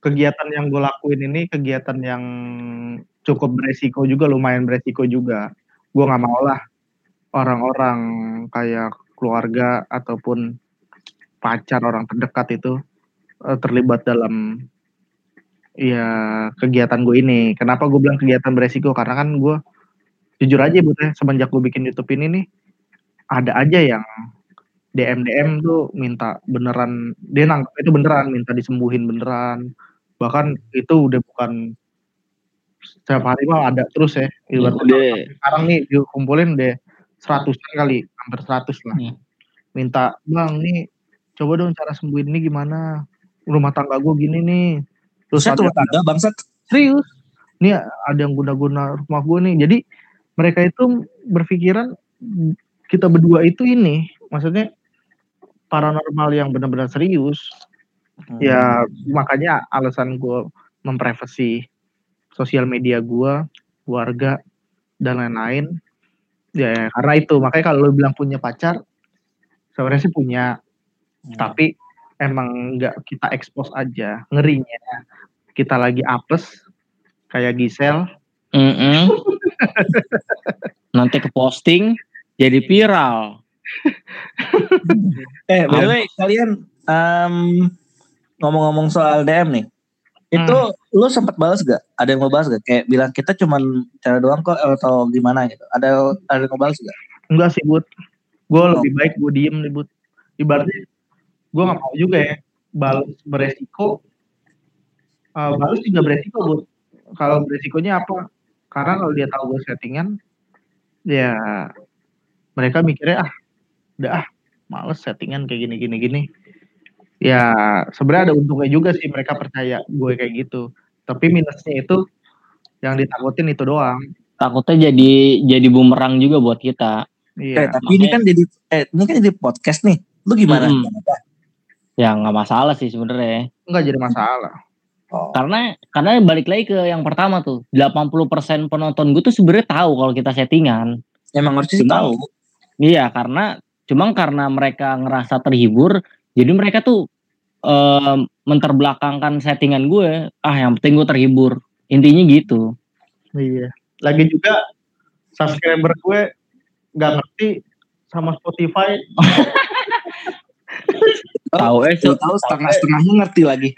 S3: kegiatan yang gue lakuin ini kegiatan yang cukup beresiko juga lumayan beresiko juga gue nggak mau lah orang-orang kayak keluarga ataupun pacar orang terdekat itu eh, terlibat dalam ya kegiatan gue ini. Kenapa gue bilang kegiatan beresiko? Karena kan gue jujur aja bu ya semenjak gue bikin YouTube ini nih ada aja yang DM DM tuh minta beneran dia nangkep itu beneran minta disembuhin beneran. Bahkan itu udah bukan setiap hari mah ada terus ya. Ibaratnya
S2: Udah.
S3: sekarang nih dikumpulin deh seratusan kali hampir seratus lah.
S2: Hmm.
S3: minta bang nih coba dong cara sembuhin ini gimana? Rumah tangga gue gini nih. Terus
S1: Saya
S3: ada
S1: tuh tangga bangsat.
S3: serius? Nih ada yang guna-guna rumah gue nih. Jadi mereka itu berpikiran kita berdua itu ini maksudnya paranormal yang benar-benar serius. Ya makanya alasan gue memprivasi sosial media gue keluarga dan lain-lain. Ya karena itu. Makanya kalau lo bilang punya pacar sebenarnya sih punya tapi emang nggak kita expose aja ngerinya kita lagi apes kayak Gisel
S2: Mm-mm. nanti ke posting jadi viral
S1: Eh, by the way, kalian em, ngomong-ngomong soal DM nih. Itu lu sempat balas gak? Ada yang mau balas gak? Kayak bilang kita cuman cara doang kok atau gimana gitu. Ada ada yang mau balas gak?
S3: enggak sih bud gue
S1: Oh.
S3: lebih baik gue diem nih bud ibaratnya gue nggak mau juga ya balas beresiko. Uh, balas juga beresiko bud kalau beresikonya apa? Karena kalau dia tahu gue settingan ya mereka mikirnya ah udah ah males settingan kayak gini gini gini. Ya sebenarnya ada untungnya juga sih mereka percaya gue kayak gitu. Tapi minusnya itu yang ditakutin itu doang.
S2: Takutnya jadi jadi bumerang juga buat kita.
S1: Eh,
S3: iya
S1: tapi ini kan jadi eh ini kan jadi podcast nih. Lu gimana?
S2: Mm-mm. Ya nggak masalah sih sebenarnya
S3: nggak jadi masalah
S1: Oh.
S2: karena karena balik lagi ke yang pertama tuh 80% penonton gue tuh sebenarnya tahu kalau kita settingan
S1: Emang harus sih tahu.
S2: iya karena cuma karena mereka ngerasa terhibur jadi mereka tuh em, menterbelakangkan settingan gue ah yang penting gue terhibur intinya gitu
S3: Iya. Lagi juga subscriber gue nggak ngerti sama Spotify.
S2: tahu eh
S1: tahu setengah-setengahnya ngerti lagi.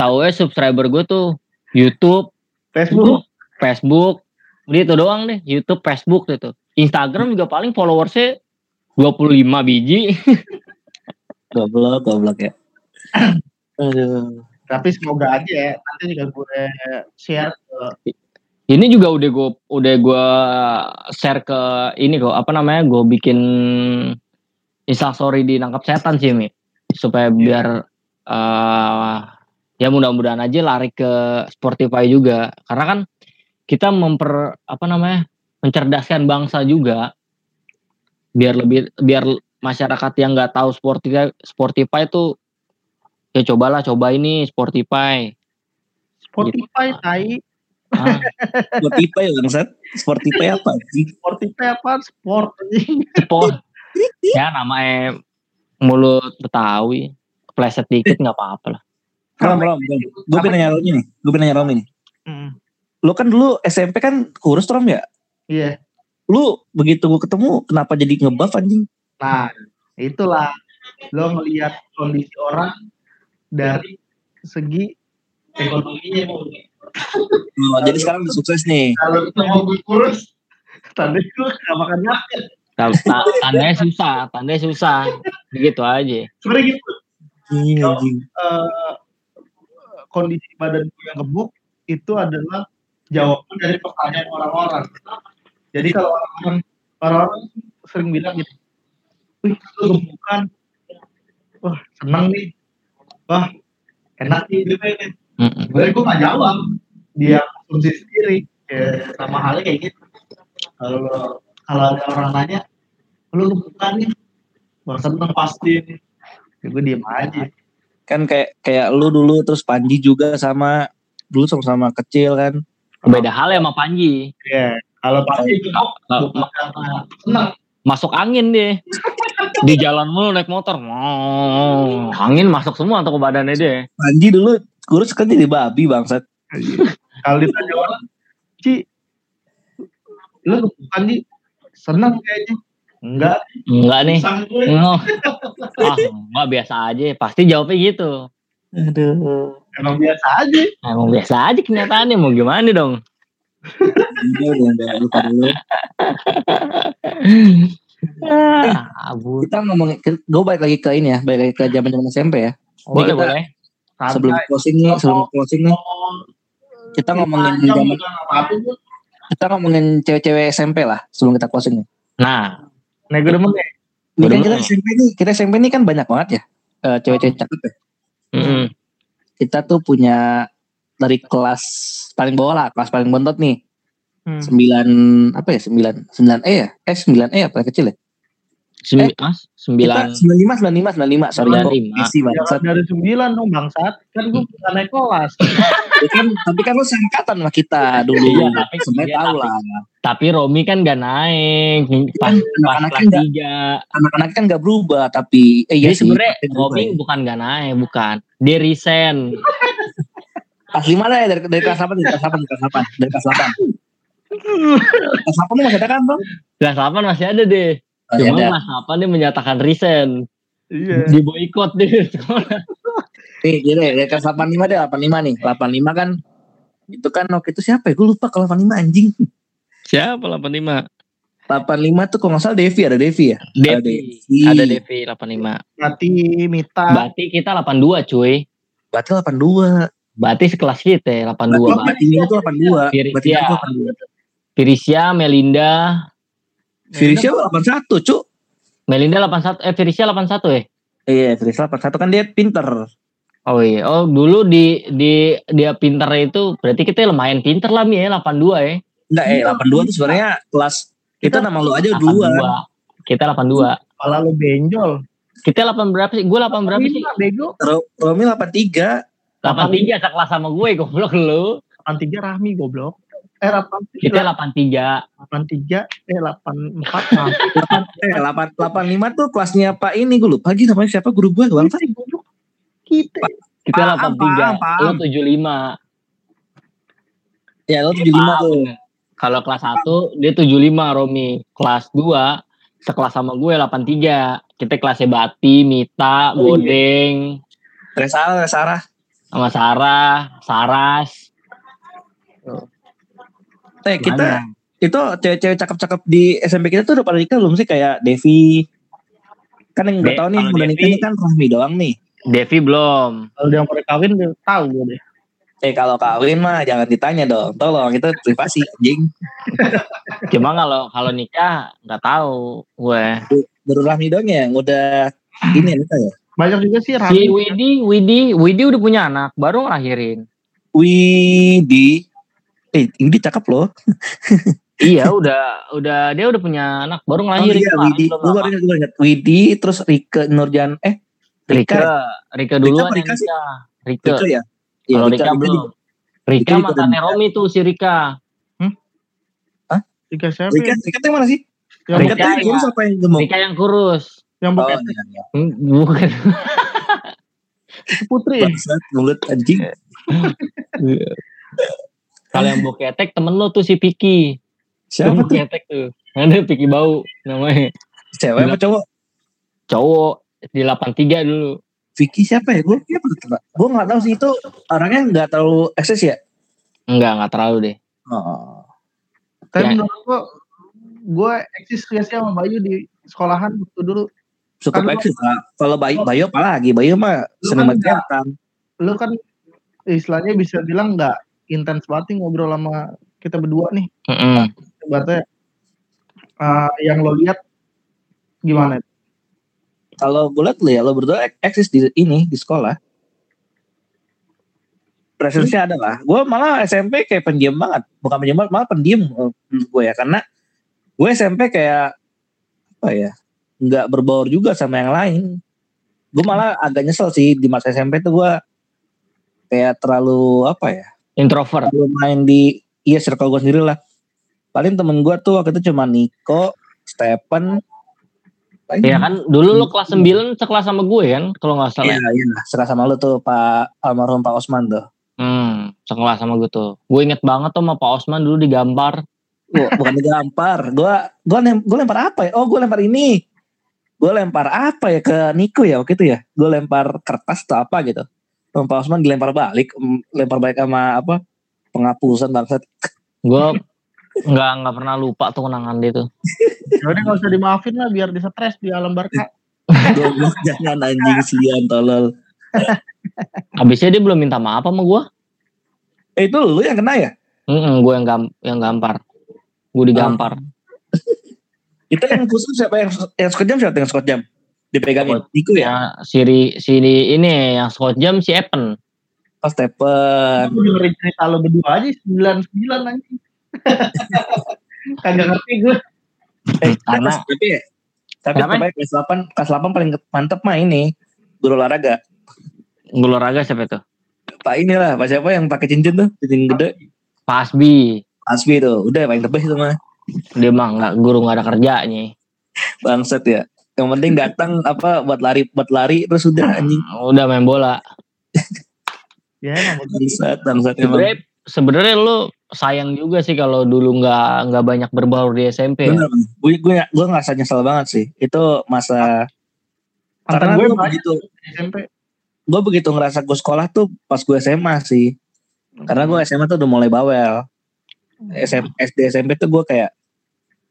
S2: tahu eh subscriber gue tuh YouTube,
S3: Facebook.
S2: Facebook, itu doang deh. YouTube, Facebook gitu. Instagram juga paling followersnya 25 biji.
S1: Goblok, goblok ya. Aduh.
S3: Tapi semoga aja ya. Nanti juga gue share ke
S2: Ini juga udah gue udah gua share ke ini kok apa namanya gue bikin instastory di nangkap setan sih mi supaya biar eh ya mudah-mudahan aja lari ke Spotify juga karena kan kita memper apa namanya mencerdaskan bangsa juga biar lebih biar masyarakat yang nggak tahu Spotify Spotify itu ya cobalah coba ini Spotify
S3: Spotify, tai.
S2: ah,
S1: Spotify bangsat. Spotify apa sih?
S3: Spotify apa? Sport.
S2: sport ya namanya mulut Betawi kepleset dikit nggak apa-apa lah
S1: Rom, Rom, Rom. Gue pengen nanya Rom ini. Gue pengen nanya Rom ini.
S3: Hmm.
S1: Lu kan dulu SMP kan kurus Rom ya?
S3: Iya.
S1: Lu begitu gue ketemu kenapa jadi ngebuff anjing?
S3: Nah, itulah lo ngelihat kondisi orang dari segi ekonominya.
S1: Oh, jadi sekarang udah sukses nih.
S3: Kalau kita mau kurus, tadi gue gak makan makan.
S2: Ta- ta- tandanya susah tandanya susah begitu aja
S3: Sebenarnya gitu.
S1: Iya, anjing.
S3: eh, kondisi badan gue yang gemuk itu adalah jawaban dari pertanyaan orang-orang. Jadi kalau orang-orang orang-orang sering bilang gitu, wih lu gemukan, wah senang nih, wah enak nih nih.
S2: Mm-mm.
S3: Sebenarnya gue gak jawab, dia konsumsi sendiri, ya, sama halnya kayak gitu. Kalau kalau ada orang nanya, lu gemukan nih, wah seneng pasti. Ya, gue diem aja.
S1: Kan kayak kayak lu dulu terus Panji juga sama. Dulu sama-sama kecil kan.
S2: beda hal ya sama Panji.
S3: Iya, kalau pasti itu
S2: Ma-
S3: bukan
S2: masuk angin deh di jalan mulu naik motor. Wow, angin masuk semua ke badannya dia.
S1: Panji dulu kurus kan jadi babi bangsat.
S3: Kalau ditanya orang, Ci, lu bukan Ci, senang kayaknya. Enggak,
S2: enggak nih. Oh. ah enggak biasa aja pasti jawabnya gitu
S1: Aduh.
S3: Emang biasa aja.
S2: emang biasa aja kenyataannya mau gimana dong ah,
S1: Kita ngomongin, gue balik lagi ke ini ya, balik lagi ke zaman zaman SMP ya.
S2: boleh
S1: kita-
S2: boleh
S1: Sebelum closing nih, sebelum closing nih, kita ngomongin
S3: jam
S1: zaman. Kita ngomongin cewek-cewek SMP lah sebelum kita closing
S2: nah
S3: Nah, gue demen.
S1: Ini kan
S2: Bener.
S1: kita SMP nih, kita SMP nih kan banyak banget ya eh, cewek-cewek cakep ya.
S2: mm-mm.
S1: Kita tuh punya dari kelas paling bawah lah, kelas paling bontot nih.
S3: Hmm.
S1: Sembilan apa ya? Sembilan sembilan E ya? Eh sembilan E ya paling kecil ya?
S2: Sembi- ah, sembilan
S1: Sembilan lima sembilan lima sembilan lima. Sorry,
S2: Sembilan lima.
S1: isi
S3: Jangan
S1: bangsat.
S3: dari sembilan dong bangsat. Kan gue bukan naik kelas.
S1: Ya kan, tapi kan lu seangkatan sama kita dulu.
S2: Iya, tapi-
S1: sebenarnya
S2: iya,
S1: tahu
S2: tapi-
S1: lah.
S2: tapi Romi kan gak naik pas, pas
S1: anak-anak
S2: kelas
S1: nggak-
S2: tiga
S1: Anak-anak kan gak berubah, tapi eh iya
S2: Jadi
S1: sih.
S2: sebenarnya Romi
S1: ya.
S2: bukan gak naik, bukan. Dia resign.
S1: Kelas lima lah ya dari, dari kelas delapan dari kelas delapan dari kelas delapan dari kelas delapan. kelas delapan masih ada kan bang?
S2: Kelas 8 masih ada deh.
S1: Oh,
S2: Cuma
S1: ada.
S2: kelas 8 dia menyatakan resign.
S3: Iya.
S2: Di boykot deh.
S1: Nih, jadi dari kelas delapan lima deh delapan lima nih. Delapan lima kan itu kan waktu itu siapa ya? Gue lupa kalau delapan lima anjing.
S2: Siapa 85?
S1: Delapan lima tuh kalau nggak salah Devi ada Devi ya. Ada
S2: Devi.
S1: Devi.
S2: Ada Devi 85.
S3: Nanti Mita.
S2: Berarti kita 82 cuy.
S1: Berarti delapan dua.
S2: Berarti sekelas kita ya, 82. Berarti
S1: Berarti ini tuh delapan dua.
S2: Firisya.
S1: Berarti itu delapan dua.
S2: Firisya, Melinda.
S1: Delapan satu cuk.
S2: Melinda 81. Eh Firisya 81 ya?
S1: Iya, Firisya delapan satu kan dia pinter.
S2: Oh iya. Oh dulu di di dia pinter itu berarti kita lumayan pinter lah Mi ya 82 ya.
S1: Enggak, eh delapan dua tuh sebenarnya kelas kita nama lu aja dua.
S2: 82. Kita 82.
S3: Kepala lu benjol.
S2: Kita 8 berapa sih? Gue 8 berapa sih?
S3: Bego.
S1: Ro- Romi delapan tiga.
S2: 83 sekelas sama gue goblok lu.
S3: 83 Rahmi goblok. Eh 83.
S2: Kita 83.
S3: 83 eh 84 Rahmi.
S1: delapan eh delapan delapan lima tuh kelasnya Pak ini gue lupa lagi namanya siapa guru gue bang
S3: Kita. Kita.
S2: Kita
S1: Paham,
S2: 83.
S1: paham,
S2: Lu
S1: paham.
S2: 75.
S1: ya lo tujuh lima
S2: Paham,
S1: tuh.
S2: Kalau kelas 1 dia 75 Romi. Kelas 2 sekelas sama gue 83. Kita kelasnya Bati, Mita, Godeng,
S1: Resara Resara
S2: sama Sarah, Saras.
S1: Eh kita itu cewek-cewek cakep-cakep di SMP kita tuh udah pada nikah belum sih kayak Devi? Kan yang nggak tahu nih udah nikah ini kan Rahmi doang nih.
S2: Devi belum.
S3: Kalau dia pada kawin udah tahu gue deh.
S1: Eh kalau kawin mah jangan ditanya dong. Tolong itu privasi anjing.
S2: Cuma kalau kalau nikah nggak tahu gue.
S1: Baru Rahmi doang ya yang udah ini ya nikah ya.
S3: Banyak juga sih
S2: Si
S3: Rami.
S2: Widi, Widi, Widi udah punya anak, baru ngelahirin.
S1: Widi. Eh ini cakep loh.
S2: iya, udah udah dia udah punya anak, baru
S1: Oh
S2: ngelahirin.
S1: iya
S2: kemarin,
S1: Widi. Gue baru ingat, gue ingat. Widi terus Rike Nurjan. Eh
S2: Rika,
S1: Rika.
S2: Rika duluan yang
S1: Rika.
S2: Rika.
S1: Rike ya. Iya,
S2: Kalau
S1: Rika,
S2: Rika
S1: Rika
S2: belum.
S1: juga.
S2: Rika
S1: Rika juga
S2: mantannya
S1: udah
S2: Romi tuh si Rika.
S3: Tiga siapa?
S1: Rika,
S3: ya?
S1: Rika tuh yang mana sih?
S3: Yang
S1: Rika
S2: Rika
S1: yang
S2: ya.
S1: kurus apa yang gemuk?
S2: Rika yang kurus.
S3: yang
S1: Oh,
S3: bukan
S1: iya, iya.
S2: Hmm, Bukan.
S3: putri.
S1: Bangsat, mulut anjing.
S2: Kalau yang boketek temen lo tuh si Piki.
S1: Siapa tuh?
S2: boketek tuh. Ada Piki Bau namanya.
S1: Cewek apa cowok?
S2: Cowok di 83 dulu.
S1: Vicky siapa ya? Gue siapa tuh? Gue nggak tahu sih itu orangnya nggak terlalu eksis ya.
S2: Enggak, enggak terlalu deh.
S1: Oh.
S3: Tapi
S2: Ya.
S3: menurut gue, gue eksis sih sama Bayu di sekolahan waktu dulu.
S1: Cukup
S3: Kan
S1: eksis lah. Kalau Bayu, Bayu apa lagi? Bayu mah seneng
S3: kan
S1: banget.
S3: Lu kan istilahnya bisa bilang nggak intens banget nih ngobrol sama kita berdua nih.
S2: Mm-mm.
S3: Berarti uh, yang lo lihat gimana?
S1: Kalau gue liat lu ya, lo berdua ek- eksis di ini di sekolah. Presensnya ada lah. Gue malah SMP kayak pendiam banget. Bukan pendiam banget, malah pendiam gue ya. Karena gue SMP kayak apa ya? Nggak berbaur juga sama yang lain. Gue malah agak nyesel sih di masa SMP tuh gue kayak terlalu apa ya?
S2: Introvert.
S1: Terlalu main di iya circle gue sendiri lah. Paling temen gue tuh waktu itu cuma Niko, Stephen. paling-
S2: Ya kan dulu lo kelas 9 sekelas sama gue kan kalau nggak salah.
S1: Iya, iya. Serah sama lu tuh Pak almarhum Pak Osman tuh.
S2: Hmm, sekelas sama gue tuh. Gue inget banget tuh sama Pak Osman dulu digambar.
S1: Gua, bukan digampar. Gua gua lem, gua lempar apa ya? Oh, gua lempar ini. Gua lempar apa ya ke Niko ya waktu itu ya? Gua lempar kertas atau apa gitu. Sama Pak Osman dilempar balik, em, lempar balik sama apa? Penghapusan bangsat.
S2: Gue nggak nggak pernah lupa tuh kenangan dia tuh.
S3: Jadi nggak usah dimaafin lah biar bisa stres di alam barca.
S1: Jangan anjing sian tolol.
S2: Abisnya dia belum minta maaf sama gue.
S1: Eh itu lu yang kena ya?
S2: gue yang gam yang gampar. Gue digampar.
S1: Itu yang khusus siapa yang yang skot jam siapa yang skot jam? Dipegangin. Niko ya?
S2: Ya, si Ri- si ini yang Scott Jam si Evan.
S1: Oh, Stephen.
S3: Aku dengerin cerita lo berdua aja sembilan sembilan anjing. Kagak ngerti gue.
S1: Eh,
S2: Karena-
S1: tapi ya. Tapi kelas 8, kelas 8 paling mantep mah ini. Guru olahraga.
S2: Gue olahraga siapa itu?
S1: Pak inilah, Pak siapa yang pakai cincin tuh, cincin gede.
S2: Pak Asbi.
S1: Asbi tuh, udah paling tebes itu mah.
S2: Dia mah nggak guru nggak ada kerjanya.
S1: Bangset ya. Yang penting datang apa buat lari buat lari terus udah anjing.
S2: Udah main bola.
S3: Ya.
S1: Bangsat, bangsat emang.
S2: Sebenarnya lu sayang juga sih kalau dulu nggak nggak banyak berbaur di SMP. Ya.
S1: Gue gue gue ngerasa nyesel banget sih. Itu masa karena
S3: Mantan gue
S1: gue
S3: banyak
S1: begitu
S3: di SMP.
S1: gue begitu ngerasa gue sekolah tuh pas gue SMA sih. Karena gue SMA tuh udah mulai bawel. SM, SD SMP tuh gue kayak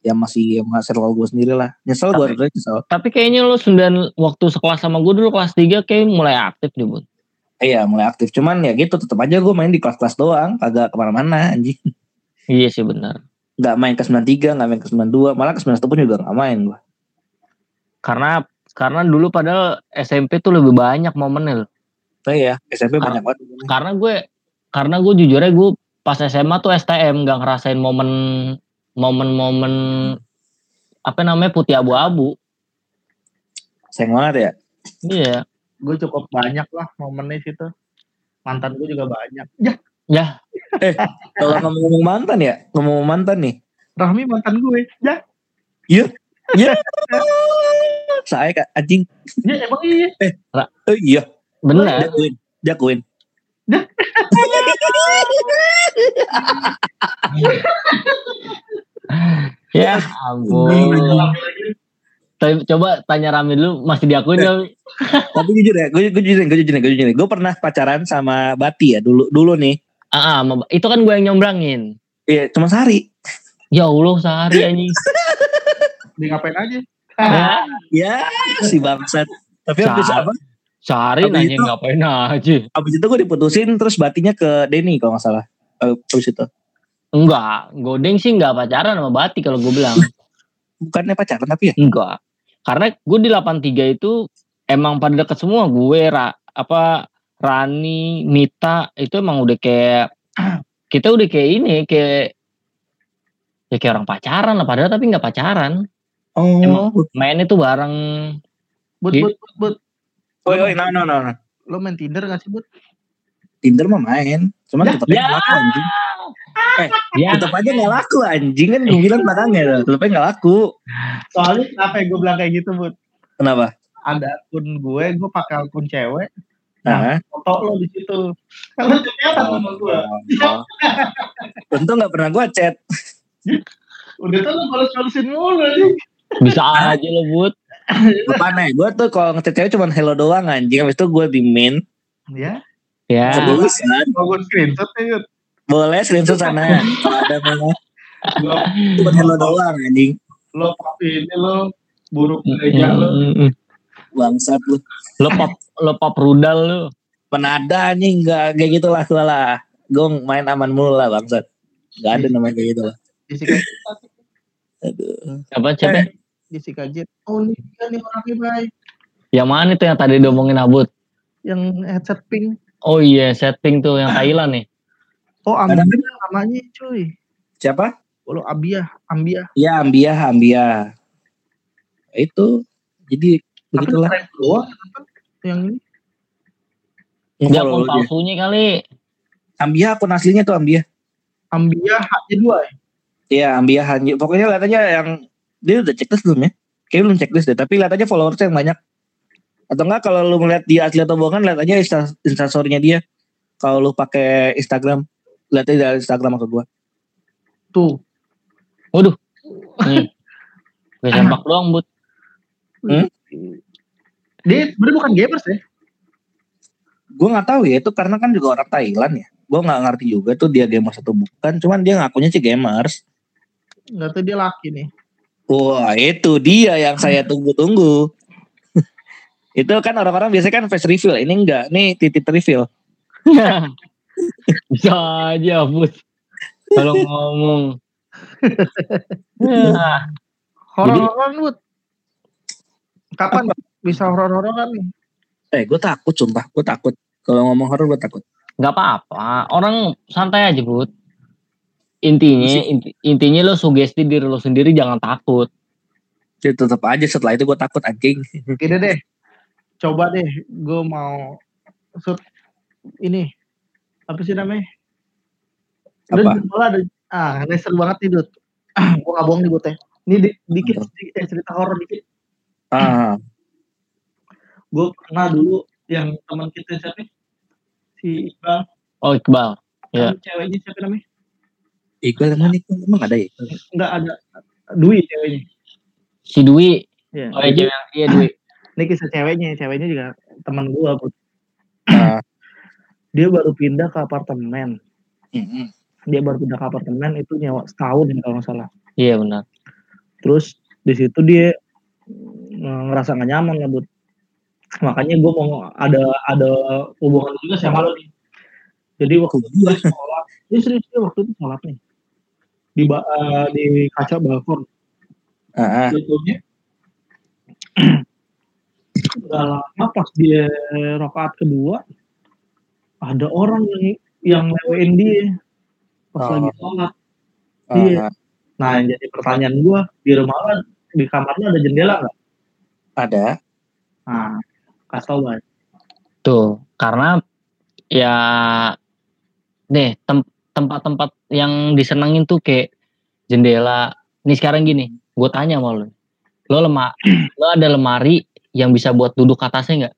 S1: ya masih masih circle gue sendiri lah. Nyesel gue
S2: Tapi-
S1: sebenarnya nyesel.
S2: Tapi kayaknya lu sembilan waktu sekelas sama gue dulu kelas 3 kayak mulai aktif deh, Bun.
S1: Iya mulai aktif. Cuman ya gitu tetap aja gue main di kelas-kelas doang. Kagak ke mana-mana anjing.
S2: Iya sih benar.
S1: Gak main ke 93, gak main ke 92. Malah ke 91 pun juga gak main gue.
S2: Karena karena dulu padahal SMP tuh lebih banyak momennya loh.
S1: Nah ya SMP
S2: Karena-
S1: banyak banget.
S2: Karena gue karena gue jujur aja gue pas SMA tuh STM nggak ngerasain momen momen-momen apa namanya putih abu-abu.
S1: Sayang banget ya.
S2: Iya.
S3: Gue cukup banyak lah momennya situ. Mantan gue juga banyak. Ya,
S2: Ya,
S1: Kalau ngomong-ngomong mantan ya, ngomong mantan nih.
S3: Rahmi mantan gue. Ya,
S1: Ya. Saya kak anjing.
S3: ya emang iya.
S1: Oh iya.
S2: bener.
S1: Jakuin. Jakuin.
S2: Ya ampun. Coba tanya Rami dulu masih diakuin gak?
S1: Tapi jujur ya, gue jujur, gue jujur, gue jujur. Gue pernah pacaran sama Bati ya dulu dulu nih.
S2: Ah, sama- itu kan gue yang nyombrangin.
S1: Iya, cuma sehari.
S2: Ya Allah sehari anjing.
S3: Di ngapain aja?
S2: Ya,
S1: Ya, si bangsat. Tapi habis apa?
S2: sehari
S1: Habis
S2: nanya
S1: itu-
S2: ngapain aja.
S1: Habis itu gue diputusin terus batinya ke Denny kalau nggak salah. Eh, Habis itu.
S2: Enggak, Godeng sih enggak pacaran sama Bati kalau gue bilang.
S1: Bukannya pacaran tapi ya?
S2: Enggak. Karena gue di 83 itu emang pada deket semua. Gue, Ra, apa Rani, Mita itu emang udah kayak kita udah kayak ini kayak ya kayak orang pacaran lah padahal tapi nggak pacaran.
S1: Oh.
S2: Emang. Main itu bareng
S3: But, but, but, but.
S1: Oh, oh, no, no, no.
S3: Lo main Tinder gak sih, But?
S1: Tinder mah main. Cuman tetep aja
S2: Ya.
S1: nggak anjing.
S2: ya
S1: Tetep aja nggak laku anjing kan gue bilang belakangnya. tuh. Tetep aja nggak laku.
S3: Soalnya kenapa gue bilang kayak gitu, But?
S1: Kenapa?
S3: Ada akun gue, gue pakai akun cewek.
S1: Nah,
S3: Foto lo di situ. Kalau ternyata sama gue.
S1: oh. Untung nggak pernah gue chat.
S3: Udah tuh lo balas-balasin mulu nih.
S2: bisa aja lo but.
S1: Mana gue tuh kalau ngechat cewek cuma hello doang anjing. Habis itu gue di main.
S3: Ya,
S2: Ya.
S1: Kan.
S3: mau gue screenshot ya, Yud.
S1: Boleh screenshot sana. Kalau ada mana.
S3: Lo,
S1: Cuma hello doang anjing.
S3: lo papi ini lo buruk gereja lo.
S2: Mm-mm.
S1: Bangsat lu.
S2: Lo pop lo pop rudal lo.
S1: Penada anjing nggak kayak gitu lah lah. Gue main aman mulu lah bangsat. Gak ada namanya kayak gitu lah. Aduh.
S2: Apa siapa?
S3: Jessica Jet. Oh ini dia nih orangnya baik.
S2: Yang mana itu yang tadi diomongin Abut?
S3: Yang headset pink.
S2: Oh iya, setting tuh yang Thailand nih.
S3: Oh
S1: Ada
S3: Ambia namanya cuy.
S1: Siapa?
S3: Oh, lo Abia, Ambia.
S1: Ya Ambia, Ambia. Itu. Jadi
S3: Tapi
S1: begitulah.
S3: doang ya, kan? Yang ini.
S2: Dia
S1: Nge-follow
S2: akun
S1: dia.
S2: palsunya kali.
S1: Ambia akun aslinya tuh Ambia.
S3: Ambia haknya dua ya.
S1: Iya Ambia Hanji. Pokoknya aja yang dia udah checklist belum ya? Kayaknya belum checklist deh. Tapi lihat aja followersnya yang banyak. Atau enggak kalau lu melihat dia asli atau bohongan lihat aja insta instastorynya dia. Kalau lu pakai Instagram lihat aja dari Instagram ke gua.
S3: Tuh.
S2: Waduh. Nih. Gue sempak doang, But.
S1: Hmm?
S3: Dia sebenarnya bukan gamers ya.
S1: Gue nggak tahu ya itu karena kan juga orang Thailand ya. Gue nggak ngerti juga tuh dia gamers atau bukan. Cuman dia ngakunya sih gamers.
S3: Enggak tahu dia laki nih.
S1: Wah itu dia yang saya tunggu-tunggu. itu kan orang-orang biasanya kan face reveal. Ini enggak. Nih titik reveal.
S2: Bisa aja, But. Kalau ngomong. Nah,
S3: Horor-hororan Bud. Kapan bisa horor-hororan nih?
S1: Eh gue takut sumpah. Gue takut. Kalau ngomong horor gue takut.
S2: nggak apa-apa. Orang santai aja, But. Intinya, inti- intinya lo sugesti diri lo sendiri jangan takut.
S1: Jadi tetap aja setelah itu gue takut anjing.
S3: Gini deh. Coba deh gue mau shoot ini apa sih namanya?
S1: Apa?
S3: di bola ada ah ini seru banget nih Dut. gue gak bohong nih gue teh. Ini di- dikit, sedikit ya, cerita horor dikit.
S1: Ah,
S3: Gue pernah dulu yang teman kita siapa? Si Iqbal.
S2: Oh, Iqbal. Ya.
S3: Kan Ceweknya siapa namanya?
S1: Iqbal emang Iqbal emang ada ya?
S3: Enggak ada. Dwi ceweknya.
S2: Si Dwi.
S3: Iya.
S2: Oh, iya, iya Dwi.
S3: Ini kisah ceweknya, ceweknya juga teman gue.
S1: Ah,
S3: Dia baru pindah ke apartemen.
S1: mm-mm.
S3: Dia baru pindah ke apartemen itu nyewa setahun ya kalau nggak salah.
S2: Iya benar.
S3: Terus di situ dia mm, ngerasa gak nyaman lah Bud. Makanya gue mau ada ada hubungan juga sama lo nih. Jadi waktu itu dia sholat, dia serius dia waktu itu sholat nih di ba- eh, di kaca balkon.
S1: Ah, ah.
S3: Betulnya Gak lama pas dia rokaat kedua ada orang yang yang lewein dia pas
S1: Oh.
S3: lagi sholat.
S1: ah,
S3: Iya.
S1: ah.
S3: Nah yang jadi pertanyaan gua di rumah lo di kamarnya ada jendela nggak?
S1: Ada.
S3: Nah, kasih tau Bang.
S2: Tuh, karena ya nih tem- tempat-tempat yang disenengin tuh kayak jendela. Nih sekarang gini, gue tanya sama lo. Lo lemah, lo ada lemari yang bisa buat duduk atasnya nggak?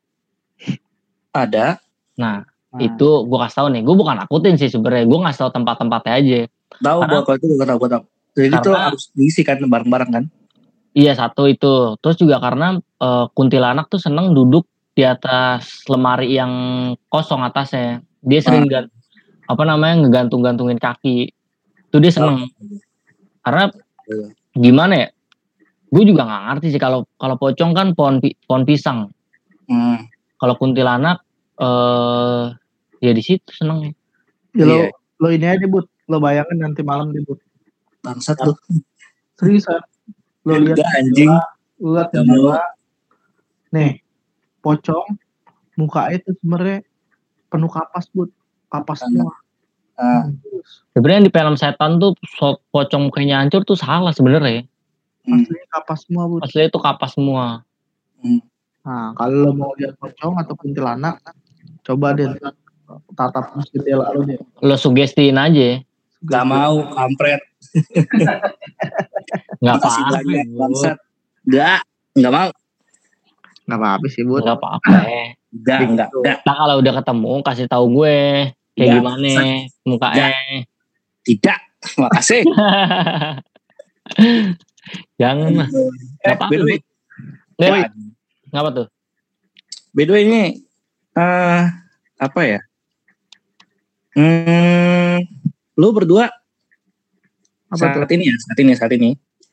S1: Ada.
S2: Nah,
S3: Nah,
S2: itu gue kasih tahu nih. Gue bukan nakutin sih sebenarnya. Gue ngasih tahu tempat-tempatnya aja.
S1: Tahu gua kalau itu gue tahu gue tahu. Jadi itu harus diisi kan bareng-bareng kan?
S2: Iya satu itu. Terus juga karena eh, kuntilanak tuh seneng duduk di atas lemari yang kosong atasnya. Dia sering gan- apa namanya ngegantung-gantungin kaki. Itu dia seneng. Karena
S1: Iya.
S2: gimana ya? Gue juga nggak ngerti sih kalau kalau pocong kan pohon pohon pisang.
S1: Hmm.
S2: Kalau kuntilanak eh ya di situ seneng.
S3: Ya, lo,
S1: Iya.
S3: lo ini aja but, lo bayangin nanti malam nih but.
S1: Bangsat lu.
S3: Seriusan. Lo lihat
S1: anjing.
S3: lo lihat. Nih, pocong muka itu sebenarnya penuh kapas but, kapas semua.
S1: Ah,
S2: Sebenarnya di film setan tuh so- pocong mukanya hancur tuh salah sebenarnya.
S1: hmm.
S3: Aslinya kapas semua but.
S2: Aslinya itu kapas semua.
S3: Nah, kalau lo mau lihat pocong atau kuntilanak, coba deh tatap jendela lo deh.
S2: Lo sugestiin aja.
S1: Gak mau, kampret.
S2: Nggak
S1: Makasih
S2: apa-apa. Bu.
S1: Gak, gak mau.
S3: Nggak apa-apa sih but.
S2: Nggak apa-apa.
S1: Gak, enggak, enggak.
S2: Nah kalau udah ketemu kasih tahu gue kayak
S1: Nggak.
S2: gimana mukanya.
S1: Tidak. Makasih.
S2: Jangan lah.
S1: Eh,
S2: apa-apa.
S1: way,
S2: Eh,
S1: Woi,
S2: Ngapa tuh?
S1: by the way ini eh apa ya? Hmm, lu berdua
S3: Apa
S1: saat ini ya, saat ini, saat ini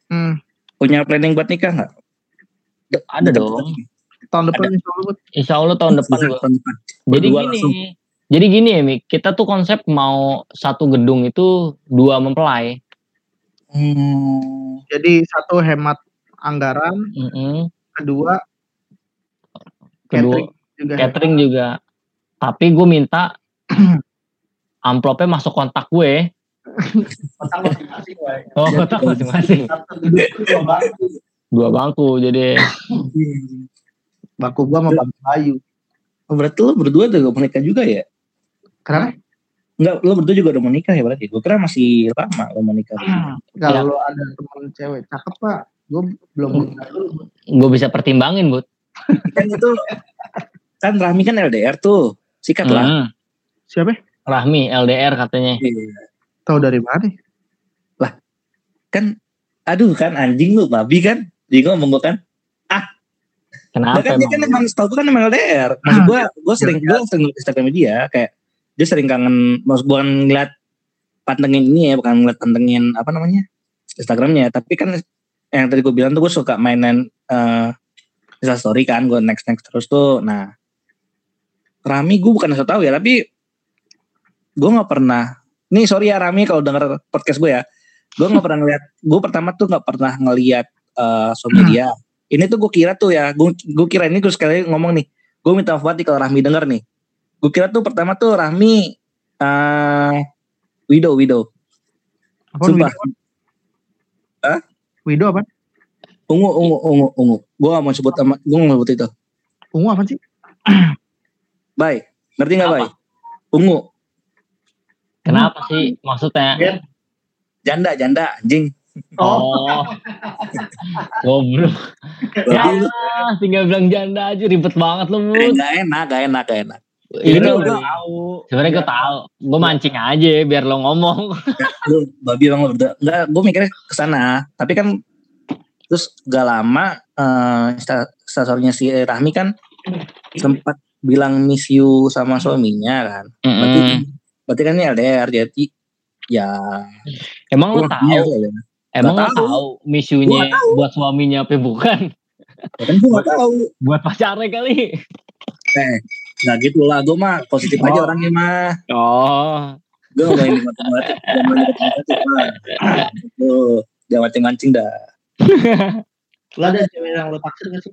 S3: Hmm,
S1: punya planning buat nikah nggak?
S2: Ada dong.
S3: tahun depan insya Allah.
S2: Insya Allah tahun depan.
S1: Tahun depan.
S2: Jadi gini.
S1: langsung.
S2: Jadi gini ya Mi, kita tuh konsep mau satu gedung itu dua mempelai.
S1: Hmm,
S3: Jadi satu hemat anggaran,
S2: Mm-mm.
S3: kedua
S2: Kedua
S3: catering juga.
S2: catering juga. Tapi gue minta amplopnya masuk kontak gue.
S3: Kotak masing-masing, woy.
S2: Oh, kontak masing-masing.
S3: Dua bangku.
S2: Dua bangku. Jadi
S3: Bangku gua sama bangku Bayu.
S1: Oh, berarti lu berdua udah mau nikah juga ya?
S3: Kenapa?
S1: Enggak, lu berdua juga udah mau nikah ya berarti? Gue kira masih lama lu mau nikah.
S3: Kalau
S2: Ya.
S3: lo ada teman cewek cakep pak, gua belum
S2: gue bisa pertimbangin, Bud.
S1: kan itu kan Rahmi kan LDR tuh, sikat lah.
S2: Hmm.
S3: Siapa?
S2: Rahmi LDR katanya.
S3: Tahu dari mana?
S1: Kan, aduh kan anjing lu, babi kan? Jadi ngomong gue kan,
S2: Kenapa
S1: Bahkan dia kan
S2: emang?
S1: setahu kan emang LDR. Maksud gue, gue sering gue sering ngeliat Instagram dia kayak dia sering kangen, maksud bukan ngeliat pantengin ini ya, bukan ngeliat pantengin apa namanya Instagramnya, tapi kan yang tadi gue bilang tuh gue suka mainan eh Insta story kan, gue next next terus tuh. Nah, Rami gue bukan so tahu ya, tapi gue nggak pernah. Nih sorry ya Rami kalau denger podcast gue ya, gue nggak pernah ngeliat. Gue pertama tuh nggak pernah ngeliat eh suami dia. Ini tuh gue kira tuh ya, gue gue kira ini gue sekali ngomong nih, gue minta maaf banget nih kalau Rahmi denger nih. Gue kira tuh pertama tuh Rahmi eh widow widow.
S3: Apa
S1: Sumpah.
S3: Wido? Wido apa?
S1: Ungu ungu ungu ungu. Gue gak mau sebut sama, gue gak mau sebut itu.
S3: Ungu apa sih?
S1: Bye. Ngerti gak? Bye? Ungu.
S2: Kenapa sih maksudnya?
S3: Gen.
S1: Janda janda anjing.
S2: Oh. Goblok. Ya, tinggal bilang janda aja ribet banget lu,
S1: Eh,
S2: Bud.
S1: gak enak gak enak gak enak.
S2: Ini
S1: Udah,
S2: gue tahu. Sebenarnya gue tahu. Gue mancing aja biar lo ngomong.
S1: Lu babi bang lu berdua. Enggak, gue mikirnya ke sana. Tapi kan terus gak lama eh instastorynya si Rahmi kan sempat bilang miss you sama suaminya kan. Berarti,
S2: Mm-mm.
S1: berarti kan ini LDR jadi ya
S2: Emang lo
S1: gua
S2: tahu?
S1: nggak ya.
S2: Emang lo
S1: Nggak tahu.
S2: misunya buat suaminya apa bukan?
S1: Ya kan gue gak tahu.
S2: Buat pacarnya kali.
S1: Eh, nggak gitu lah. Gue mah positif aja
S2: Oh.
S1: orangnya mah.
S2: Oh.
S1: Gue main matematik. Mah. Tuh, jangan mancing-mancing dah.
S3: Lo ada cewek yang lo taksir gak sih?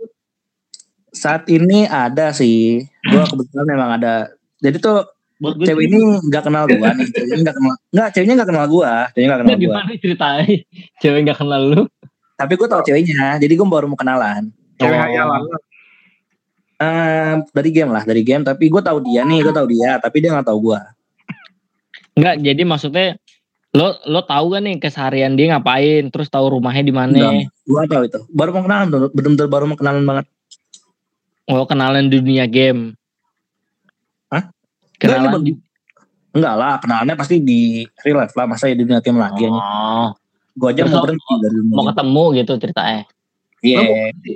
S1: Saat ini ada sih. Gue kebetulan memang ada. Jadi tuh
S3: Buat gue
S1: cewek ini nggak kenal gue nih. Ceweknya nggak kenal. Nggak, ceweknya nggak kenal gue. Ceweknya nggak kenal
S2: Nah,
S1: gue.
S2: gimana ceritanya? Cewek gak kenal lu?
S1: Tapi gue tau ceweknya. Jadi gue baru mau kenalan.
S3: cewek
S2: Oh.
S3: hayalan lo.
S1: Eh, dari game lah, dari game. Tapi gue tahu dia nih, gue tahu dia. Tapi dia nggak tahu gue.
S2: Enggak, jadi maksudnya lo lo tahu gak nih keseharian dia ngapain, terus tahu rumahnya di mana?
S1: Gue tahu itu. Baru mau kenalan tuh. Bener-bener baru mau kenalan banget.
S2: Oh, kenalan di dunia game. Kenalan
S1: Enggak,
S2: di
S1: Enggak lah, kenalannya pasti di real life lah. Masa ya di dunia game lagi.
S2: Oh,
S1: Gue aja
S2: Terus
S1: mau berhenti dari dunia
S2: mau ketemu gitu ceritanya.
S1: Iya.
S3: Berhenti?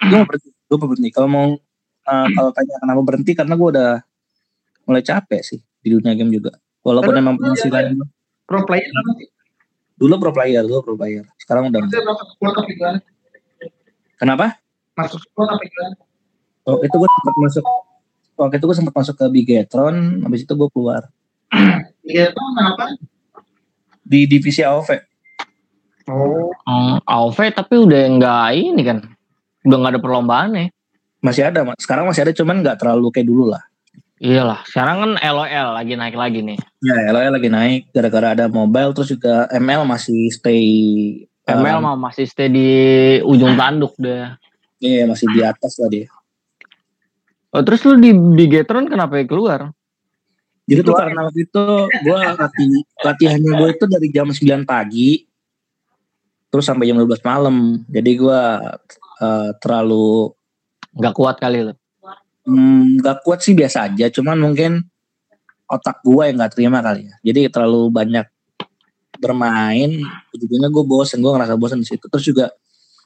S1: Gue mau berhenti. Gue mau berhenti. Kalau mau eh, kalau tanya kenapa berhenti karena gue udah mulai capek sih di dunia game juga. Walaupun emang penghasilan
S3: Pro player
S1: dulu pro player, dulu pro player. Sekarang udah? Kenapa?
S3: Masuk gimana?
S1: Oh, itu gue sempat masuk waktu itu gue sempat masuk ke Bigetron, habis itu gue keluar
S3: Iya, itu kenapa?
S1: di divisi AOV.
S3: Oh,
S2: Hmm, AOV tapi udah enggak ini kan. Udah enggak ada perlombaan ya.
S1: Masih ada, Mas. sekarang masih ada cuman nggak terlalu kayak dulu lah.
S2: Iyalah, sekarang kan LOL lagi naik lagi nih.
S1: Ya, LOL lagi naik gara-gara ada mobile terus juga ML masih stay
S2: ML
S1: um,
S2: mah masih stay di ujung tanduk deh.
S1: Iya, masih di atas lah dia.
S2: Oh, terus lu di Bigetron kenapa ya keluar?
S1: Jadi tuh karena waktu itu gue latih latihannya gue itu dari jam 9 pagi terus sampai jam 12 malam. Jadi gue uh, terlalu
S2: Nggak kuat kali lu.
S1: hmm, nggak kuat sih biasa aja. Cuman mungkin otak gue yang nggak terima kali ya. Jadi terlalu banyak bermain. Ujungnya gue bosen. Gue ngerasa bosen di situ. Terus juga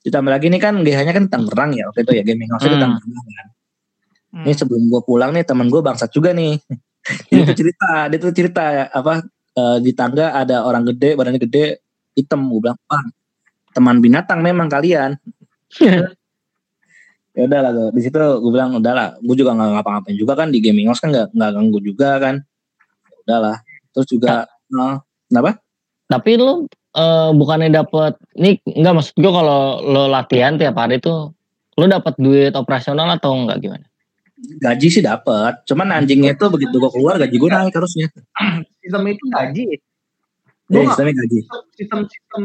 S1: ditambah lagi ini kan GH-nya kan Tangerang ya waktu itu ya gaming house di
S2: Hmm.
S1: Tangerang kan. Ini sebelum gue pulang nih teman gue bangsat juga nih. dia tuh cerita, dia tuh cerita apa eh, di tangga ada orang gede, badannya gede, hitam. Gue bilang, "Bang, teman binatang memang kalian." ya udah lah di situ gue bilang udah lah gue juga nggak ngapa-ngapain juga kan di gaming house kan nggak nggak ganggu juga kan Ya udah lah terus juga eh, kenapa
S2: Tapi lu eh, bukannya dapet nih enggak maksud gua kalau lu latihan tiap hari tuh lu dapat duit operasional atau enggak gimana?
S1: Gaji sih dapat cuman anjingnya itu begitu gue keluar gaji gue naik harusnya.
S3: Sistem itu gaji.
S1: ya sistemnya gaji.
S3: Sistem-sistem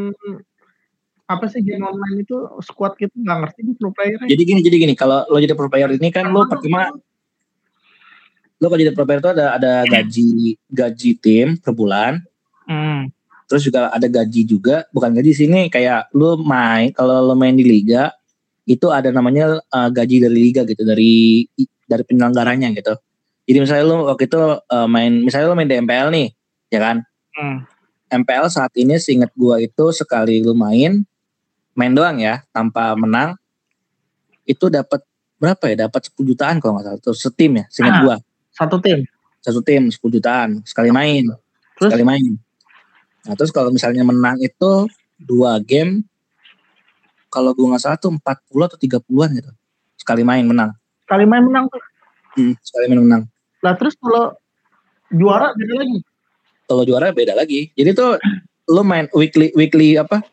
S3: apa sih game online itu squad gitu nggak ngerti nih pro player
S1: jadi gini jadi gini kalau lo jadi pro player ini kan lo pertama lo kalau jadi pro player itu ada ada gaji gaji tim per bulan.
S3: Hmm.
S1: terus juga ada gaji juga bukan gaji sini kayak lo main kalau lo main di liga itu ada namanya uh, gaji dari liga gitu dari dari penyelenggaranya gitu jadi misalnya lo waktu itu uh, main misalnya lo main di MPL nih ya kan
S3: Hmm.
S1: MPL saat ini seingat gua itu sekali lu main main doang ya tanpa menang itu dapat berapa ya dapat 10 jutaan kalau nggak salah terus setim ya seingat
S3: Ah.
S1: gua
S3: Satu tim.
S1: satu tim 10 jutaan sekali main
S3: Terus?
S1: sekali main nah terus kalau misalnya menang itu dua game kalau gua nggak salah tuh 40 atau 30-an gitu sekali main menang
S3: Kali main menang tuh.
S1: hmm, sekali main menang
S3: Lah terus kalau juara beda lagi.
S1: kalau juara beda lagi. Jadi tuh lu main weekly weekly apa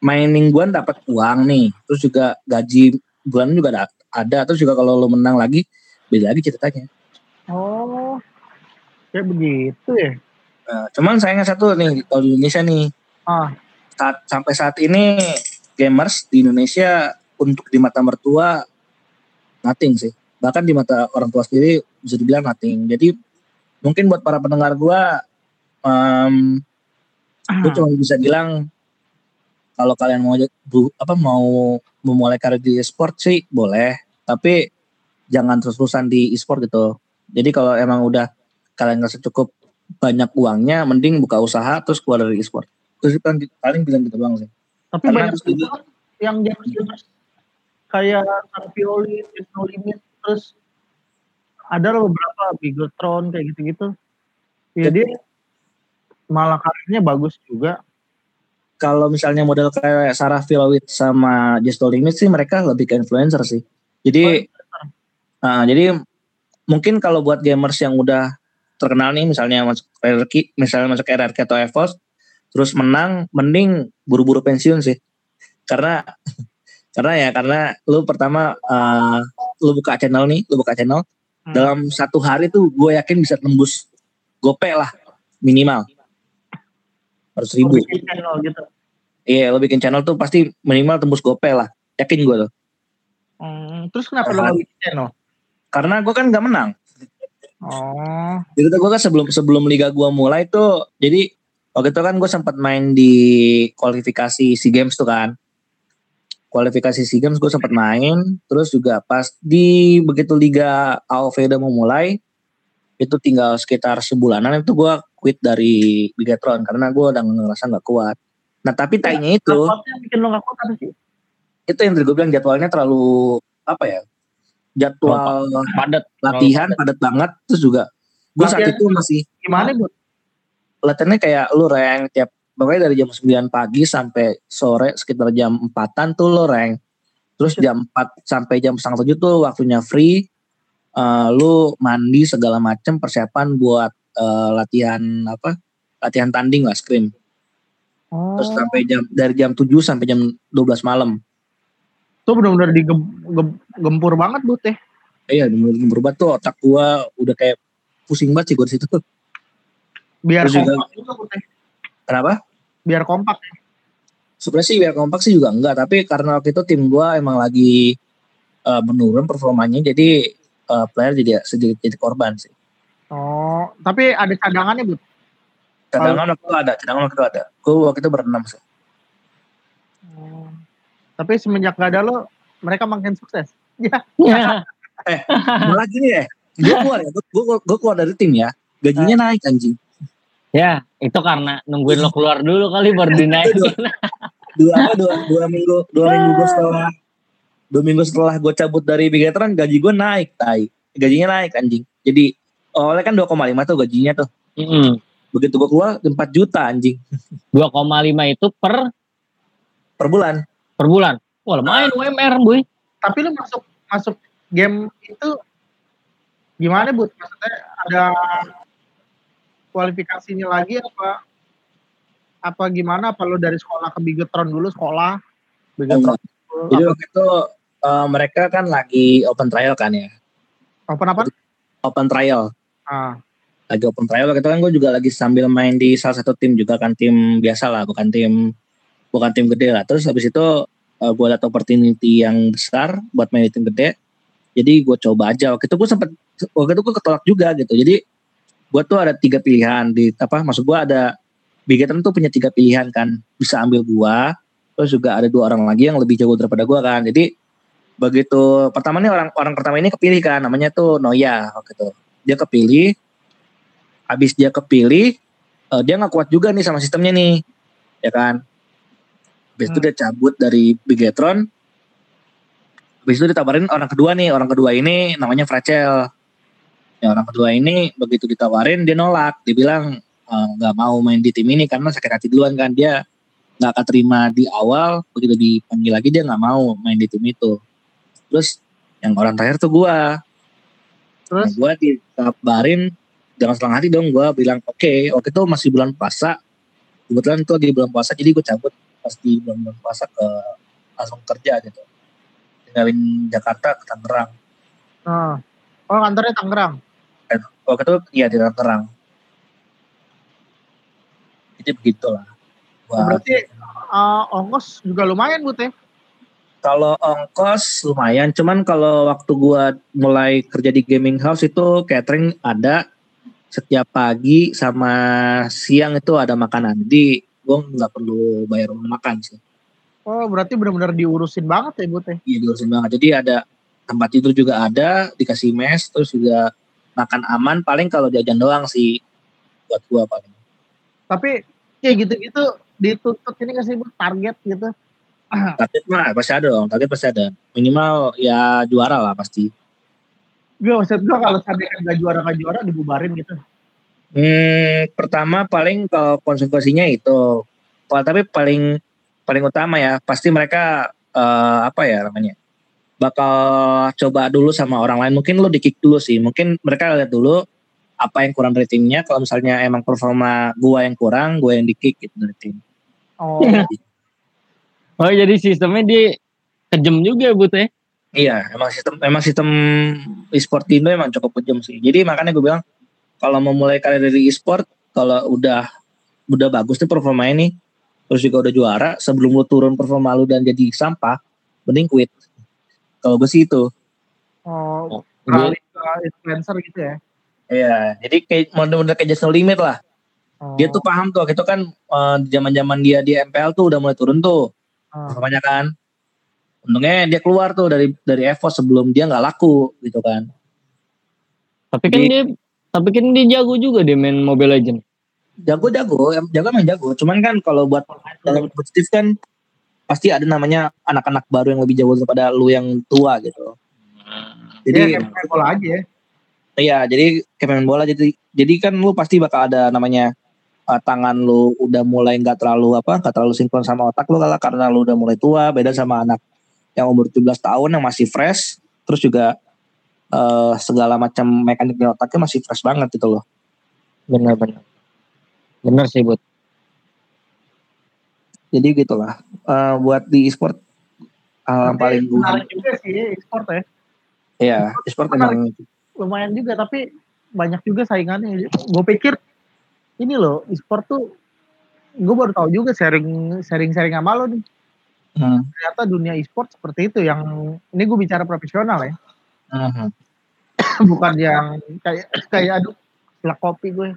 S1: main mingguan dapat uang nih. Terus juga gaji bulan juga ada, ada. Terus juga kalau lu menang lagi beda lagi ceritanya.
S3: Oh. Kayak begitu ya.
S1: Nah, cuman sayangnya satu nih kalau di Indonesia nih
S3: Ah.
S1: saat, sampai saat ini gamers di Indonesia untuk di mata mertua nothing sih. Bahkan di mata orang tua sendiri bisa dibilang nothing. Jadi mungkin buat para pendengar gua em, gue cuma bisa bilang kalau kalian mau bu, apa mau memulai karir di e-sport sih boleh. Tapi jangan terus-terusan di e-sport gitu. Jadi kalau emang udah kalian nggak cukup banyak uangnya mending buka usaha terus keluar dari e-sport. Terus kan paling bilang gitu doang sih.
S3: Tapi
S1: Karena
S3: banyak
S1: juga-
S3: yang gamers kayak Sang Violi, No Limit, terus ada beberapa Bigetron kayak gitu-gitu. Ya dia malah karirnya bagus juga.
S1: kalau misalnya model kayak Sarah Filowit sama Just No Limit sih mereka lebih ke influencer sih jadi Nah, jadi mungkin kalau buat gamers yang udah terkenal nih misalnya masuk RRQ, misalnya masuk RRQ atau EVOS terus menang mending buru-buru pensiun sih. Karena karena ya karena lu pertama eh, lu buka channel nih, lu buka channel
S3: Hmm.
S1: dalam satu hari tuh gue yakin bisa tembus gope lah minimal harus ribu.
S3: Gitu.
S1: Iya, lo bikin channel tuh pasti minimal tembus gope lah. Yakin gue tuh.
S3: Hmm, terus kenapa lo nggak bikin channel?
S1: Karena gue kan nggak menang.
S3: Oh,
S1: Jadi tuh gue kan sebelum sebelum liga gue mulai tuh, jadi waktu itu kan gue sempat main di kualifikasi SEA Games tuh kan. Kualifikasi SEA Games gue sempat main, terus juga pas di begitu liga AOV udah mau mulai, itu tinggal sekitar sebulanan itu gue quit dari Bigatron karena gue udah ngerasa nggak kuat. Nah tapi itu,
S3: yang bikin lo kuat apa sih?
S1: itu yang tadi gue bilang jadwalnya terlalu apa ya? Jadwal
S2: Padat.
S1: latihan padat banget, terus juga gue saat itu masih
S3: Gimana buat?
S1: latihannya kayak lu rank tiap pokoknya dari jam 9 pagi sampai sore sekitar jam 4-an tuh lu rank. Terus jam 4 sampai jam setengah tujuh tuh waktunya free. Uh, lu mandi segala macem persiapan buat uh, latihan apa? Latihan tanding lah scrim.
S4: Oh.
S1: Terus sampai jam dari jam 7 sampai jam 12 malam.
S4: Tuh benar-benar digempur banget bu teh.
S1: Iya, benar-benar berubah tuh otak gua udah kayak pusing banget sih gua di situ.
S4: Biar
S1: Terus juga-
S4: juga teh.
S1: Kenapa?
S4: Biar kompak.
S1: Sebenarnya sih biar kompak sih juga enggak, tapi karena waktu itu tim gua emang lagi eh, menurun performanya, jadi eh, player jadi sedikit jadi korban sih.
S4: Oh, tapi ada cadangannya bu.
S1: Cadangan waktu itu ada, cadangan waktu itu ada. Gua waktu itu berenam sih.
S4: Oh. Tapi semenjak gak ada lo, mereka makin sukses. Ya.
S2: Ya.
S1: Malah gini deh, gue keluar ya, gue gue keluar dari tim ya, gajinya naik anjing.
S2: Ya, itu karena nungguin lo keluar dulu kali baru dinaikin.
S1: Dua apa dua, dua minggu dua minggu gue setelah dua minggu setelah gue cabut dari Bigetron gaji gue naik, tai. Gajinya naik anjing. Jadi awalnya kan 2,5 tuh gajinya tuh.
S2: Mm-mm.
S1: Begitu gue keluar 4 juta anjing
S2: 2,5 itu per
S1: per bulan.
S2: per bulan. Wah lumayan UMR boy.
S4: Tapi lo masuk masuk game itu gimana bu? Maksudnya ada kualifikasinya lagi apa? Apa gimana? Apa lo dari sekolah ke Bigetron dulu sekolah? Bigetron.
S1: Jadi waktu itu eh, mereka kan lagi open trial kan ya.
S4: Open apa?
S1: Open trial.
S4: Ah,
S1: Lagi open trial waktu itu kan gue juga lagi sambil main di salah satu tim juga kan tim biasa lah, bukan tim bukan tim gede lah. Terus habis itu eh, gue liat opportunity yang besar buat main di tim gede. Jadi gue coba aja. Waktu itu gue sempet waktu itu gue ketolak juga gitu. Jadi gue tuh ada tiga pilihan di apa? Maksud gue ada Bigetron tuh punya tiga pilihan kan. Bisa ambil gue. Terus juga ada dua orang lagi yang lebih jago daripada gue kan. Jadi begitu pertama nih orang orang pertama ini kepilih kan namanya tuh Noya waktu itu dia kepilih habis dia kepilih eh, dia nggak kuat juga nih sama sistemnya nih ya kan habis itu
S4: Hmm.
S1: dia cabut dari Bigetron habis itu ditawarin orang kedua nih orang kedua ini namanya Fracel ya orang kedua ini begitu ditawarin dia nolak. Dia bilang eh, nggak mau main di tim ini karena sakit hati duluan kan. Dia nggak akan terima di awal begitu dipanggil lagi dia nggak mau main di tim itu. Terus yang orang terakhir tuh gua.
S4: Terus?
S1: Gue dikabarin dengan senang hati dong gue bilang oke waktu itu masih bulan puasa. Kebetulan itu lagi bulan puasa jadi gue cabut pas di bulan, bulan puasa ke langsung kerja gitu. Tinggalin Jakarta ke Tangerang.
S4: Ah. oh kantornya Tangerang.
S1: Waktu itu iya di Tangerang jadi begitulah. Gua-
S4: berarti ah, ongkos juga lumayan bu teh.
S1: kalau ongkos lumayan. Cuman kalau waktu gua mulai kerja di gaming house itu catering ada. Setiap pagi sama siang itu ada makanan. Jadi gua nggak perlu bayar makan sih.
S4: Oh berarti benar-benar diurusin banget ya bu teh.
S1: iya diurusin banget. Jadi ada tempat tidur juga ada dikasih mes terus juga makan aman paling kalau jajan doang sih buat gua paling
S4: Tapi kayak gitu-gitu dituntut ini nggak sih target gitu?
S1: target mah pasti ada dong target pasti ada minimal ya juara lah pasti
S4: Gue maksud gue kalau seandainya nggak juara nggak juara dibubarin gitu.
S1: Hmm, pertama paling kalau konsekuensinya itu, Pa- tapi paling paling utama ya pasti mereka eh, apa ya namanya bakal coba dulu sama orang lain. Mungkin lu di kick dulu sih. Mungkin mereka lihat dulu apa yang kurang dari timnya. Kalau misalnya emang performa gua yang kurang, gua yang di kick gitu dari tim.
S4: Oh
S2: Oh jadi sistemnya dia kejam juga bu teh.
S1: Iya, emang sistem emang sistem e-sport di Indo emang cukup kejam sih. Jadi makanya gue bilang kalau mau mulai karir dari e-sport, kalau udah udah bagus nih performa ini, terus juga udah juara, sebelum lu turun performa lu dan jadi sampah, mending quit. Kalau gue sih itu.
S4: oh ke influencer gitu ya.
S1: Iya, jadi kayak bener-bener kayak just no limit lah.
S4: Oh,
S1: Dia tuh paham tuh, itu kan eh, di zaman-zaman dia di MPL tuh udah mulai turun tuh
S4: ah.
S1: performanya kan. Untungnya dia keluar tuh dari dari Evo sebelum dia nggak laku gitu kan.
S2: Tapi kan
S1: Jadi-
S2: dia tapi kan dia jago juga dia main Mobile Legend.
S1: jago-jago, em- jago emang jago. Cuman kan kalau buat dalam kompetitif kan pasti ada namanya anak-anak baru yang lebih jago daripada lu yang tua gitu.
S4: Jadi
S1: Jadi
S4: kayak main bola aja ya.
S1: iya, jadi kayak main bola jadi jadi kan lu pasti bakal ada namanya uh, tangan lu udah mulai nggak terlalu apa nggak terlalu sinkron sama otak lu kalau karena lu udah mulai tua beda sama anak yang umur 17 tahun yang masih fresh terus juga uh, segala macam mekanik di otaknya masih fresh banget gitu loh
S2: Bener-bener. Bener sih, Bud.
S1: Jadi gitulah uh, buat di e-sport uh, paling
S3: menarik juga sih e-sport ya.
S1: ya e-sport emang
S3: Lumayan juga tapi banyak juga saingannya. Gue pikir ini loh e-sport tuh gue baru tahu juga sharing sharing sharing sama lo nih.
S1: hmm,
S3: Ternyata dunia e-sport seperti itu yang ini gue bicara profesional ya.
S1: hmm,
S3: Bukan yang kayak kayak aduh selak kopi gue.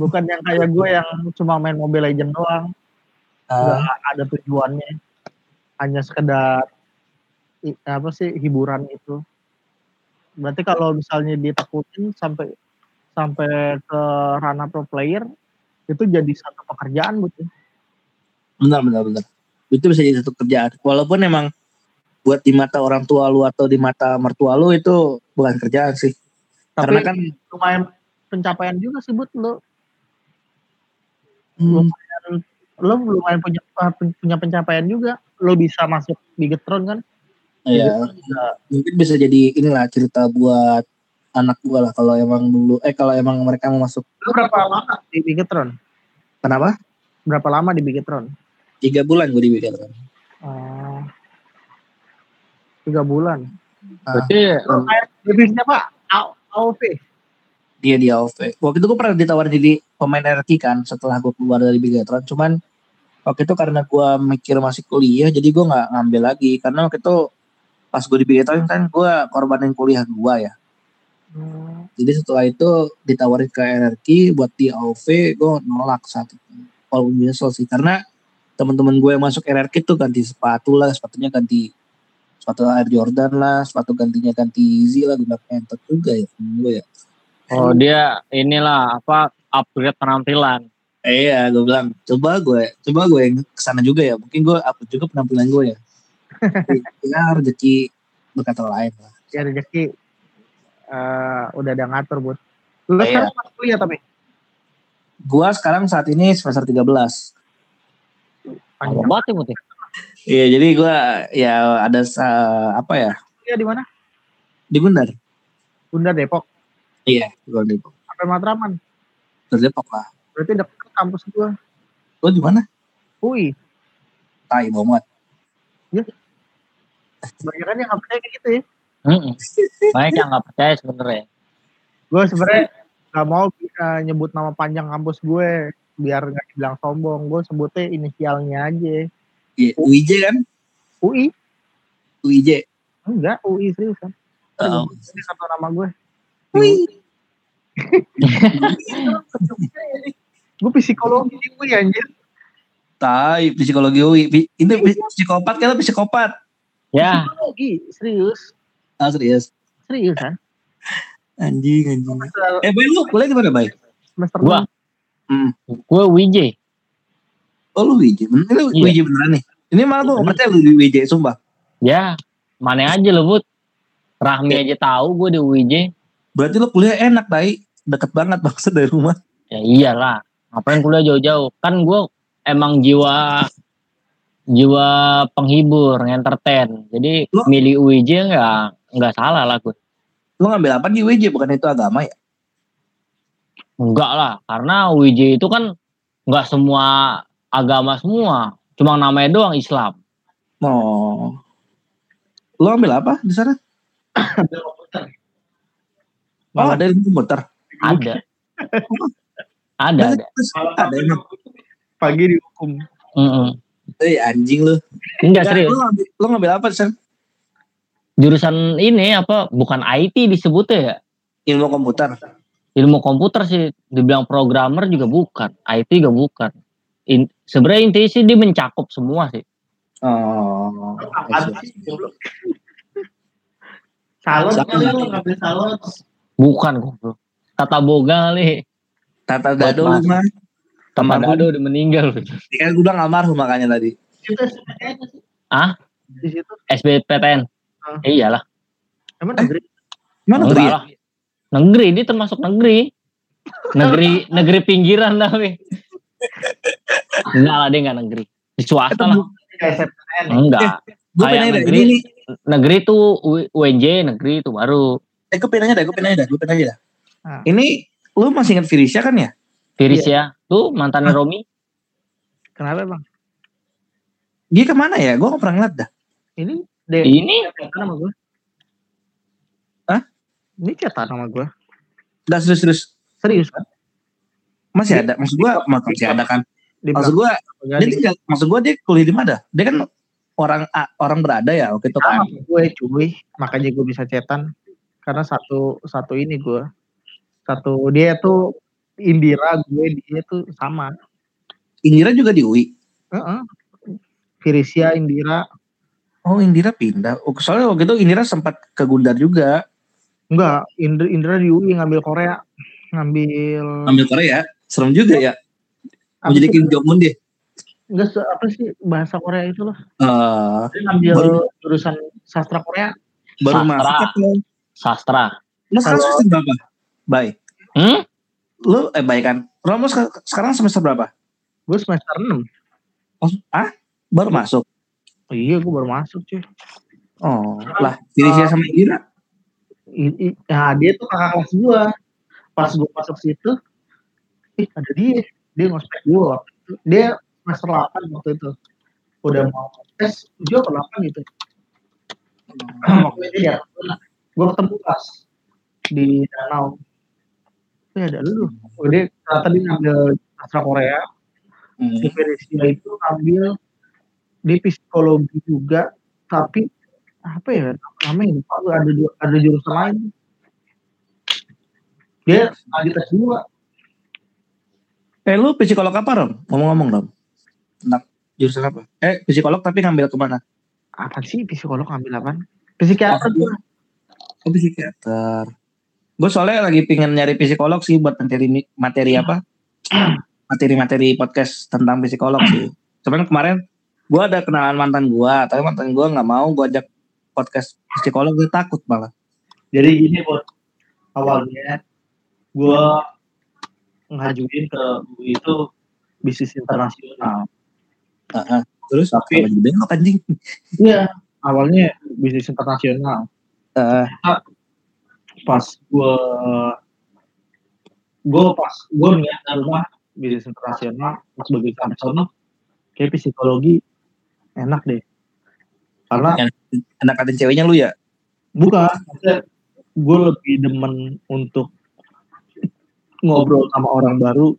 S3: Bukan yang kayak gue yang cuma main Mobile Legend doang.
S1: Uh,
S3: ada tujuannya. Hanya sekedar apa sih hiburan itu. Berarti kalau misalnya ditekunin sampai sampai ke ranah pro player itu jadi satu pekerjaan gitu
S1: benar benar benar. Itu bisa jadi satu kerjaan. Walaupun emang buat di mata orang tua lu atau di mata mertua lu itu bukan kerjaan sih.
S3: Tapi
S1: karena kan
S3: lumayan pencapaian juga sih buat lo
S1: hmm,
S3: lo lumayan punya punya pencapaian juga. Lo bisa masuk Bigetron kan?
S1: Ya
S3: Bisa-
S1: mungkin bisa jadi inilah cerita buat anak gua lah kalau emang dulu eh kalau emang mereka mau masuk.
S3: Lo berapa lama di Bigetron
S1: kenapa?
S3: Berapa lama di Bigetron
S1: tiga bulan gue di Bigetron
S3: oh, tiga bulan?
S2: Berarti
S3: lo kayak divisinya apa A- AOV
S1: dia di AOV waktu itu gue pernah ditawarin jadi pemain RQ kan setelah gue keluar dari Bigetron cuman waktu itu karena gue mikir masih kuliah jadi gue nggak ngambil lagi karena waktu itu pas gue di Bigetron kan gue korbanin kuliah gue ya
S3: Hmm.
S1: Jadi setelah itu ditawarin ke RRQ buat di AOV, gue nolak saat itu. Kalau menyesal sih, karena teman-teman gue yang masuk RRQ tuh ganti sepatu lah, sepatunya ganti sepatu Air Jordan lah, sepatu gantinya ganti Yeezy lah, guna pentot juga ya gue ya.
S2: oh dia inilah apa upgrade penampilan.
S1: Eh, iya, gue bilang coba gue, coba gue yang ke sana juga ya. Mungkin gue upload juga penampilan gue ya. Tapi, ya rezeki berkata lain lah.
S3: ya rezeki eh, udah ada ngatur buat lu
S1: Iya.
S3: sekarang masih kuliah tapi
S1: Gue sekarang saat ini semester 13.
S2: Apa banget ya, Bud, ya?
S1: Iya, jadi gue ya ada sa- apa ya
S3: kuliah di mana
S1: di Gundar.
S3: Bunda Depok
S1: Iya, gue di Depok.
S3: sampai Matraman
S1: Dari Depok lah.
S3: berarti deket kampus gua
S1: Lo di mana?
S3: UI
S1: Tai banget.
S3: kebanyakan yang nggak percaya kayak gitu ya
S2: Mm-mm. Banyak yang nggak percaya sebenarnya.
S3: gue sebenarnya nggak mau eh, nyebut nama panjang kampus gue biar nggak dibilang sombong gue sebutnya inisialnya aja
S1: Iya, UIJ kan?
S3: UI
S1: UIJ.
S3: enggak UI serius kan
S1: Oh.
S3: ini satu nama gue
S1: Wih.
S3: gue psikologi gue ya anjir
S1: Tai, psikologi UI. Pi- Ini psikopat kan psikopat.
S2: Ya,
S3: psikologi serius
S1: Ah, serius.
S3: serius kan
S1: Anjing, anjing. Eh, Bay, lu kuliah di mana, Bay?
S3: semester
S2: Gua.
S1: Hmm.
S2: gue WJ.
S1: Oh, lu UIJ. Bener, lu
S2: Iya.
S1: UIJ beneran nih. Ini malah gue gak percaya lu di UIJ, sumpah.
S2: Ya, mana aja lo, Bud. Rahmi aja tahu gue di WJ.
S1: Berarti lu kuliah enak, Tai. Deket banget maksud dari rumah.
S2: Ya iyalah. Ngapain kuliah jauh-jauh? Kan gue emang jiwa jiwa penghibur, entertain. Jadi
S1: Lu-
S2: milih UIJ nggak nggak salah lah gue.
S1: Lu ngambil apa di UIJ? Bukan itu agama ya?
S2: Enggak lah, karena UIJ itu kan nggak semua agama semua. Cuma namanya doang Islam.
S1: Oh. Lu ambil apa di sana? Oh, ada ilmu komputer.
S2: Ada. Ada, ada.
S1: Ada emang.
S3: pagi dihukum
S2: Mm-mm.
S1: Eh, anjing lu.
S2: Enggak
S1: Nggak,
S2: serius.
S1: Lu ngambil, lu ngambil apa, Sen?
S2: Jurusan ini apa? Bukan IT disebutnya ya?
S1: Ilmu komputer.
S2: ilmu komputer sih dibilang programmer juga bukan IT juga bukan In, sebenarnya intinya sih dia mencakup semua sih
S1: Oh.
S3: Sih? salon
S1: Salon.
S3: kali lu ngambil salon
S2: bukan goblok tata boga kali
S1: Tata dado lu mah.
S2: tata dado udah meninggal.
S1: Kan gue bilang almarhum makanya tadi.
S3: itu SPTN sih
S2: ah
S3: di situ
S2: SBPTN
S3: Ah.
S2: Eh, iyalah.
S3: Emang negeri?
S1: Mana
S2: enggak
S1: negeri. Ya?
S2: lah negeri dia termasuk negeri. Negeri negeri pinggiran tapi. Enggak lah dia enggak negeri. Di swasta lah. Enggak.
S1: Gue
S2: Kayak
S1: pengen
S2: negeri.
S1: ini nih,
S2: negeri tuh UNJ negeri itu baru.
S1: Eh gue pengen nanya dah, gue pengen nanya dah, gue pengen nanya dah.
S3: Ah.
S1: Ini lu masih ingat Firisya kan ya?
S2: Firis ya tuh mantannya Romi
S3: Kenapa bang?
S1: Dia ke mana ya? Gue gak pernah ngeliat dah.
S3: Ini deh.
S2: ini
S3: Chatan sama gue.
S1: Hah?
S3: Ini chatan sama gue.
S1: Udah serius-serius.
S3: Serius kan?
S1: Masih ada. Maksud gue, masih ada kan.
S3: Di
S1: Maksud gue, dia tinggal, maksud gue dia kuliah di mana? Dia kan orang A- orang berada ya waktu itu kan.
S3: gue cuy. Makanya gue bisa chatan. Karena satu satu ini gue. Satu dia tuh Indira gue dia tuh sama.
S1: Indira juga di UI.
S3: Heeh. Firisia Indira
S1: Oh Indira pindah. Oh, soalnya waktu itu Indira sempat ke Gundar juga.
S3: enggak Indra Indra di UI ngambil Korea ngambil
S1: Ambil Korea. Serem juga ya. Mau jadi
S3: sih?
S1: Kim Jong Un deh.
S3: enggak apa sih bahasa Korea itu loh dia ngambil
S1: Baru-
S3: jurusan sastra Korea
S1: baru
S2: Sastra.
S1: masuk atau
S2: sastra
S1: lu sekarang
S3: Kalau-
S1: semester berapa? Baik.
S2: hmm?
S1: Lu eh baik kan. Sek- sekarang semester berapa?
S3: gue semester 6
S1: Oh, ah? Baru masuk.
S3: oh, iya gue baru masuk cuy
S1: Oh, lah Firisya sama Indira.
S3: I- i- nah dia tuh kakak kelas gue pas gue masuk situ ih ada dia dia ngospek gue waktu itu. dia semester 8 waktu itu udah mau tes dia ke 8 gitu waktu itu dia gue ketemu pas di danau ada lu oh, dia ternyata dia ngambil sastra Korea
S1: Hmm.
S3: si Feresia itu ambil di psikologi juga tapi apa ya namanya lupa gue ada ada jurusan lain dia lanjut tes dua
S1: Eh lu psikolog apa Rom? Ngomong-ngomong Rom. Tentang jurusan apa? Eh psikolog tapi ngambil ke mana?
S3: apa sih psikolog ambil apa psikiater
S1: Oh psikiater. Gue soalnya lagi pengen nyari psikolog sih buat materi materi apa? Materi-materi podcast tentang psikolog sih. Cuman kemarin gue ada kenalan mantan gue, tapi mantan gue nggak mau gue ajak podcast psikolog dia takut malah.
S3: jadi gini buat awalnya gue ngajuin ke UI itu bisnis internasional
S1: Heeh. Terus
S3: Tapi-
S1: belok anjing.
S3: iya awalnya bisnis internasional
S1: Heeh.
S3: Pas gue gue pas gue niat rumah bisnis internasional pas sebagai kantor kayak psikologi enak deh. Karena
S1: anak katin ceweknya lu ya?
S3: bukan gue lebih demen untuk ngobrol sama orang baru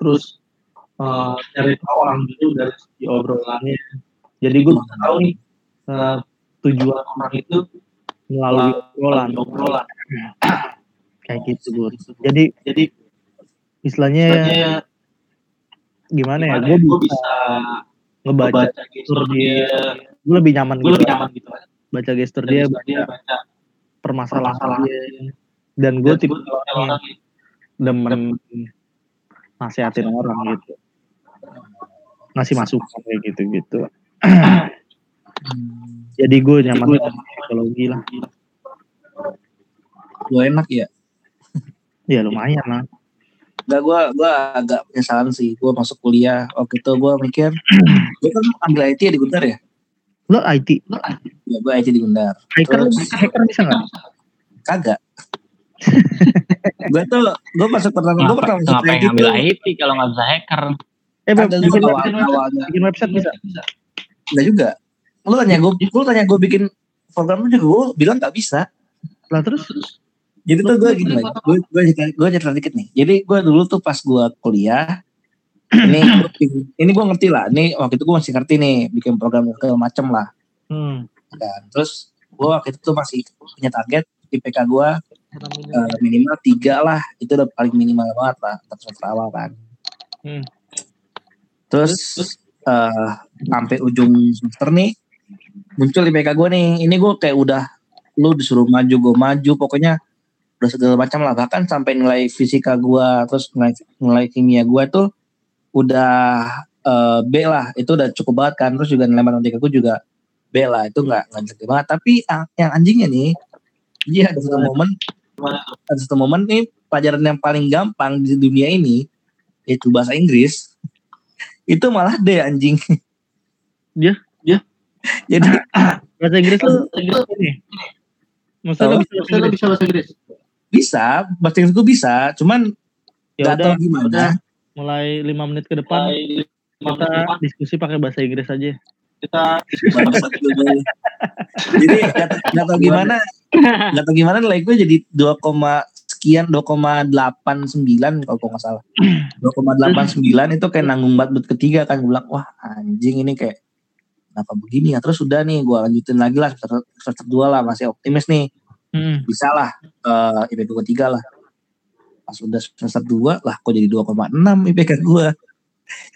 S3: terus eh, cari tahu orang baru dari segi obrolannya. Jadi gue bisa tahu nih eh, tujuan orang itu melalui obrolan. obrolan. Kayak gitu gue jadi jadi istilahnya gimana ya? gue bisa ngebaca gestur dia. gue lebih nyaman gitu
S4: gitu
S3: baca gestur dia baca permasalahan dia. dan gue tipe orang yang demen nasihatin orang gitu. ngasih masukan kayak gitu gitu jadi gue nyaman sama psikologi lah
S1: Lu enak ya?
S3: ya lumayan lah
S1: Enggak, gue gua agak penyesalan sih. Gue masuk kuliah, waktu itu gue mikir, gue kan ambil IT di Gundar ya?
S3: lo IT
S1: Ya, gue IT di Gundar.
S3: hacker
S1: Terus-
S3: hacker bisa nggak
S1: Kagak. gue tuh, gue masuk pertama, gue pertama masuk
S2: ngapain
S1: IT
S2: ngambil IT kalau nggak bisa hacker
S3: eh
S1: Kagak
S3: bikin,
S1: gue
S3: website,
S1: awal, awalnya.
S3: bikin website bisa
S1: Enggak juga. Lu tanya gue, lu tanya gue bikin program juga, gue bilang gak bisa.
S3: lah terus
S1: Jadi tuh gue gini gue gue cerita, gue cerita dikit nih. Jadi gue dulu tuh pas gue kuliah, ini ini gue ngerti lah. Ini waktu itu gue masih ngerti nih bikin program segala macem lah.
S3: hmm.
S1: Kan. Terus gue waktu itu tuh masih punya target IPK gue eh, minimal tiga lah. Itu udah paling minimal banget lah. Untuk semester awal kan.
S3: Hmm.
S1: Terus eh sampai ujung semester nih muncul IPK gue nih. Ini gue kayak udah lu disuruh maju gue maju pokoknya udah segala macam lah bahkan sampai nilai fisika gue terus nilai, nilai kimia gue tuh udah eh, B lah itu udah cukup banget kan terus juga nilai matematika gue juga B lah itu nggak nggak banget tapi ah, yang anjingnya nih dia ada satu momen ada satu momen nih pelajaran yang paling gampang di dunia ini yaitu bahasa Inggris itu malah D anjing.
S3: Dia?
S1: Jadi
S3: Bahasa Inggris lu ini. Maksudnya lu bisa bahasa Inggris?
S4: bisa bahasa Inggris.
S1: bisa, bahasa Inggris gue bisa, cuman
S3: Ya udah,
S1: gimana.
S3: udah. mulai lima menit ke depan kita diskusi pakai bahasa Inggris aja.
S4: kita
S1: jadi gak, gak tau gimana, gak tau gimana nilai gue jadi 2, sekian 2,89 kalau gue nggak salah. 2,89 itu kayak nanggung banget buat ketiga kan gue bilang wah anjing ini kayak kenapa begini ya? Terus udah nih gue lanjutin lagi lah semester, semester 2 lah masih optimis nih.
S3: Hmm.
S1: bisa lah eh IPK gue tiga lah. Pas udah semester 2 lah kok jadi 2,6 IPK gue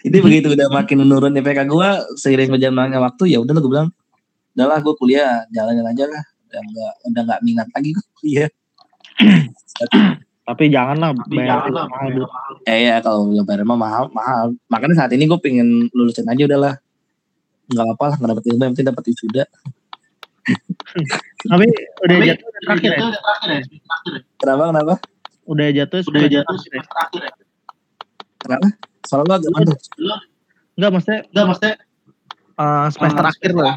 S1: jadi begitu udah makin menurun IPK gue seiring berjalannya waktu ya udah gue bilang udahlah gue kuliah jalanin aja lah. Udah nggak udah nggak minat lagi gue kuliah.
S3: Tapi janganlah bayar
S4: jangan lah,
S3: mahal.
S1: Ya ya kalau lo bayar mah mahal mahal. Makanya saat ini gue pengen lulusin aja udahlah nggak apa lah nggak dapet ilmu yang penting dapet wisuda
S3: Tapi udah jatuh udah terakhir ya?
S1: kenapa kenapa
S3: Udah jatuh
S4: Udah
S3: sudah
S4: jatuh
S3: terakhir ya?
S4: terakhir ya.
S1: kenapa soalnya lo agak mantul
S3: Enggak maksudnya
S4: Enggak maksudnya
S3: eh, semester akhir lah.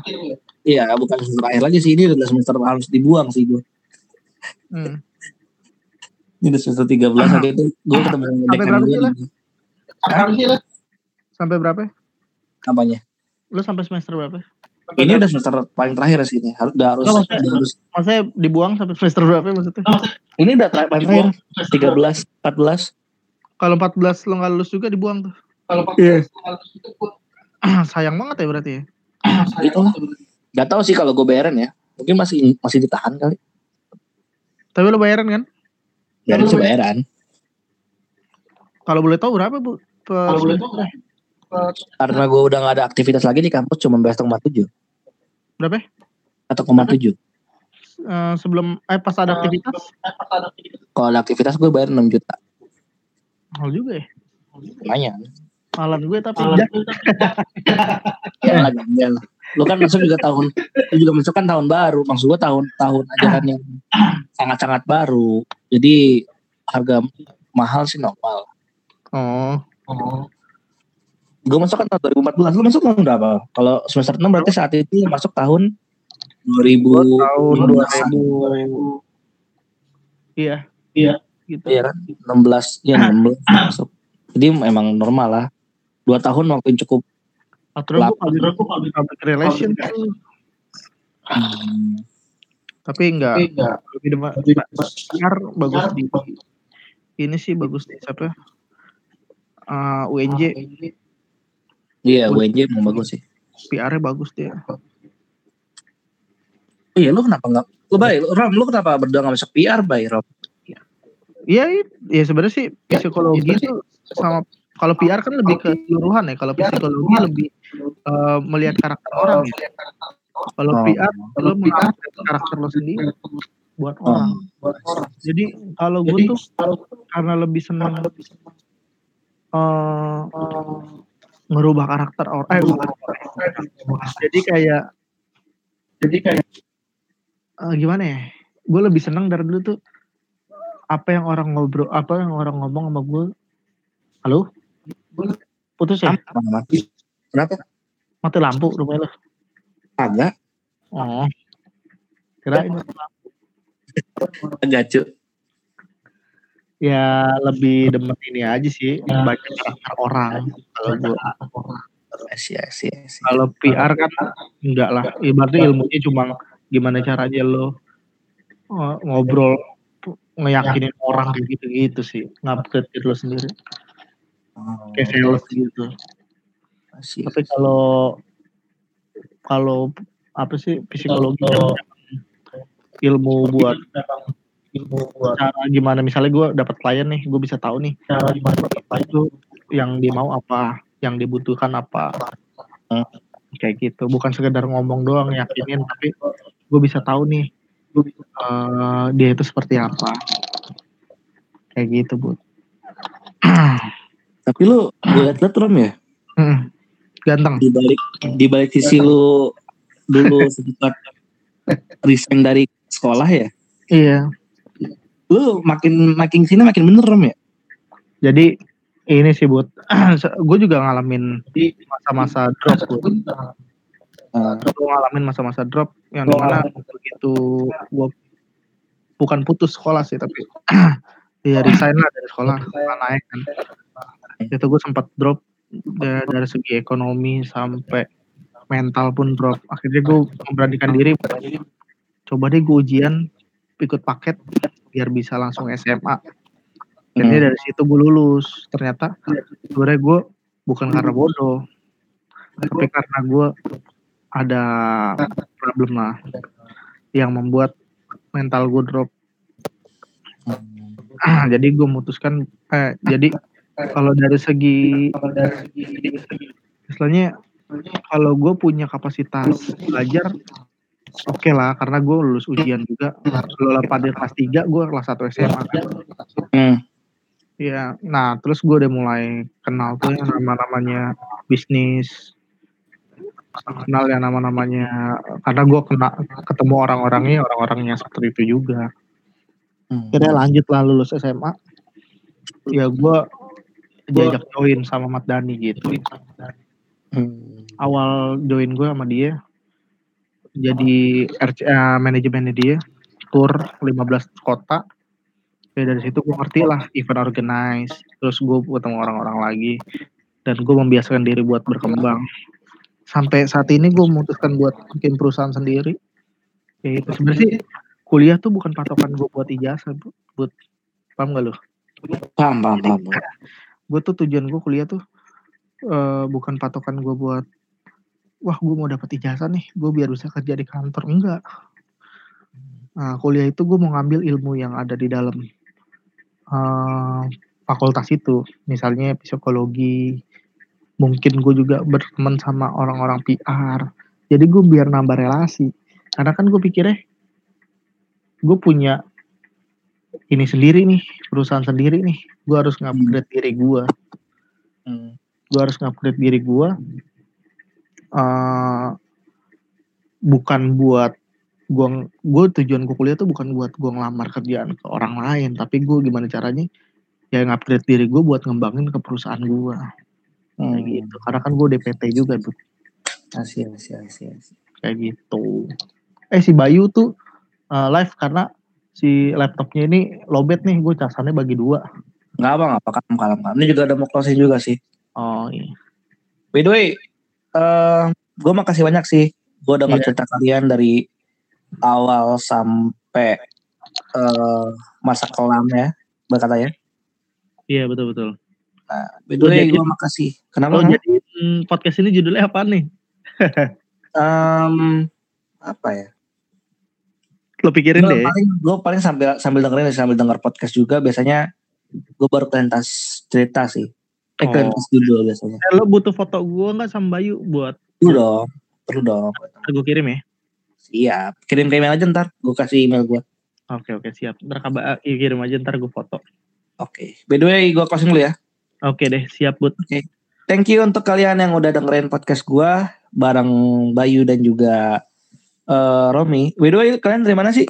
S1: iya bukan semester akhir lagi sih ini udah semester harus dibuang sih gue
S3: Hmm.
S1: ini udah semester 13 waktu itu gue ketemu
S3: Sampai
S1: dekan
S3: berapa sih lah. Sampai berapa?
S1: apanya
S3: Lu sampai semester berapa?
S1: ini udah semester paling terakhir sih ini harus udah harus,
S3: Oh, maksudnya-
S1: udah harus
S3: Maksudnya dibuang sampai semester berapa maksudnya?
S1: ini udah ter- paling terakhir 13 14
S3: Kalau 14 lo nggak lulus juga dibuang tuh.
S4: Kalau
S1: Iya.
S4: pakai
S3: Sayang banget ya berarti ya.
S1: Gitu lah. Gak tahu sih kalau gue bayaran ya mungkin masih masih ditahan kali
S3: Tapi lo bayaran kan?
S1: ya bisa bayaran
S3: Kalau boleh tahu berapa bu?
S4: Kalau boleh tahu,
S1: karena gue udah gak ada aktivitas lagi di kampus cuma bayar 1,7
S3: Berapa?
S1: atau 0,7
S3: Eh, sebelum eh pas ada aktivitas?
S1: kalau ada aktivitas gue bayar 6 juta.
S3: Mahal juga ya.
S1: lumayan.
S3: Malam gue tapi
S4: Malam
S3: ja-
S1: ya lah. Ganjal lu kan masuk juga tahun lu juga masuk kan tahun baru. Maksud gue tahun tahun ajaran yang sangat sangat baru. Jadi harga mahal sih normal.
S3: Oh,
S4: Oh,
S1: gue masuk kan tahun 2014 lu masuk tahun berapa kalau semester 6 berarti saat itu masuk tahun 2000
S3: tahun 2000. Iya.
S4: Iya.
S3: Gitu.
S1: Iya kan 16 ya 16 masuk jadi memang normal lah dua tahun waktu yang cukup
S3: Aturan gue
S1: Lapan.
S3: public, public relation tuh.
S1: hmm,
S3: Tapi enggak.
S4: tapi enggak.
S3: Lebih. PR bagus di ini sih bagus di siapa? Eh, UNJ
S1: iya UNJ emang bagus sih
S3: PR-nya bagus dia.
S1: iya lu kenapa nggak lu baik lu, Ram lu kenapa berdua nggak masuk PR baik Ram
S3: Iya, i- ya sebenarnya sih psikologi
S4: sebenarnya
S3: itu sama kalau PR kan lebih ke keseluruhan ya. Kalau psikologi lebih eh, melihat karakter orang ya. Kalau
S1: Oh.
S3: PR lo melihat karakter lo sendiri buat orang.
S4: Buat orang.
S3: Jadi kalau gue tuh karena lebih senang eh ngerubah karakter orang. Eh, bukan. Jadi kayak
S4: jadi kayak
S3: eh, gimana ya? Gue lebih senang dari dulu tuh apa yang orang ngobrol, apa yang orang ngomong sama gue. Halo? Putus ya?
S1: Mati kenapa
S3: Mati lampu rumah lo.
S1: agak
S3: Oh. Kirain
S1: agak cu
S3: ya lebih demen ini aja sih baca karakter orang. Kalau gue kalau PR kan enggak lah. Ibaratnya ilmunya cuma gimana caranya lo eh, ngobrol ngeyakinin orang kayak gitu-gitu sih. Ngupgrade diri lo sendiri. Kayak sales gitu. Tapi kalau kalau apa sih psikologi buat
S4: ilmu buat
S3: cara gimana misalnya gue dapat klien nih gue bisa tahu nih
S4: cara gimana
S3: apa itu yang dia mau apa yang dibutuhkan apa.
S1: Hmm.
S3: kayak gitu bukan sekedar ngomong doang yakinin tapi gue bisa tahu nih eh, dia itu seperti apa. Kayak gitu bu.
S1: Tapi lu gue liat Ram ya?
S3: Hmm. ganteng.
S1: Di balik di balik sisi lu dulu sempat resign dari sekolah ya?
S3: Iya
S1: lu makin makin sini makin bener Rom ya
S3: Jadi ini sih buat gue juga ngalamin masa-masa drop Bud.
S1: Ah,
S3: Gue ngalamin masa-masa drop yang di mana begitu gue bukan putus sekolah sih tapi ya resign lah dari sekolah nggak naik kan. Itu gue sempat drop dari, dari segi ekonomi sampai mental pun drop. Akhirnya gue memberanikan diri coba deh gue ujian ikut paket biar bisa langsung SMA. Akhirnya dari situ gue lulus. Ternyata sebenarnya gue bukan karena bodoh, tapi karena gue ada problem lah yang membuat mental gue drop. jadi gue memutuskan, eh, jadi kalau dari segi, istilahnya kalau gue punya kapasitas belajar, oke lah karena gue lulus ujian juga. Kalau pada kelas 3 gue kelas 1 SMA kan.
S1: hmm.
S3: Iya, nah terus gue udah mulai kenal tuh yang nama-namanya bisnis, kenal yang nama-namanya karena gue kena ketemu orang-orangnya orang-orangnya seperti itu juga.
S1: Hmm.
S3: Akhirnya lanjut lah lulus SMA. Ya gue diajak join sama Mat Dhani gitu.
S1: Hmm.
S3: Awal join gue sama dia jadi RC, eh, manajemennya dia tour 15 kota. Ya dari situ gue ngerti lah event organize. Terus gue ketemu orang-orang lagi dan gue membiasakan diri buat berkembang. Sampai saat ini gue memutuskan buat bikin perusahaan sendiri. Ya itu sebenarnya sih kuliah tuh bukan patokan gue buat ijazah, Bu. buat paham gak lu?
S1: paham paham paham
S3: gue tuh tujuan gue kuliah tuh eh, bukan patokan gue buat wah gue mau dapat ijazah nih gue biar bisa kerja di kantor. Enggak. Nah, kuliah itu gue mau ngambil ilmu yang ada di dalam eh, fakultas itu. Misalnya psikologi mungkin gue juga berteman sama orang-orang PR jadi gue biar nambah relasi. Karena kan gue pikirnya gue punya ini sendiri nih perusahaan sendiri nih. Gue harus ngupgrade diri gue
S1: Hmm.
S3: gue harus ngupgrade diri gue eh bukan buat gue gue tujuan gue kuliah tuh bukan buat gue ngelamar kerjaan ke orang lain tapi gue gimana caranya ya ngupgrade diri gue buat ngembangin ke perusahaan gue
S1: Hmm.
S3: kayak gitu karena kan gue DPT juga tuh
S1: asih, asih, asih.
S3: kayak gitu eh si Bayu tuh eh, live karena si laptopnya ini lobet nih gue casannya bagi dua
S1: Nggak apa, nggak apa, kalem, kalem. Ini juga ada mau closing juga sih.
S3: oh iya
S1: By the way, eh gue makasih banyak sih. Gue dengar
S3: Iya.
S1: cerita kalian dari awal sampai eh masa kelam ya, berkata ya.
S3: iya betul betul
S1: By
S3: Lo
S1: way,
S3: jadi-
S1: gue makasih. Kenapa? Ham?
S3: jadi hmm, podcast ini judulnya apa nih
S1: Em, apa ya?
S3: lo pikirin
S1: Gue
S3: deh
S1: paling, gue paling sambil sambil dengerin sambil denger podcast juga biasanya gue baru cerita sih. Eh
S3: Oh.
S1: judul biasanya.
S3: Eh, lo butuh foto gue nggak sama Bayu buat
S1: Perlu dong, perlu dong.
S3: gue kirim ya
S1: Siap. Kirim ke email aja ntar. Gue kasih email gue.
S3: Oke oke siap. Ntar kabar iya, kirim aja ntar gue foto.
S1: Oke. By the way, gue closing dulu ya.
S3: Oke deh siap bud.
S1: Thank you untuk kalian yang udah dengerin podcast gua bareng Bayu dan juga eh Romi. By the way, kalian dari mana sih?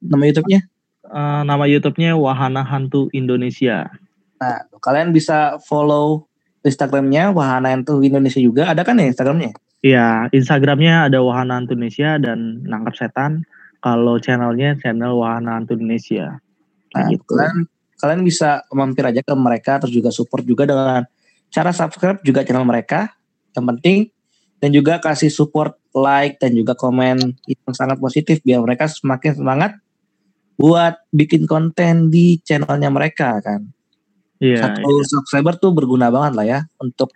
S1: Nama YouTube-nya?
S3: Eh, nama YouTube-nya Wahana Hantu Indonesia.
S1: Nah, kalian bisa follow Instagram-nya Wahana Hantu Indonesia juga. Ada kan ya Instagram-nya?
S3: Iya Instagramnya ada Wahana Indonesia dan nangkap setan. Kalau channelnya channel Wahana Indonesia.
S1: Nah,
S3: Gitu.
S1: kalian kalian bisa mampir aja ke mereka terus juga support juga dengan cara subscribe juga channel mereka. Yang penting dan juga kasih support like dan juga komen yang sangat positif biar mereka semakin semangat buat bikin konten di channelnya mereka kan.
S3: Iya.
S1: Satu subscriber tuh berguna banget lah ya untuk